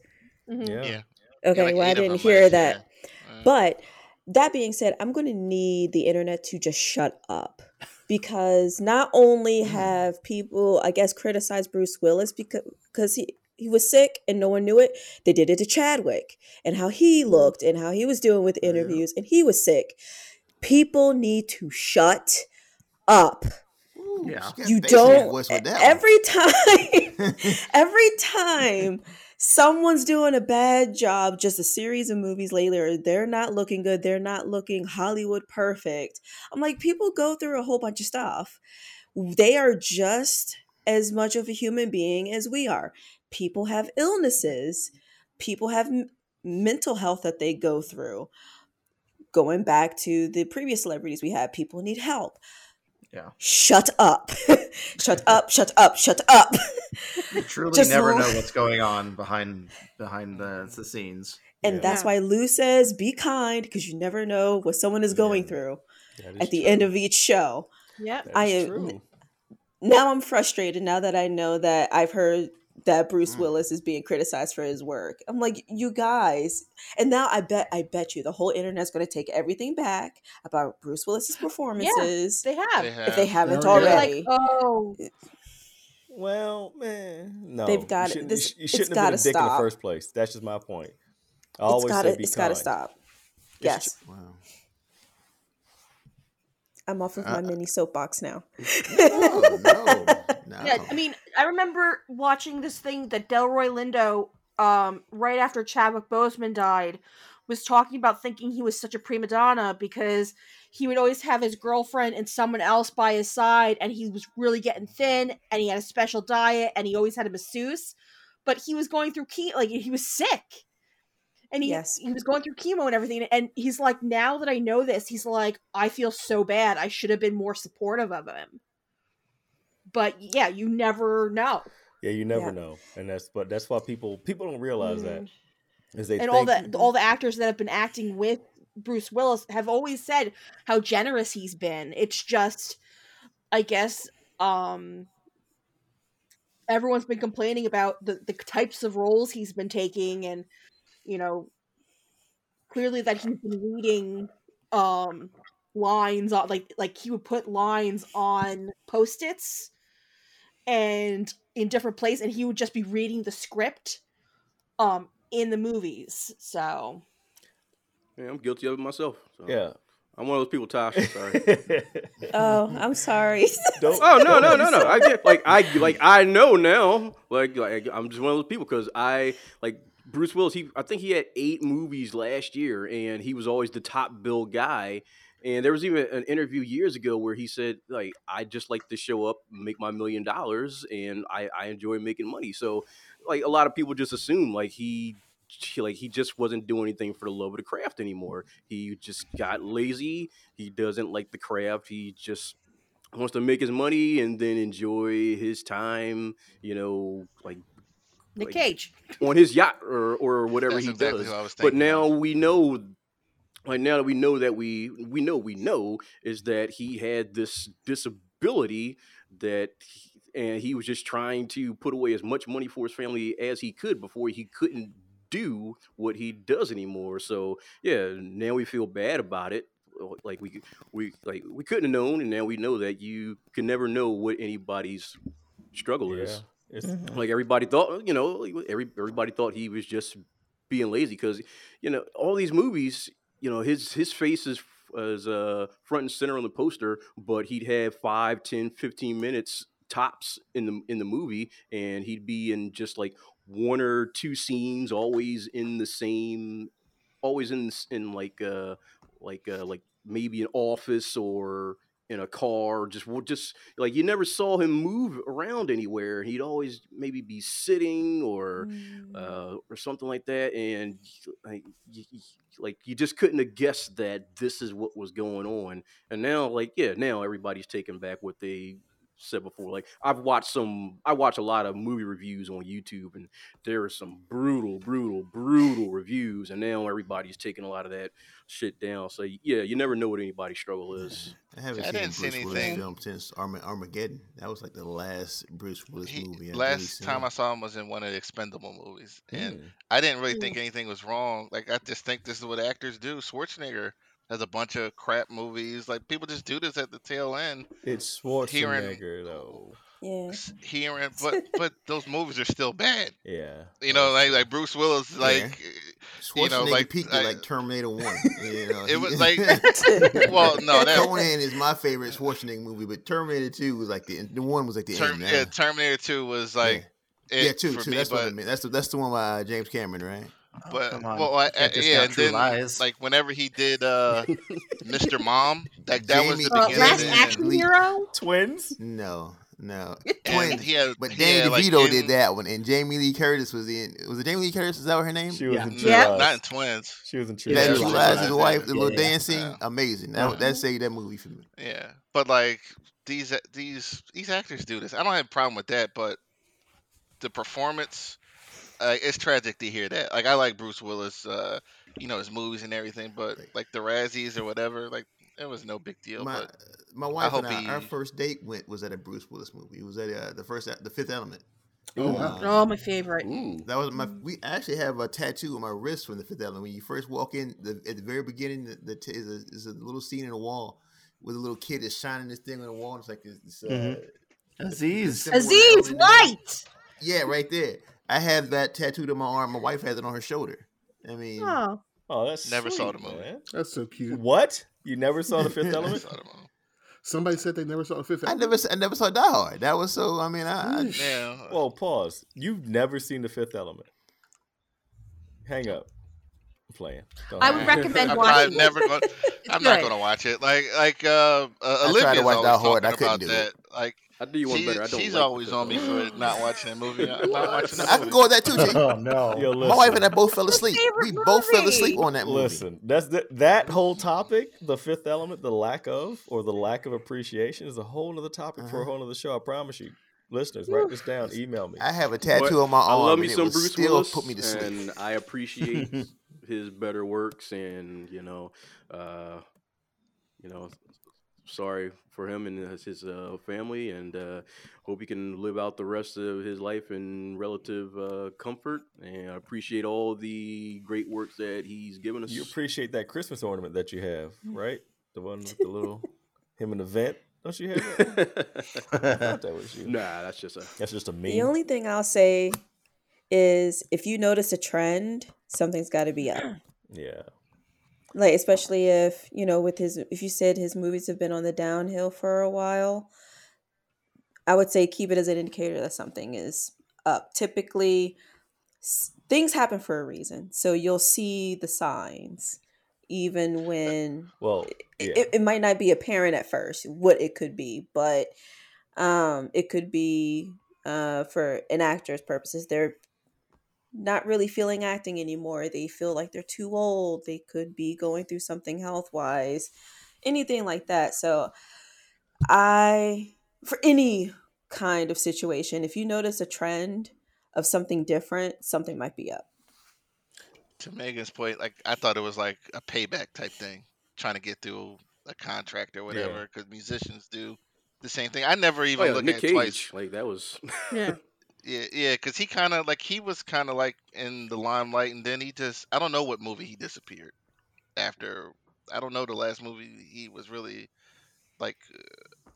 S6: Mhm.
S7: Yeah.
S1: Yeah.
S4: Okay,
S1: like
S4: well I didn't hear
S1: last
S4: that.
S1: year. Uh,
S4: But that being said, I'm going to need the internet to just shut up because not only have people, I guess, criticized Bruce Willis because because he he was sick and no one knew it. They did it to Chadwick and how he looked and how he was doing with
S8: Yeah.
S4: interviews and he was sick. People need to shut up.
S3: Ooh,
S9: Yeah.
S4: You
S3: bass in that
S4: don't
S3: voice with that
S4: every <laughs> time every <laughs> time someone's doing a bad job, just a series of movies later, they're not looking good. They're not looking Hollywood perfect. I'm like, people go through a whole bunch of stuff. They are just as much of a human being as we are. People have illnesses, people have m- mental health that they go through. Going back to the previous celebrities we had, people need help.
S9: Yeah.
S4: Shut up. <laughs> shut up, shut up, shut up.
S9: You truly
S4: Just
S9: never
S4: l-
S9: know what's going on behind behind the, the scenes.
S4: And
S7: Yeah.
S4: that's why Lou says be kind because you never know what someone is going
S7: Yeah.
S4: through
S7: That
S4: at the
S7: true.
S4: end of each show.
S7: Yeah.
S4: I am-
S7: true.
S4: Now I'm frustrated now that I know that I've heard that Bruce
S3: Mm.
S4: Willis is being criticized for his work. I'm like, you guys. And now I bet I bet you the whole internet's going to take everything back about Bruce Willis's performances Yeah,
S6: They have.
S1: they
S4: if they
S1: have.
S4: haven't
S8: They're already-
S6: like, oh,
S7: Well, man, no.
S4: They've got
S7: you
S4: it. This-
S7: you, sh- you
S4: it's
S7: shouldn't have been a
S4: gotta
S7: dick in the first place. That's just my point. I
S4: it's
S7: always
S4: got to
S7: say be
S4: it's got to stop.
S7: It's
S4: Yes.
S3: wow.
S4: I'm off of
S3: Uh,
S4: my mini soapbox now.
S3: No, no, no.
S6: yeah. I mean, I remember watching this thing that Delroy Lindo, um, right after Chadwick Boseman died, was talking about thinking he was such a prima donna because he would always have his girlfriend and someone else by his side, and he was really getting thin, and he had a special diet, and he always had a masseuse, but he was going through key, like he was sick. And he,
S4: Yes.
S6: he was going through chemo and everything. And he's like, now that I know this, he's like, I feel so bad. I should have been more supportive of him. but yeah, you never know.
S7: Yeah, you never
S4: Yeah.
S7: know, and that's but that's why people people don't realize that
S6: Mhm.
S7: is they
S6: and all the all the actors that have been acting with Bruce Willis have always said how generous he's been. It's just, I guess, um, everyone's been complaining about the the types of roles he's been taking, and you know, clearly that he's been reading um lines on like like he would put lines on post-its and in different places and he would just be reading the script um in the movies so
S2: Yeah, I'm guilty of it myself. So.
S7: yeah.
S2: I'm one of those people, Tasha. Sorry. <laughs>
S4: Oh, I'm sorry. <laughs>
S7: Don't-
S2: Oh no no no no! <laughs> I get like I like I know now. Like like I'm just one of those people because I like Bruce Willis. He I think he had eight movies last year, and he was always the top bill guy. And there was even an interview years ago where he said like I just like to show up, make my million dollars, and I I enjoy making money. So like a lot of people just assume like he. he- Like he just wasn't doing anything for the love of the craft anymore. He just got lazy. He doesn't like the craft. He just wants to make his money and then enjoy his time, you know, like
S6: nick
S2: Like,
S6: cage
S2: on his yacht or or whatever
S1: That's
S2: he
S1: exactly
S2: does.
S1: what I was
S2: But now
S1: of.
S2: we know like now that we know that we we know we know is that he had this disability that he- and he was just trying to put away as much money for his family as he could before he couldn't do what he does anymore. So yeah, now we feel bad about it. Like we we like we couldn't have known, and now we know that you can never know what anybody's struggle
S7: Yeah.
S2: is.
S4: Mhm.
S2: Like everybody thought, you know, every everybody thought he was just being lazy because you know all these movies, you know, his his face is is uh, front and center on the poster, but he'd have five, 10, 15 minutes tops in the in the movie, and he'd be in just like one or two scenes, always in the same, always in in like uh like uh like maybe an office or in a car just just like you never saw him move around anywhere he'd always maybe be sitting or
S4: Mm.
S2: uh, or something like that, and like you, like you just couldn't have guessed that this is what was going on. And now, like yeah, now everybody's taking back what they said before. Like I've watched some, I watch a lot of movie reviews on YouTube, and there are some brutal, brutal, brutal reviews, and now everybody's taking a lot of that shit down. So yeah, you never know what anybody's struggle is.
S3: I haven't
S1: I
S3: seen a
S1: didn't see
S3: Bruce Willis film since Arma- Armageddon. That was like the last Bruce Willis
S1: He,
S3: movie. I've really
S1: last time. I saw him was in one of the Expendable movies, and. I didn't really
S6: Mm.
S1: think anything was wrong. Like I just think this is what actors do. Schwarzenegger has a bunch of crap movies. Like people just do this at the tail end.
S7: it's
S1: Hearing-
S7: Schwarzenegger though.
S4: Yeah.
S1: s- Hearing, <laughs> but but those movies are still bad.
S7: Yeah.
S1: You know, like like Bruce Willis, like you know,
S3: Schwarzenegger
S1: like,
S3: peaked
S1: I-
S3: at like Terminator One. You <laughs> know,
S1: it was <laughs> like, well, no, that
S3: Conan is my favorite Schwarzenegger movie, but Terminator Two was like the the one was like the
S1: Term,
S3: end.
S1: yeah. Terminator Two was like it
S3: yeah, two,
S1: for
S3: two.
S1: me,
S3: That's what I mean. That's the that's the one by uh, James Cameron, right?
S9: Oh,
S1: but
S9: come
S1: well, I, I-
S9: discount
S1: yeah, and then
S9: Lies.
S1: like whenever he did uh Mr. <laughs> Mom, like that was
S3: Jamie-
S1: the
S6: uh,
S1: beginning.
S6: last
S3: and-
S6: action
S3: Lee-
S6: hero
S7: Twins?
S3: No, no. Twins.
S1: he had,
S3: But
S1: he
S3: Danny
S1: had, like,
S3: DeVito
S1: in-
S3: did that one, and Jamie Lee Curtis was in. Was it Jamie Lee Curtis? Is that her name?
S7: She was
S9: Yeah.
S7: in True
S6: Yeah.
S7: Lies.
S1: Not in Twins.
S7: She was in True
S3: That
S1: Yeah,
S7: Lies.
S1: True
S3: Lies,
S1: Lies,
S3: his wife, the
S7: yeah,
S3: little
S7: yeah.
S3: dance
S1: Yeah.
S3: amazing. That
S1: Uh-huh.
S3: that saved that movie for me.
S1: Yeah, but like these these these actors do this. I don't have a problem with that, but the performance, uh, it's tragic to hear that. Like I like Bruce Willis, uh, you know his movies and everything, but like the Razzies or whatever, like it was no big deal.
S3: My
S1: but
S3: my wife
S1: hope
S3: and I, our first date went was at a Bruce Willis movie. It was at uh, the first the Fifth Element.
S8: Oh, wow.
S6: oh my favorite
S7: Ooh.
S3: That was my. We actually have a tattoo on my wrist from the Fifth Element. When you first walk in, the, at the very beginning, the, the t- is, a, is a little scene in the wall with a little kid is shining this thing on the wall. And it's like this. this uh,
S7: Mhm.
S9: Aziz.
S3: symbol
S6: Aziz
S3: elderly.
S6: White.
S3: Yeah, right there. I have that tattooed on my arm. My wife has it on her shoulder. I mean,
S6: Oh,
S7: Oh, that's
S1: Never saw the movie.
S7: man.
S8: That's so cute.
S7: What? You never saw the <laughs> Fifth Element?
S1: I don't know.
S8: Somebody said they never saw the fifth.
S3: I
S8: Element.
S3: never, I never saw Die Hard. That was so. I mean, I, I
S1: Yeah.
S7: Well, pause. You've never seen the Fifth Element. Hang up. I'm playing. Don't
S6: I would
S7: up.
S6: recommend <laughs>
S1: I'm,
S6: watching
S1: I'm never going. I'm not going to watch it. Like like uh, uh
S3: tried to
S1: Olivia's
S3: watch
S1: always
S3: Die Hard, I couldn't do
S1: that.
S3: it.
S1: Like
S2: I do you one
S1: She,
S2: better. I don't.
S1: she's
S2: like
S1: always on me for not watching that movie. I'm not <laughs> watching that
S3: I can go with that too, T. <laughs>
S9: Oh no.
S7: Yo,
S3: My wife and I both fell asleep. We
S6: Favorite
S3: both fell asleep on that movie.
S7: Listen, that's the, that whole topic, the fifth element, the lack of or the lack of appreciation, is a whole other topic for a
S3: Uh-huh.
S7: whole other show. I promise you, listeners, write this down. Email me.
S3: I have a tattoo
S2: But
S3: on my arm.
S2: I love me
S3: and
S2: some Bruce
S3: still
S2: Willis,
S3: put me to sleep.
S2: and I appreciate <laughs> his better works. And you know, uh, you know, sorry for him and his, his uh, family, and uh, hope he can live out the rest of his life in relative uh, comfort. And I appreciate all the great works that he's given us.
S7: You appreciate that Christmas ornament that you have, right? The one with the little <laughs> him in the vent. Don't you have that? I thought that was you. <laughs>
S2: nah, that's just a.
S7: That's just a meme.
S4: The only thing I'll say is if you notice a trend, something's got to be up.
S7: yeah.
S4: Like especially if you know with his if you said his movies have been on the downhill for a while, I would say keep it as an indicator that something is up. Typically, s- things happen for a reason, so you'll see the signs even when
S7: Well, yeah.
S4: it, it might not be apparent at first what it could be, but um, it could be uh, for an actor's purposes. They're not really feeling acting anymore. They feel like they're too old. They could be going through something health wise, anything like that. So, I, for any kind of situation, if you notice a trend of something different, something might be up.
S1: To Megan's point, like I thought it was like a payback type thing, trying to get through a contract or whatever, because musicians do the same thing. I never
S2: Oh
S1: even
S2: yeah,
S1: look
S2: Nick
S1: at
S2: Cage.
S1: it twice.
S2: Like that was.
S6: Yeah. <laughs>
S1: Yeah, yeah, because he kind of like he was kind of like in the limelight, and then he just I don't know what movie he disappeared after. I don't know the last movie he was really like uh,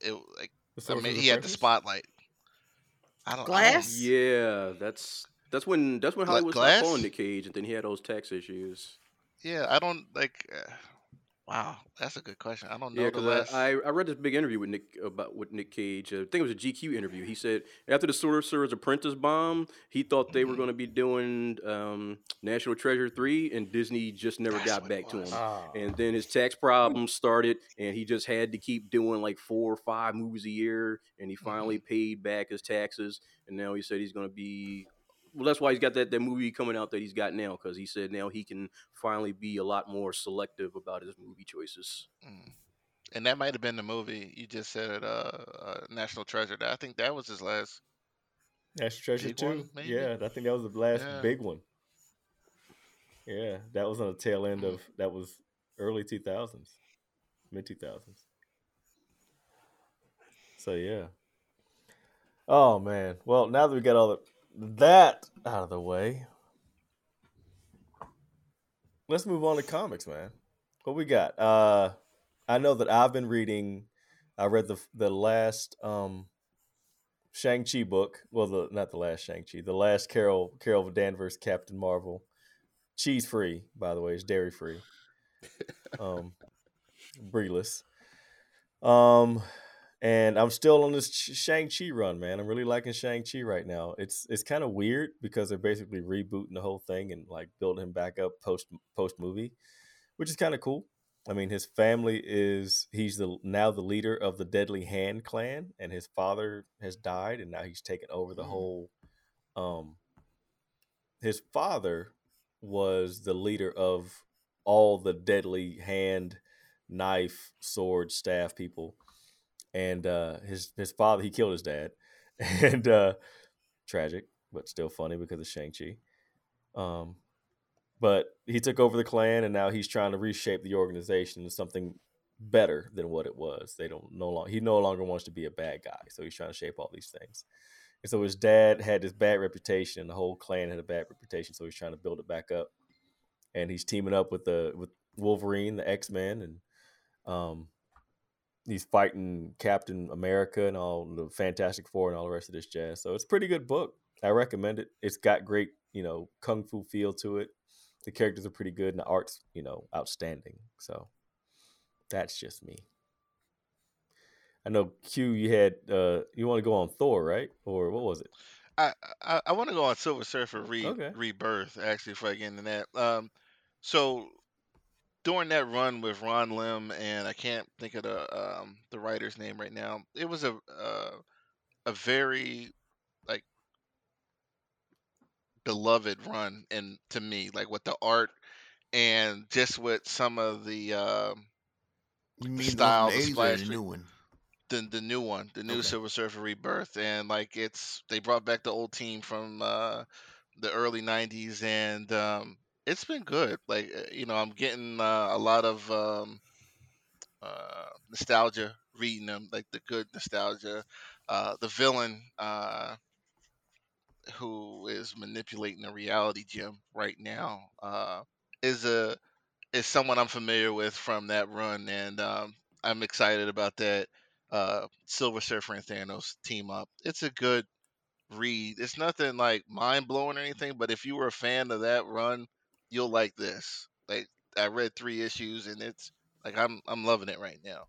S1: it like I mean he had the spotlight. I don't I don't-
S6: Glass?
S2: Yeah, that's that's when that's when Hollywood
S1: Glass?
S2: stopped calling Nick Cage, and then he had those tax issues.
S1: Yeah, I don't like. Uh, wow, that's a good question. I don't know
S2: Yeah,
S1: the
S2: because
S1: last.
S2: I, I read this big interview with Nick about with Nick Cage. Uh, I think it was a GQ interview. He said after the Sorcerer's Apprentice bomb, he thought they were
S1: Mhm.
S2: going to be doing um, National Treasure three, and Disney just never
S1: That's
S2: got back to him.
S7: Ah.
S2: And then his tax problems started, and he just had to keep doing like four or five movies a year. And he finally paid back his taxes, and now he said he's going to be. Well, that's why he's got that, that movie coming out that he's got now, because he said now he can finally be a lot more selective about his movie choices.
S1: Mm. And that might have been the movie you just said it. Uh, uh, National Treasure. I think that was his last.
S7: National Treasure too.
S1: one.
S7: Yeah, I think that was the last
S1: Yeah.
S7: big one. Yeah, that was on the tail end
S1: Mm.
S7: of that was early two thousands, mid two thousands. So yeah. Oh man. Well, now that we got all the, that out of the way, let's move on to comics, man. What we got? Uh I know that I've been reading. I read the the last um Shang Chi book. Well, the not the last Shang Chi, the last Carol Carol Danvers Captain Marvel. Cheese free, by the way, it's dairy free. <laughs> Um, breeless. Um, and I'm still on this Shang Chi run, man. I'm really liking Shang Chi right now. It's it's kind of weird because they're basically rebooting the whole thing and like building him back up post post movie, which is kind of cool. I mean, his family is he's the now the leader of the Deadly Hand clan, and his father has died, and now he's taken over the
S1: Mm.
S7: whole. Um, his father was the leader of all the Deadly Hand, knife, sword, staff people, and uh, his his father he killed his dad, <laughs> and uh, tragic, but still funny because of Shang Chi. Um, but he took over the clan and now he's trying to reshape the organization into something better than what it was. They don't no longer he no longer wants to be a bad guy, so he's trying to shape all these things. And so his dad had this bad reputation, and the whole clan had a bad reputation, so he's trying to build it back up. And he's teaming up with the with Wolverine, the X Men, and um, he's fighting Captain America and all the Fantastic Four and all the rest of this jazz. So it's a pretty good book. I recommend it. It's got great, you know, kung fu feel to it. The characters are pretty good and the art's, you know, outstanding. So that's just me. I know Q you had uh you want to go on Thor, right? Or what was it?
S1: I I, I want to go on Silver Surfer re,
S7: Okay.
S1: Rebirth actually before I get into that. Um, so during that run with Ron Lim and I can't think of the um, the writer's name right now. It was a uh, a very like beloved run and to me like with the art and just with some of the um,
S3: You mean
S1: style,
S3: the,
S1: the
S3: the 80s or
S1: splash
S3: new one?
S1: the the new one, the new
S3: Okay.
S1: Silver Surfer Rebirth, and like it's they brought back the old team from uh, the early '90s, and um, it's been good. Like uh, you know, I'm getting uh, a lot of um, uh, nostalgia reading them, like the good nostalgia. Uh, the villain uh, who is manipulating the reality gem right now uh, is a is someone I'm familiar with from that run, and um, I'm excited about that. Uh, Silver Surfer and Thanos team up. It's a good read. It's nothing like mind blowing or anything, but if you were a fan of that run, you'll like this. Like I read three issues, and it's like I'm I'm loving it right now.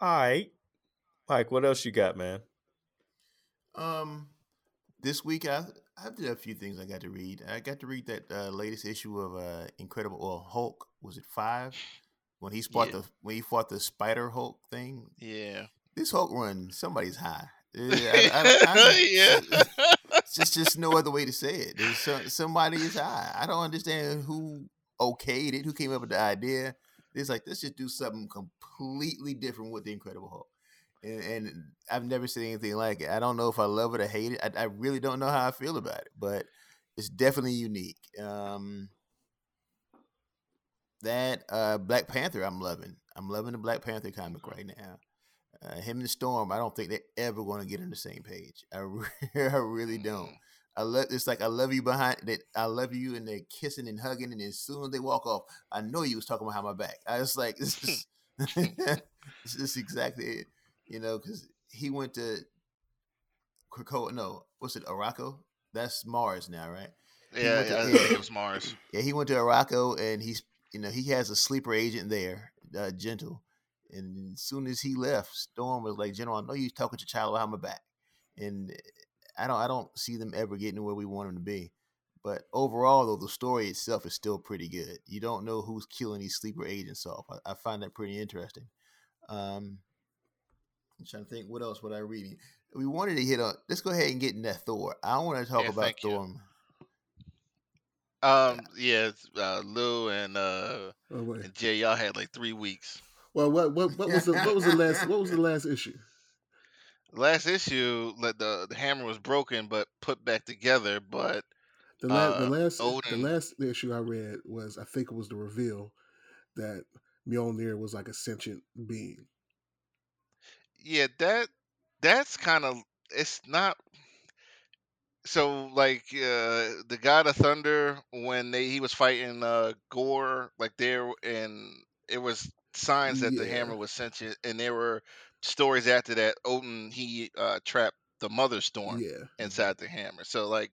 S7: All right. Mike, what else you got, man?
S3: Um, this week I I did a few things I got to read. I got to read that uh, latest issue of uh, Incredible well, Hulk. Was it five? When he fought
S1: Yeah.
S3: the when he fought the Spider Hulk thing.
S1: Yeah.
S3: This Hulk run, somebody's high. Uh, <laughs> I- I- I-
S1: yeah. <laughs>
S3: just just no other way to say it. Somebody is high. I don't understand who okayed it, who came up with the idea. It's like let's just do something completely different with the Incredible Hulk. And, and I've never seen anything like it. I don't know if I love it or hate it. I, I really don't know how I feel about it, but it's definitely unique. Um, that uh, Black Panther, I'm loving. I'm loving the Black Panther comic right now. Uh, him and the Storm, I don't think they're ever going to get on the same page. I, re- <laughs> I really don't.
S1: Mm.
S3: I love it's like I love you behind that. I love you, and they're kissing and hugging, and as soon as they walk off, I know you was talking behind my back. I was like, <laughs> this <laughs> is this is exactly it, you know, because he went to Krakoa. No, what's it, Arakko? That's Mars now, right? He
S1: Yeah,
S3: to- yeah.
S1: it was Mars.
S3: Yeah, he went to Arakko, and he's you know he has a sleeper agent there, uh, Gentle. And as soon as he left, Storm was like, "General, I know you're talking to T'Challa behind my back," and I don't I don't see them ever getting to where we want them to be. But overall, though, the story itself is still pretty good. You don't know who's killing these sleeper agents off. I, I find that pretty interesting. Um, I'm trying to think what else would I reading. We wanted to hit on. Let's go ahead and get in that Thor. I want to talk
S1: Yeah,
S3: about
S1: thank you.
S3: Thor.
S1: Um, yeah, uh, Lou and uh
S8: Oh,
S1: and Jay, y'all had like three weeks.
S8: Well, what what what was the what was the last what was the last issue?
S1: Last issue, like the the hammer was broken but put back together. But
S8: The last the
S1: Uh,
S8: last the last issue I read was I think it was the reveal that Mjolnir was like a sentient being.
S1: yeah, that that's kind of it's not. So like uh the God of Thunder when they he was fighting uh Gorr like there and it was signs that the hammer was sentient and there were stories after that Odin he uh trapped the Mother Storm
S8: Yeah.
S1: inside the hammer. So like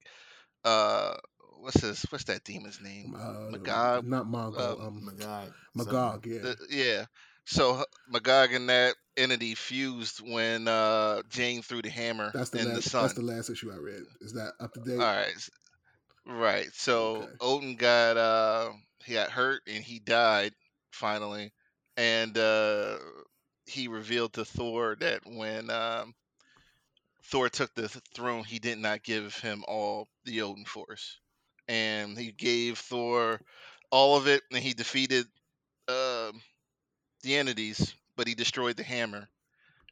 S1: uh what's this what's that demon's name?
S8: Uh,
S1: Magog?
S8: not Mongol.
S1: um,
S8: Um,
S3: Magog.
S8: Magog. Yeah.
S1: The- yeah. So h- Magog and that entity fused when uh Jane threw the hammer
S8: That's the
S1: in
S8: last.
S1: the sun.
S8: That's the last issue I read. Is that up to date?
S1: All right. Right. So
S8: Okay.
S1: Odin got uh he got hurt and he died finally. And uh he revealed to Thor that when um Thor took the throne, he did not give him all the Odin force. And he gave Thor all of it and he defeated um the entities, but he destroyed the hammer.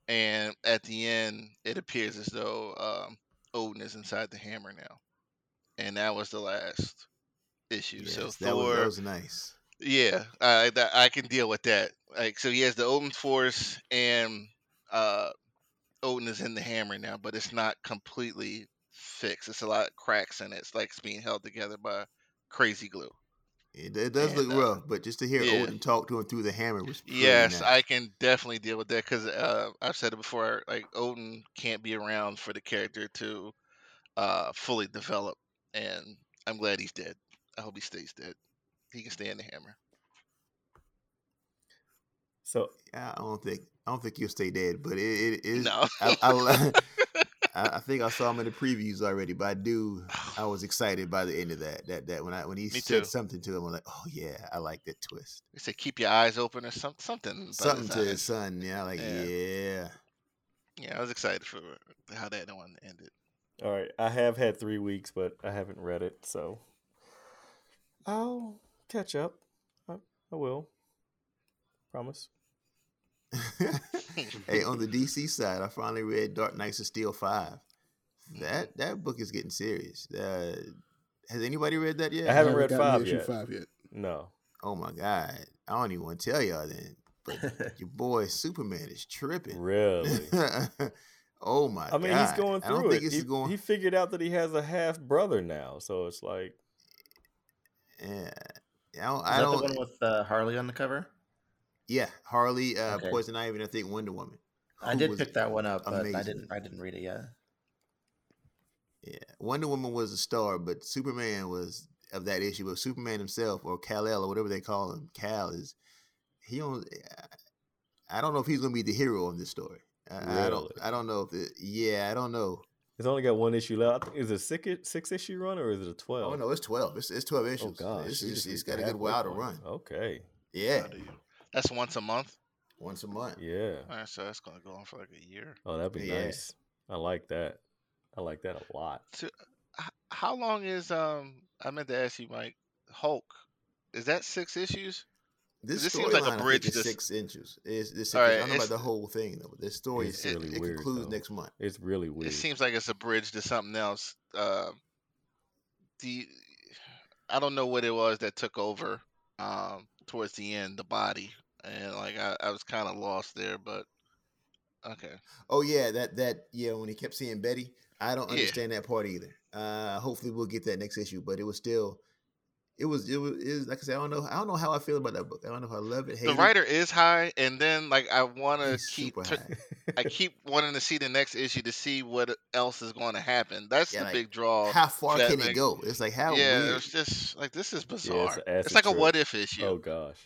S1: And at the end, it appears as though um, Odin is inside the hammer now, and that was the last issue.
S3: Yes,
S1: so
S3: that,
S1: Thor,
S3: was, that was nice.
S1: Yeah, I that, I can deal with that. Like, so he has the Odin force, and uh, Odin is in the hammer now, but it's not completely fixed. It's a lot of cracks in it. It's like it's being held together by crazy glue.
S3: It, it does
S1: And,
S3: look
S1: uh,
S3: rough, but just to hear
S1: yeah.
S3: Odin talk to him through the hammer was pretty
S1: Yes,
S3: nice.
S1: I can definitely deal with that because uh, I've said it before. Like Odin can't be around for the character to uh, fully develop, and I'm glad he's dead. I hope he stays dead. He can stay in the hammer.
S7: So yeah,
S3: I don't think I don't think you'll stay dead, but it, it is.
S1: No.
S3: I, I, <laughs> I, I think I saw him in the previews already, but I do. I was excited by the end of that. That that when I when he
S1: Me
S3: said
S1: too.
S3: something to him, I'm like, oh yeah, I like that twist.
S1: They said keep your eyes open or some, something.
S3: Something
S1: his
S3: to his son. Yeah, like
S1: Yeah.
S3: yeah.
S1: Yeah, I was excited for how that one ended.
S7: All right, I have had three weeks, but I haven't read it, so I'll catch up. I, I will. Promise. <laughs>
S3: hey, on the DC side, I finally read Dark Knights of Steel five. That that book is getting serious. Uh, has anybody read that yet?
S7: I haven't
S8: Haven't
S7: read five yet.
S8: five yet.
S7: No.
S3: Oh my god, I don't even want to tell y'all then. But <laughs> your boy Superman is tripping.
S7: Really? <laughs>
S3: oh my! God.
S7: I mean,
S3: god.
S7: he's going
S3: I don't
S7: through
S3: think
S7: it. He,
S3: going.
S7: he figured out that he has a half brother now, so it's like
S3: yeah, I don't.
S9: Is
S3: I
S9: that
S3: don't
S9: the one with uh, Harley on the cover?
S3: yeah, Harley, uh,
S9: Okay.
S3: Poison Ivy, and I think Wonder Woman.
S9: I did pick that one up, but I didn't. I didn't read it yet.
S3: Yeah, Wonder Woman was a star, but Superman was of that issue. But Superman himself, or Kal El, or whatever they call him, Cal is he don't. I don't know if he's gonna be the hero of this story. I, I don't. I don't know if it. Yeah, I don't know.
S7: It's only got one issue left. Is it a six six issue run or is it a twelve?
S3: Oh no, it's twelve. It's it's twelve issues.
S7: Oh gosh,
S3: it's,
S7: we
S3: it's,
S7: just
S3: it's
S7: reached
S3: got a good while to run.
S7: Okay.
S3: Yeah,
S1: Proud of you. That's once a month.
S3: once a month.
S7: Yeah.
S1: All right, so that's gonna go on for like a year.
S7: Oh, that'd be
S3: Yeah.
S7: nice. I like that. I like that a lot.
S1: So, how long is um? I meant to ask you, Mike. Hulk, is that six issues?
S3: This,
S1: This seems like a
S3: storyline, I think,
S1: bridge
S3: is
S1: to
S3: six inches. Is this?
S1: All
S3: I
S1: right,
S3: don't know
S1: it's-
S3: about the whole thing though. This story is
S7: really
S3: it,
S7: weird,
S3: concludes
S7: though.
S3: next month.
S7: It's really weird.
S1: It seems like it's a bridge to something else. Uh, the I don't know what it was that took over um towards the end, the body, and like I, I was kind of lost there, but okay.
S3: Oh yeah, that that yeah. When he kept seeing Betty, I don't
S1: Yeah.
S3: understand that part either. Uh, hopefully we'll get that next issue, but it was still, it was it was, it was like I said. I don't know. I don't know how I feel about that book. I don't know if I love it. Hate
S1: The writer is high, and then like I want to keep
S3: super.
S1: I <laughs> keep wanting to see the next issue to see what else is going to happen. That's
S3: Yeah,
S1: the
S3: like,
S1: big draw.
S3: How far
S1: that,
S3: can
S1: like-
S3: it go? It's like how
S1: yeah,
S3: weird.
S1: it's just like this is
S7: Yeah,
S1: bizarre.
S7: it's,
S1: it's
S7: acid
S1: like a what if issue.
S7: Oh gosh.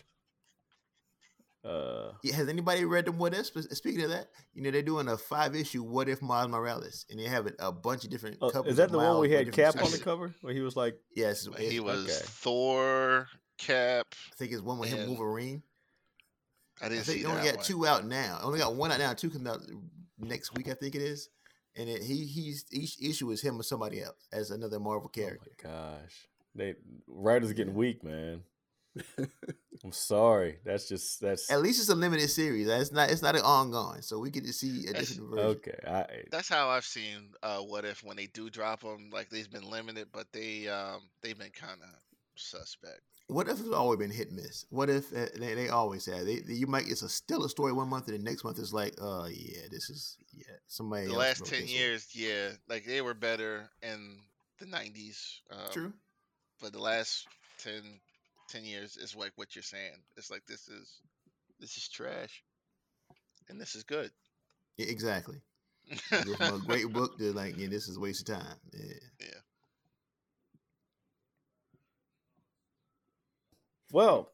S7: Uh,
S3: Yeah, has anybody read them? What if? Spe- Speaking of that, you know they're doing a five issue What If Miles Morales, and they have a, a bunch of different.
S7: oh,
S3: couples
S7: is that
S3: of
S7: the one
S3: Miles
S7: we
S3: with
S7: had
S3: different
S7: Cap on the cover where he was like,
S3: Yes,
S1: Like, he was
S7: okay.
S1: Thor, Cap.
S3: I think it's one with him, Wolverine.
S1: I
S3: I
S1: didn't
S3: think
S1: see
S3: they only
S1: that
S3: got
S1: one.
S3: two out now. Only got one out now. Two comes out next week, I think it is. And it, he he's each issue is him or somebody else as another Marvel
S7: "Oh
S3: character.
S7: my gosh, they writers are getting weak, man." I'm sorry. That's just that's
S3: At least it's a limited series. It's not it's not an ongoing, so we get to see a
S1: That's-
S3: different version.
S7: okay. I
S1: That's how I've seen uh, what if when they do drop them. Like they've been limited, but they um they've been kind of suspect.
S3: What if it's always been hit and miss? What if uh, they, they always have? They, they- you might it's a still a story one month and the next month is like, oh yeah, this is yeah somebody.
S1: The last ten
S3: this one.
S1: years, yeah, like they were better in the '90s. Um,
S3: True.
S1: But the last 10, 10 years is like what you're saying. It's like this is this is trash, and this is good.
S3: Yeah, exactly. <laughs> You a great book to like, yeah, this is a waste of time. Yeah. Yeah.
S7: Well,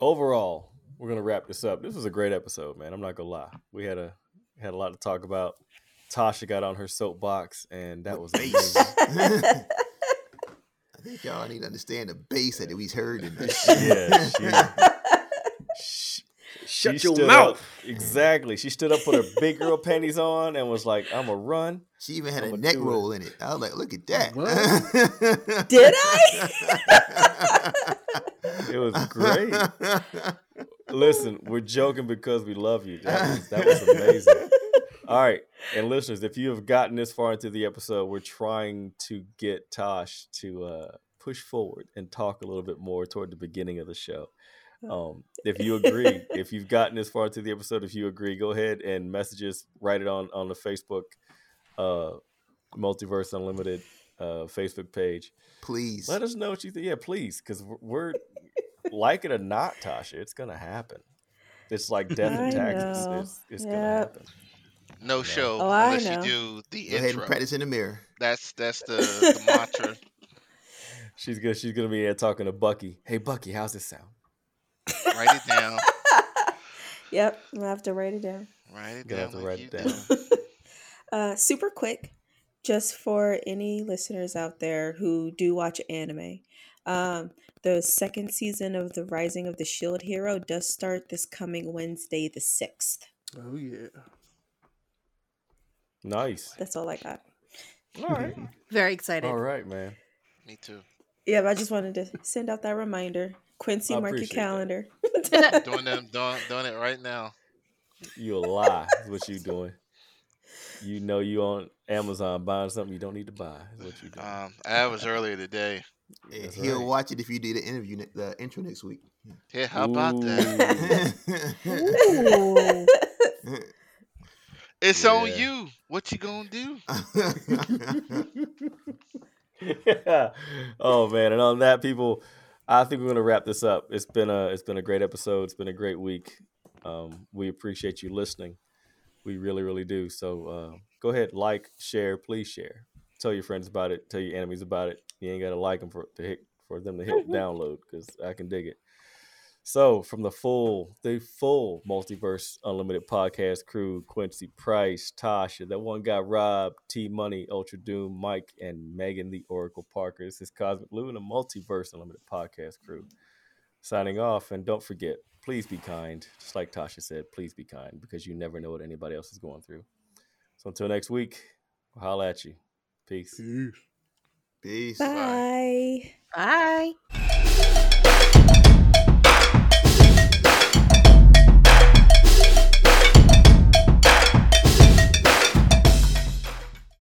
S7: overall, we're gonna wrap this up. This was a great episode, man. I'm not gonna lie. We had a had a lot to talk about. Tasha got on her soapbox, and that was amazing. <laughs>
S3: bass. I think y'all need to understand the bass that we heard in this. <laughs>
S7: yeah, she,
S2: Shut
S7: she
S2: your
S7: stood
S2: mouth.
S7: up- exactly. She stood up, put her big girl <laughs> panties on, and was like, "I'm a run."
S3: She even had
S7: I'ma
S3: a neck
S7: do it.
S3: roll in it. I was like, look at that. <laughs>
S4: Did I?
S7: It was great. Listen, we're joking because we love you. That was, that was amazing. All right. And listeners, if you have gotten this far into the episode, we're trying to get Tosh to uh, push forward and talk a little bit more toward the beginning of the show. Um, if you <laughs> agree, if you've gotten this far into the episode, if you agree, go ahead and message us, write it on on the Facebook uh, Multiverse Unlimited uh, Facebook page.
S3: Please.
S7: Let us know what you think. Yeah, please, because we're, we're like it or not, Tasha, it's gonna happen. It's like death and taxes.
S4: know.
S7: It's, it's gonna happen.
S1: No show
S4: Oh, I
S1: unless
S4: know.
S1: you do the
S3: Go ahead and practice in the mirror.
S1: That's that's the, <laughs> the mantra.
S7: She's gonna she's gonna be there talking to Bucky. Hey Bucky, how's this sound?
S1: Write it down. <laughs>
S4: yep, I'm gonna have to write it down.
S1: Write it
S7: Gonna
S1: down.
S7: have to write it down. <laughs>
S4: Uh, super quick, just for any listeners out there who do watch anime. Um, the second season of The Rising of the Shield Hero does start this coming Wednesday, the 6th.
S8: Oh yeah.
S7: Nice.
S4: That's all I got.
S7: All right. <laughs>
S6: Very excited.
S7: All right, man.
S1: Me too.
S4: Yeah, but I just wanted to send out that reminder. Quincy,
S7: I
S4: mark your calendar. <laughs>
S1: Doing them, <laughs> doing, doing it right now.
S7: You a lie. is what you doing. You know you on Amazon buying something you don't need to buy. Is what you doing.
S1: Um, I was earlier today.
S3: Yeah,
S7: That's
S3: He'll
S7: right.
S3: watch it if you do the interview, the intro next week.
S1: Yeah, how about that?
S6: Ooh.
S1: It's on you. What you gonna do? <laughs>
S7: oh man, and on that, people, I think we're gonna wrap this up. It's been a it's been a great episode. It's been a great week. Um, we appreciate you listening. We really, really do. So uh, go ahead, like, share, please share. Tell your friends about it. Tell your enemies about it. You ain't gotta like them for to hit for them to hit <laughs> download because I can dig it. So from the full, the full multiverse unlimited podcast crew, Quincy Price, Tasha, that one guy Rob, T Money, Ultra Doom, Mike, and Megan the Oracle Parker. This is Cosmic Lou and the Multiverse Unlimited podcast crew. Signing off, and don't forget, please be kind. Just like Tasha said, please be kind because you never know what anybody else is going through. So until next week, we'll holla at you. Peace.
S8: Peace.
S3: Peace.
S4: Bye.
S6: Bye.